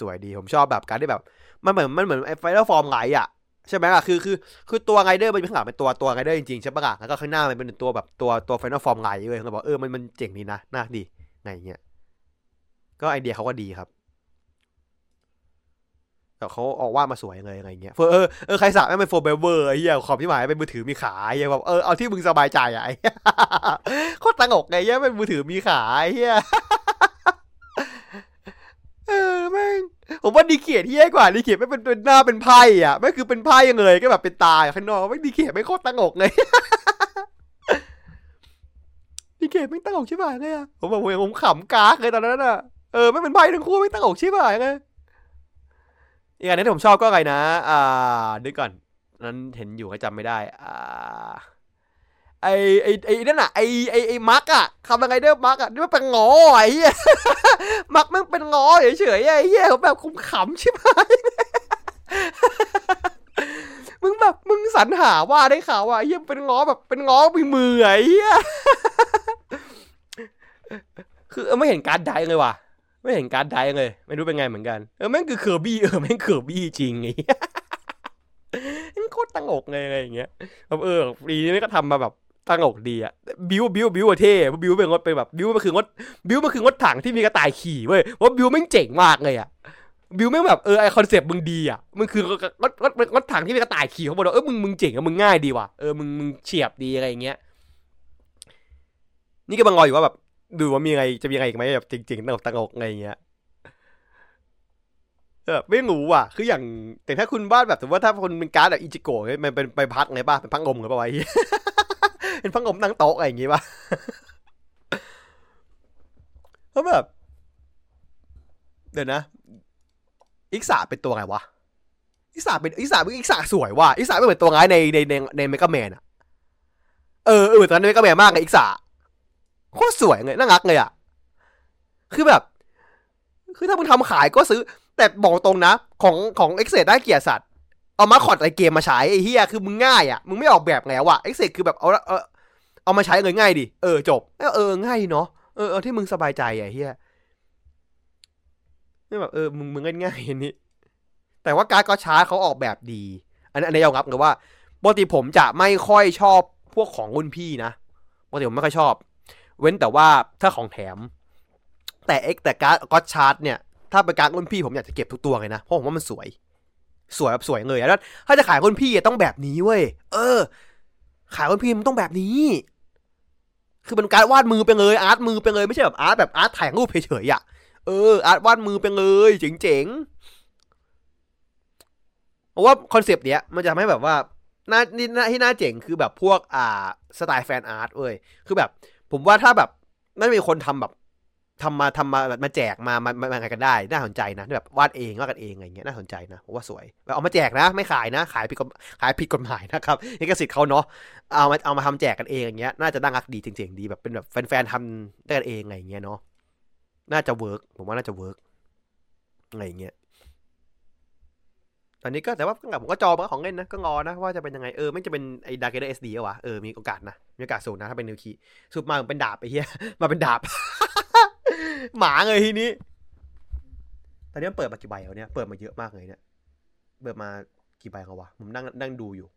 สวยๆดีผมชอบแบบการที่แบบ มันเหมือนมันเหมือนไอ้ Final Form Ride อะใช่ไหมล่ะคือคือคือตัวไรเดอร์มันข้างหลังเป็นตัวตัวไรเดอร์จริงๆใช่ปะล่ะแล้วก็ข้างหน้ามันเป็นตัวแบบตัวตัว Final Form Ride เลยเราบอกเออมันมันเจ๋งดีนะน่าดีไงเงี้ยก็ไอเดียเขาก็ดีครับแต่เขาออกว่ามาสวยเลยอะไรเงี้ยเออเออใครสั่งไม่เป็นโฟเบเวอร์ไอ้เหี้ยขอบที่หมายเป็นมือถือมีขาไอ้เหี้ยแบบเออเอาที่มึงสบายใจอะไอ้โคตรตังอกไงเหี้ยเป็นมือถือมีขาไอ้เหี้ย เออแม่งผมว่าดีเขียดที่แย่กว่าดีเขียดไม่เป็นเป็นหน้าเป็นไพ่อะไม่คือเป็นไพ่ยังเลยก็แบบเป็นตาข้างนอกไม่ดีเขียดไม่โคตรตั้งอกเลยดีเขียดไม่ตั้งอกใช่ป่ะเลยอะผมบอกผมขำกากเลยตอนนั้นอะเออไม่เป็นไพ่ทั้งคู่ไม่ตั้งอกใช่ป่ะไงอีกอันนึงที่ผมชอบก็อะไรนะ อ่านึกก่อน นั้นเห็นอยู่ก็จำไม่ได้ อ่า ไอ้ไอ้ไอ้นั่นอะไอ้ไอ้ไอ้มักอะคำยังไงเด้อมักอะนี่มันเป็นงอไอ้เหี้ยมักม่งเป็นงอเฉยๆไอ้เหี้ยเขาแบบคุ้มขำใช่ไหมมึงแบบมึงสรรหาว่าได้ข่าวว่าไอ้เหี้ยเป็นงอแบบเป็นงอมีมือไอ้เหี้ยคือไม่เห็นการไดเลยว่ะ ไม่เห็นการไดเลย ไม่รู้เป็นไงเหมือนกันเออแม่งคือเคอร์บี้เออแม่งเคอร์บี้จริงไอ้เหี้ยแม่งโคตรตั้งอกเลยอะไรอย่างเงี้ยแบบเออปีนี้ก็ทำมาแบบ ตลกดีอะ Build Build Build อะเท่ Build เป็นรถเป็นแบบ Build มันคือรถ Build มันคือรถถังที่มีกระต่ายขี่เว้ยว่าบิวแม่งเจ๋งมากเลยอะ Build แม่งแบบเออไอ concept มึงดีอะมึงคือรถรถรถถังที่มีกระต่ายขี่เขาบอกเออมึงมึงเจ๋งอะมึงง่ายดีว่ะเออมึงมึงเฉียบดีอะไรอย่างเงี้ยนี่ก็นั่งรออยู่ว่าแบบดูว่ามีอะไรจะมีอะไรอีกไหมแบบจริงๆตั้งอกตั้งอกอะไรอย่างเงี้ยเออไม่รู้ว่ะ คืออย่างแต่ถ้าคุณวาดแบบสมมติว่าถ้าคนเป็นการ์ดแบบ Ichigo มันเป็นไปพักไงป่ะเป็นพังงมหรือเปล่าวะไอ้ เห็นพังงมนั่งโต๊ะอะไรอย่างงี้ป่ะเพราะแบบ เดี๋ยวนะ อิกษาเป็นตัวไงวะ อิกษาเป็นอิกษาอิกษาสวยว่ะ อิกษาไม่เหมือนตัวร้ายในในในใน Mega Man อะเออเออตอนนั้น Mega Man มากเลย Ixa โคตรสวยเลยน่ารักเลยอะคือแบบ คือถ้ามึงทำขายก็ซื้อ แต่บอกตรงนะ ของของเอ็กเซได้เกียรติสัตว์ เอามาคอดไอเกมมาใช้ไอ้เฮียคือมึงง่ายอะมึงไม่ออกแบบแล้วอะเอ็กเซคือแบบเอาเออเอามาใช้เลยง่ายดิเออจบเออเออง่ายเนาะเออเออที่มึงสบายใจอะเฮียนี่แบบเออมึงมึงง่ายๆอันนี้ แต่ว่าการก็ช้าเขาออกแบบดี อันนี้ยอมรับเลยว่าปกติผมจะไม่ค่อยชอบพวกของรุ่นพี่นะปกติผมไม่ค่อยชอบ เว้นแต่ว่าถ้าของแถม แต่เอ็กแต่การ์ด Gotchard เนี่ย ถ้าเป็นการ์ดรุ่นพี่ผมอยากจะเก็บทุกตัวเลยนะ เพราะผมว่ามันสวย สวยแบบสวยเลยแล้วถ้าจะขายรุ่นพี่ต้องแบบนี้เว้ยเออ ขายรุ่นพี่มันต้องแบบนี้ คือเป็นการวาดมือไปเลย art มือไปเลยไม่ใช่แบบ art แบบ art ถ่ายรูปเฉยๆอะเออ art วาดมือไปเลยเจ๋งๆเพราะว่า concept เนี้ยมันจะทำให้แบบว่าน่านี่น่าที่น่าเจ๋งคือแบบพวกอ่าสไตล์ fan art เว้ยคือแบบ ผมว่าถ้าแบบน่าจะมีคนทำแบบ ทำมาทำมาแบบมาแจกมามามาอะไรกันได้ น่าสนใจนะแบบวาดเองวาดกันเองอะไรเงี้ยน่าสนใจนะผมว่าสวยแบบเอามาแจกนะ ไม่ขายนะ ขายผิดกฎขายผิดกฎหมายนะครับนี่ก็สิทธิ์เขาเนาะเอามาเอามาทำแจกกันเองอย่างเงี้ยน่าจะน่ารักดีจริงๆดีแบบเป็นแบบแฟนๆทำได้กันเองอะไรเงี้ยเนาะน่าจะ work ผมว่าน่าจะ work อะไรเงี้ยตอนนี้ก็แต่ว่าผมก็จองมาของเล่นนะก็งอนะว่าจะเป็นยังไงเออไม่จะเป็นไอ้ดาร์เกเดอร์ SD วะเออมีโอกาสนะมีโอกาสสูงนะถ้าเป็นนิวคีสุดมาเป็นดาบไปเฮียมาเป็นดาบ หมาเลยทีนี้ ตอนนี้มันเปิดมากี่ใบแล้วเนี่ย เปิดมาเยอะมากเลยเนี่ย เปิดมากี่ใบแล้ววะ ผมนั่งนั่งดูอยู่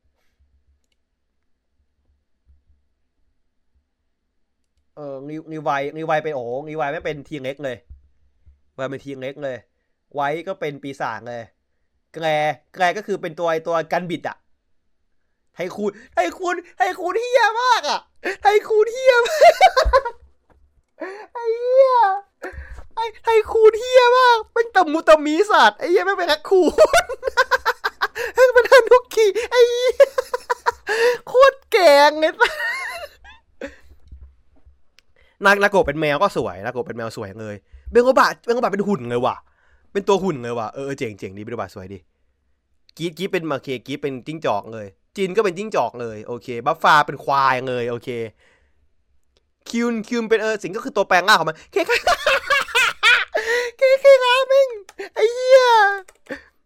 เออนิวนิวไวนิวไวเป็นโอ้นิวไวไม่เป็น T-Rex เลยไวเป็นทีเล็กเลย ไว้ก็เป็นปีศาจเลย แกรแกรก็คือเป็นตัวไอตัวกันบิดอะไทคูนไทคูนไทคูนเฮี้ยมากอะไทคูนเฮี้ยมากไอ้เหี้ย ไอ้ไทคูนเฮียมากเป็นตะมุตะมีสัตว์ไอ้เหี้ยไม่เป็นแฮกคูนเป็นฮานุกิไอ้เหี้ยโคตรแกงเลยสัสนานาโกเป็นแมวก็สวยนาโกเป็นแมวสวยเลยเบงโกบะเบงโกบะเป็นหุ่นเลยว่ะ เป็นตัวหุ่นเลยว่ะเออเจ๋งเจ๋งดีเบงโกบะสวยดีกีดกีดเป็นมาเคกีดเป็นจิ้งจอกเลยจินก็เป็นจิ้งจอกเลยโอเคบัฟฟาเป็นควายเลยโอเคคิวนคิวนเป็นเออสิงก็คือตัวแปลงร่างของมันเค เคเคเคราเม่งไอ้เหี้ย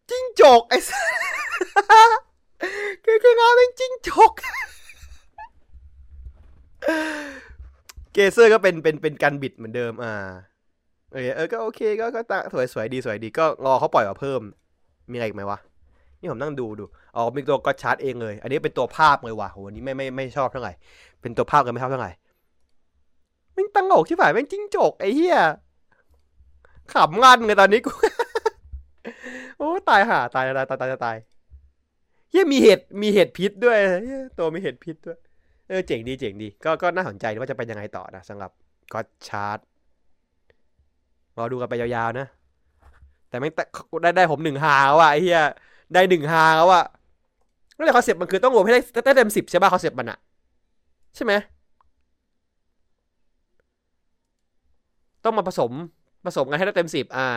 จิ้งจกไอ้สัสเคเคราเม่งจิ้งจกเกเซอร์ก็เป็นเป็นเป็นการบิดเหมือนเดิมอ่าเออเออก็โอเคก็ก็ตะสวยสวยดีสวยดีก็รอเขาปล่อยมาเพิ่ม มีอะไรอีกไหมวะนี่ผมนั่งดูดูอ๋อมีตัวก็ชาร์ตเองเลย อันนี้เป็นตัวภาพเลยว่ะโหอันนี้ไม่ไม่ไม่ชอบเท่าไหร่เป็นตัวภาพกันไม่ชอบเท่าไหร่ม่งตั้งอกที่ฝ่ายแม่งจิ้งจกไอ้เหี้ย ขำงันเลยตอนนี้กู โอ้ตายห่าตายตายตายตายตายยเฮียมีเห็ดมีเห็ดพิษด้วยเหี้ยตัวมีเห็ดพิษด้วย เออเจ๋งดีเจ๋งดี ก็ก็น่าสนใจว่าจะเป็นยังไงต่อนะสำหรับกัตชาร์ดรอดูกันไปยาวๆนะ แต่ไม่ได้ได้ผมหนึ่งฮาวอะไอ้เหี้ยได้หนึ่งฮาวอะนั่นแหละคอนเซ็ปต์มันคือต้องรวมให้ได้ได้เต็มสิบใช่ป่ะคอนเซ็ปต์มันอะ ใช่ไหมต้องมาผสม ผสมกันให้ได้เต็มสิบอ่า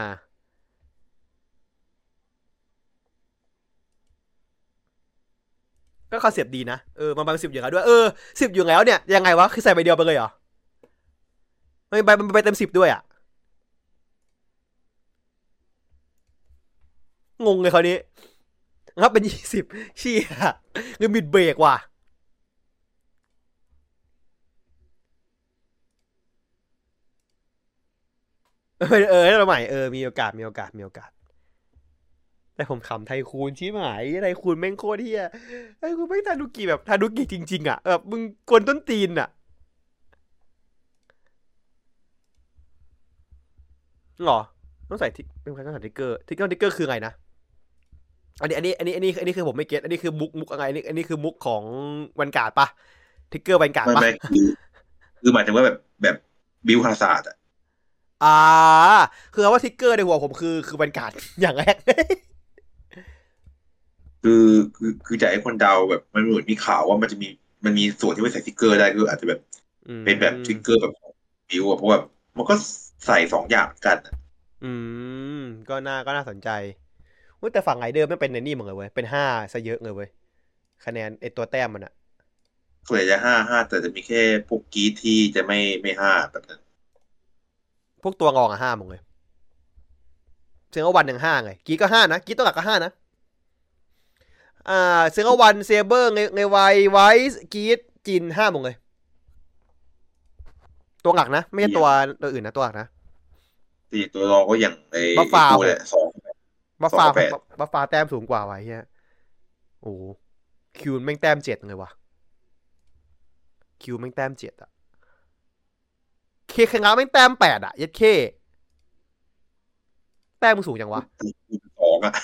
ก็คอนเซปต์ดีนะ เออมันบางสิบอยู่แล้วด้วย เออสิบอยู่แล้วเนี่ย ยังไงวะ คือใส่ใบเดียวไปเลยเหรอไม่ใบมันไปเต็มสิบด้วยอะ งงเลยคราวนี้ครับเป็นยี่สิบเชี่ยเงินบิดเบรกว่ะ เออเออเราใหม่เออมีโอกาสมีโอกาสมีโอกาส แต่ผมขำไทคูนชี้หมายไทคูนแม่งโคตรเฮียไทคูนแม่งทานุกิแบบทานุกิจริง ๆ อะแบบมึงกวนต้นตีนอะหรอต้องใส่ทิกเป็นการต้องใส่ทิกเกอร์ทิกเกอร์ทิกเกอร์คือไงนะอันนี้อันนี้อันนี้อันนี้อันนี้คือผมไม่เก็ตอันนี้คือมุกมุกอะไรอันนี้อันนี้คือมุกของวันการ์ดปะทิกเกอร์วันการ์ดปะคือหมายถึงว่าแบบแบบบิวคาศาสตร์อะ อ่า คือคำว่า trigger ในหัวผมคือคือ Vanguard อย่างแรก คือคือคือจากไอ้คนเดาแบบมันเหมือนมีข่าวว่ามันจะมีมันมีส่วนที่ไม่ใส่ trigger ได้คืออาจจะแบบอืมเป็นแบบ trigger แบบบิวอะเพราะว่ามันก็ใส่สองอย่างเหมือนกันอะอืม ก็น่าก็น่าสนใจอุ๊ยแต่ฝั่งไรเดอร์ไม่เป็นในนี่เหมือนเลยเว้ย เป็นห้าซะเยอะเลยเว้ย คะแนนไอตัวแต้มมันอะส่วนใหญ่จะห้าห้าแต่จะมีแค่พวกกรีดที่จะไม่ไม่ห้าแบบนั้น พวกตัวงองอะห้าหมดเลยเซงวันหนึ่งห้าไงกีก็ห้านะกีตัวหลักก็ห้านะอ่าเซงวันเซเบอร์ไงไงไวไวส์กีดจินห้าหมดเลยตัวหลักนะ ไม่ใช่ตัวตัวอื่นนะตัวหลักนะที่ตัวรองก็อย่างไอ้บัฟฟาไอ้ตัวเนี่ยสองบัฟฟาสองแปดบัฟฟาแต้มสูงกว่าไว้เฮียโอ้โหคิวแม่งแต้มเจ็ดเลยวะคิวแม่งแต้มเจ็ดอะ เคเคราแม่งแต้มแปดอะยัดเค แต้มมึงสูงยังวะสองอะ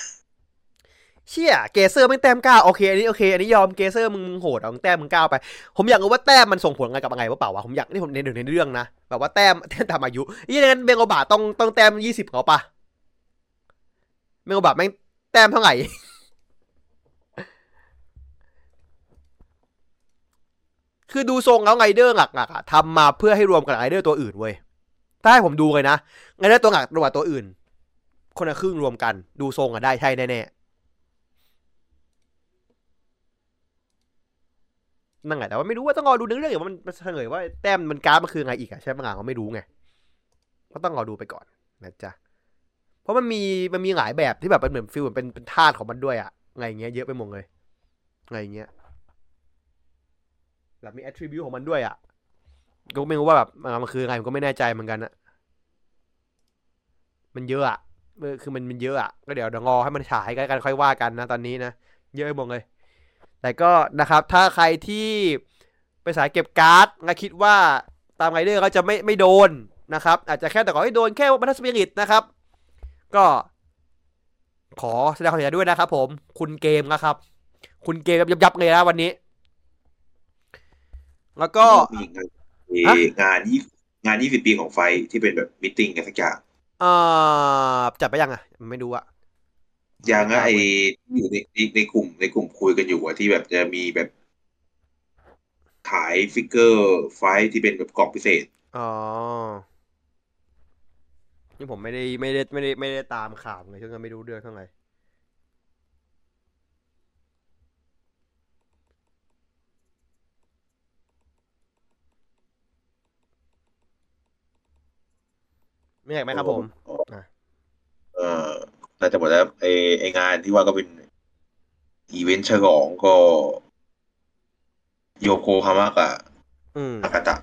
เชี่ยเกเซอร์แม่งแต้มเก้าโอเคอันนี้โอเคอันนี้ยอมเกเซอร์มึงมึงโหดเอามึงแต้มมึงเก้าไป ผมอยากรู้ว่าแต้มมันส่งผลอะไรกับอะไรวะเปล่าวะผมอยากนี่ผมในหนึ่งในเรื่องนะแบบว่าแต้มแต้มตามอายุยี่งั้นเบงโอบาต้องต้องแต้มยี่สิบเขาปะเบงโอบาแม่งแต้มเท่าไหร่ คือดูทรงแล้วไงเดอร์หลักๆอะทำมาเพื่อให้รวมกับไงเดอร์ตัวอื่นเว้ยถ้าให้ผมดูเลยนะไงเดอร์ตัวหลักรวมกับตัวอื่น คนละครึ่งรวมกัน ดูทรงอะได้ใช่แน่ๆนั่นไงแต่ว่าไม่รู้ว่าต้องรอดูเนื้อเรื่องอย่างว่ามันเฉลยว่าแต้มมันการ์ดมันคือไงอีกอะใช่ไหมงานเขาไม่รู้ไงก็ต้องรอดูไปก่อนนะจ๊ะเพราะมันมีมันมีหลายแบบที่แบบเป็นเหมือนฟิลเหมือนเป็นเป็นธาตุของมันด้วยอะไงอย่างเงี้ยเยอะไปหมดเลยไงอย่างเงี้ย แบบมี attribute ของมันด้วยอะ ก็ไม่รู้ว่าแบบมันคืออะไรผมก็ไม่แน่ใจเหมือนกันอะมันเยอะอะคือมันมันเยอะอะก็เดี๋ยวเดี๋ยวรอให้มันฉายกันค่อยว่ากันนะตอนนี้นะ เยอะไปหมดเลย แต่ก็นะครับ ถ้าใครที่ไปสายเก็บการ์ดและคิดว่าตามไรเดอร์เขาจะไม่ไม่โดนนะครับ อาจจะแค่แต่ขอให้โดนแค่วัฒนสปิริตนะครับ ก็ขอแสดงความเสียใจด้วยนะครับผม คุณเกมนะครับ คุณเกมยับยับเลยนะวันนี้ แล้วก็มีงานเอ่องานยี่งานยี่สิบปีของไฟที่เป็นแบบมิทติ้งกันสักอย่างเอ่อจัดไปยังอะ ไม่ดูอะอย่างอะไออยู่ในในในกลุ่มในกลุ่มคุยกันอยู่อะที่แบบจะมีแบบขายฟิกเกอร์ไฟที่เป็นแบบกล่องพิเศษ อ๋อ นี่ผมไม่ได้ไม่ได้ไม่ได้ไม่ได้ตามข่าวเลยช่วงนั้นไม่รู้เรื่องเท่าไหร่ ไม่อยากไหมครับผมอะเออน่าจะหมดแล้วไอไองานที่ว่าก็เป็นอีเวนต์ฉลองก็ โยโกฮามะกับอืมอากาตะ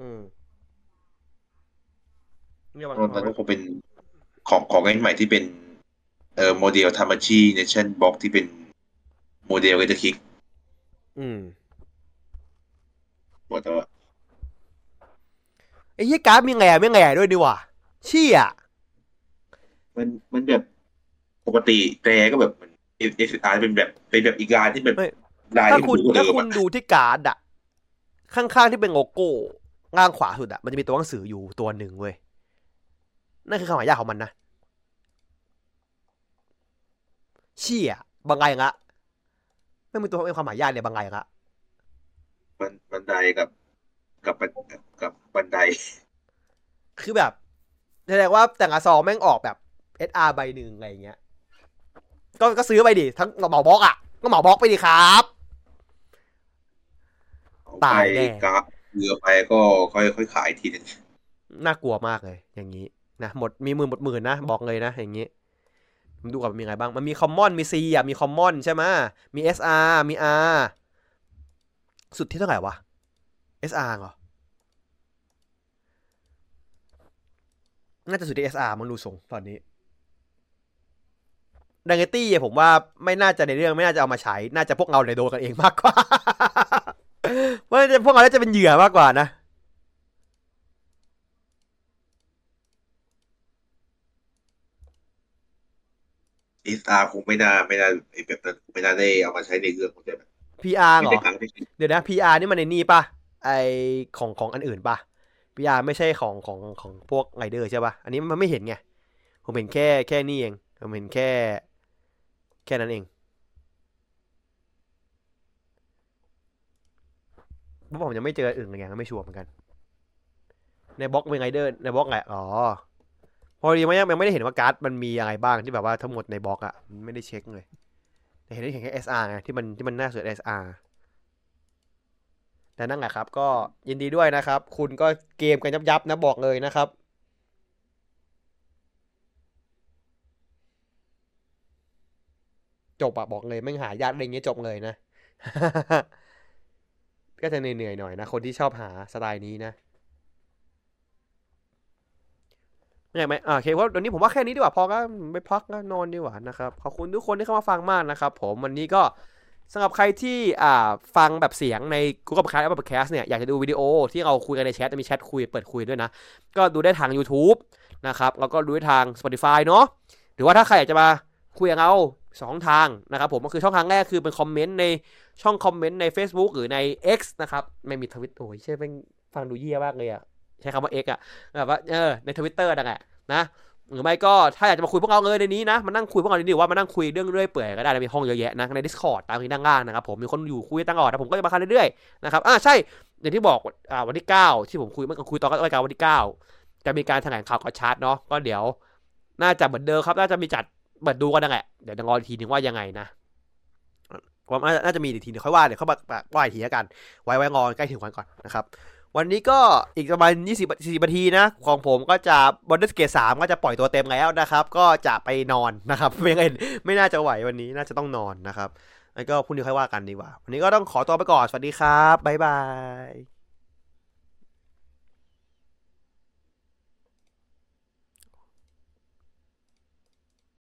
อืมนี่วันตอนนั้นก็คงเป็นของของเล่นใหม่ที่เป็น เอ่อโมเดลทามาชิเนชั่นบ็อกที่เป็นโมเดลเวทคิกอืมหมดแล้วอะ ไอ้ยี่การ์ดมีแง่ไม่แง่ด้วยดีว่ะเชี่ยมันมันแบบปกติแต่ก็แบบมันเอสอาร์เป็นแบบเป็นแบบอีกลายที่แบบไม่ลายถ้าที่คุณดูกว่าถ้าเดิมคุณอะดูที่การ์ดอะข้างๆที่เป็นโลโก้ล่างขวาสุดอะมันจะมีตัวหนังสืออยู่ตัวหนึ่งเว้ยนั่นคือคำหมายยากของมันนะเชี่ยบางไงละไม่มีตัวเป็นความหมายยากเลยบางไงละบันบันไดกับ กับบันกับบันได คือแบบแสดงว่าแต่ละซองแม่งออกแบบ SR ใบหนึ่งอะไรอย่างเงี้ย ก็ก็ซื้อไปดิ ทั้งเหมาบล็อกอะก็เหมาบล็อกไปดิครับตายแน่ไปกราฟเรือไปก็ค่อยค่อยขายทีนึงน่ากลัวมากเลย อย่างนี้นะหมดมีหมื่นหมดหมื่นนะ บอกเลยนะ อย่างนี้ผมดูก่อนมันมีอะไรบ้าง มันมีคอมมอน มี C อะ มีคอมมอนใช่ไหมมี SR มี R สุดที่เท่าไหร่วะ SR เหรอ น่าจะสุดที่ SR มันดูทรงตอนนี้ดังเกตี้ผมว่าไม่น่าจะในเรื่องไม่น่าจะเอามาใช้ น่าจะพวกเราเลยโดนกันเองมากกว่าว่าจะพวกเราน่าจะเป็นเหยื่อมากกว่านะเอสอาร์คงไม่น่าไม่น่าไอ้แบบนั้นไม่น่าได้เอามาใช้ในเรื่องของแต่แบบ PR ไม่เหรได้อครั้งที่เดี๋ยวนะ PR นี่มันในนี่ปะไอของของอันอื่นปะ PR ไม่ใช่ของของของพวกไรเดอร์ใช่ปะอันนี้มันไม่เห็นไง ผมเห็นแค่แค่นี่เอง ผมเห็นแค่ แค่นั้นเองเพราะผมยังไม่เจออื่นเลยไงไม่ชัวร์เหมือนกัน ในบล็อกเป็นไรเดอร์ในบล็อกไงอ๋อ พอดีไม่ยังไม่ได้เห็นว่าการ์ดมันมีอะไรบ้างที่แบบว่าทั้งหมดในบล็อกอะไม่ได้เช็คเลยแต่เห็นได้เห็นแค่ SR ไงที่มันที่มันน่าเสือ SR แต่นั่นแหละครับ ก็ยินดีด้วยนะครับ คุณก็เกมกันยับยับนะบอกเลยนะครับจบอะบอกเลยไม่หายากอะไรอย่างเงี้ยจบเลยนะ ก็จะเหนื่อยๆหน่อยนะ คนที่ชอบหาสไตล์นี้นะไม่ใช่ไหมอ่าโอเคว่าวันนี้ผมว่าแค่นี้ดีกว่าพอก็ไปพักก็นอนดีกว่านะครับ ขอบคุณทุกคนที่เข้ามาฟังมากนะครับ ผมวันนี้ก็ สำหรับใครที่ฟังแบบเสียงใน Google Podcast Apple Podcast เนี่ยอยากจะดูวิดีโอที่เราคุยกันในแชทจะมีแชทคุยเปิดคุยด้วยนะ ก็ดูได้ทาง YouTube นะครับแล้วก็ดูได้ทาง Spotify เนาะหรือว่าถ้าใครอยากจะมาคุยกับเราสองทางนะครับผมก็คือช่องทางแรกคือเป็นคอมเมนต์ในช่องคอมเมนต์ใน Facebook หรือใน X นะครับ ไม่มีทวิตโอ้ยใช่เป็นฟังดูเยี่ยมากเลยอะใช้คำว่า X อะแบบว่าเออในทวิตเตอร์นั่นแหละนะ หรือไม่ก็ถ้าอยากจะมาคุยพวกเราเลยในนี้นะมานั่งคุยพวกเราดีๆว่ามานั่งคุยเรื่องเรื่อยเปื่อยก็ได้นะมีห้องเยอะแยะนะใน Discord ตามที่ด้านล่างนะครับผมมีคนอยู่คุยตั้งก่อนนะผมก็จะมาคันเรื่อยๆนะครับอ่าใช่อย่างที่บอกอ่าวันที่ 9 ที่ผมคุยเมื่อกี้คุยตอนรายการวันที่ 9 จะมีการแถลงข่าวกอชาร์ตเนาะก็เดี๋ยว น่าจะเหมือนเดิมครับ น่าจะมีจัดเปิดดูกันนั่นแหละเดี๋ยวจะรออีกทีนึงว่ายังไงนะว่าน่าน่าจะมีอีกทีเดี๋ยวค่อยว่าเดี๋ยวเข้ามาว่าอีกทีแล้วกัน ไว้ไว้รอใกล้ถึงวันก่อนนะครับ วันนี้ก็อีกประมาณ 20 40นาทีนะ ของผมก็จะบอนเดสเกตสามก็จะปล่อยตัวเต็มแล้วนะครับ ก็จะไปนอนนะครับ ไม่งั้นไม่น่าจะไหววันนี้น่าจะต้องนอนนะครับแล้วก็พรุ่งนี้ค่อยว่ากันดีกว่า วันนี้ก็ต้องขอตัวไปก่อน สวัสดีครับบ๊ายบาย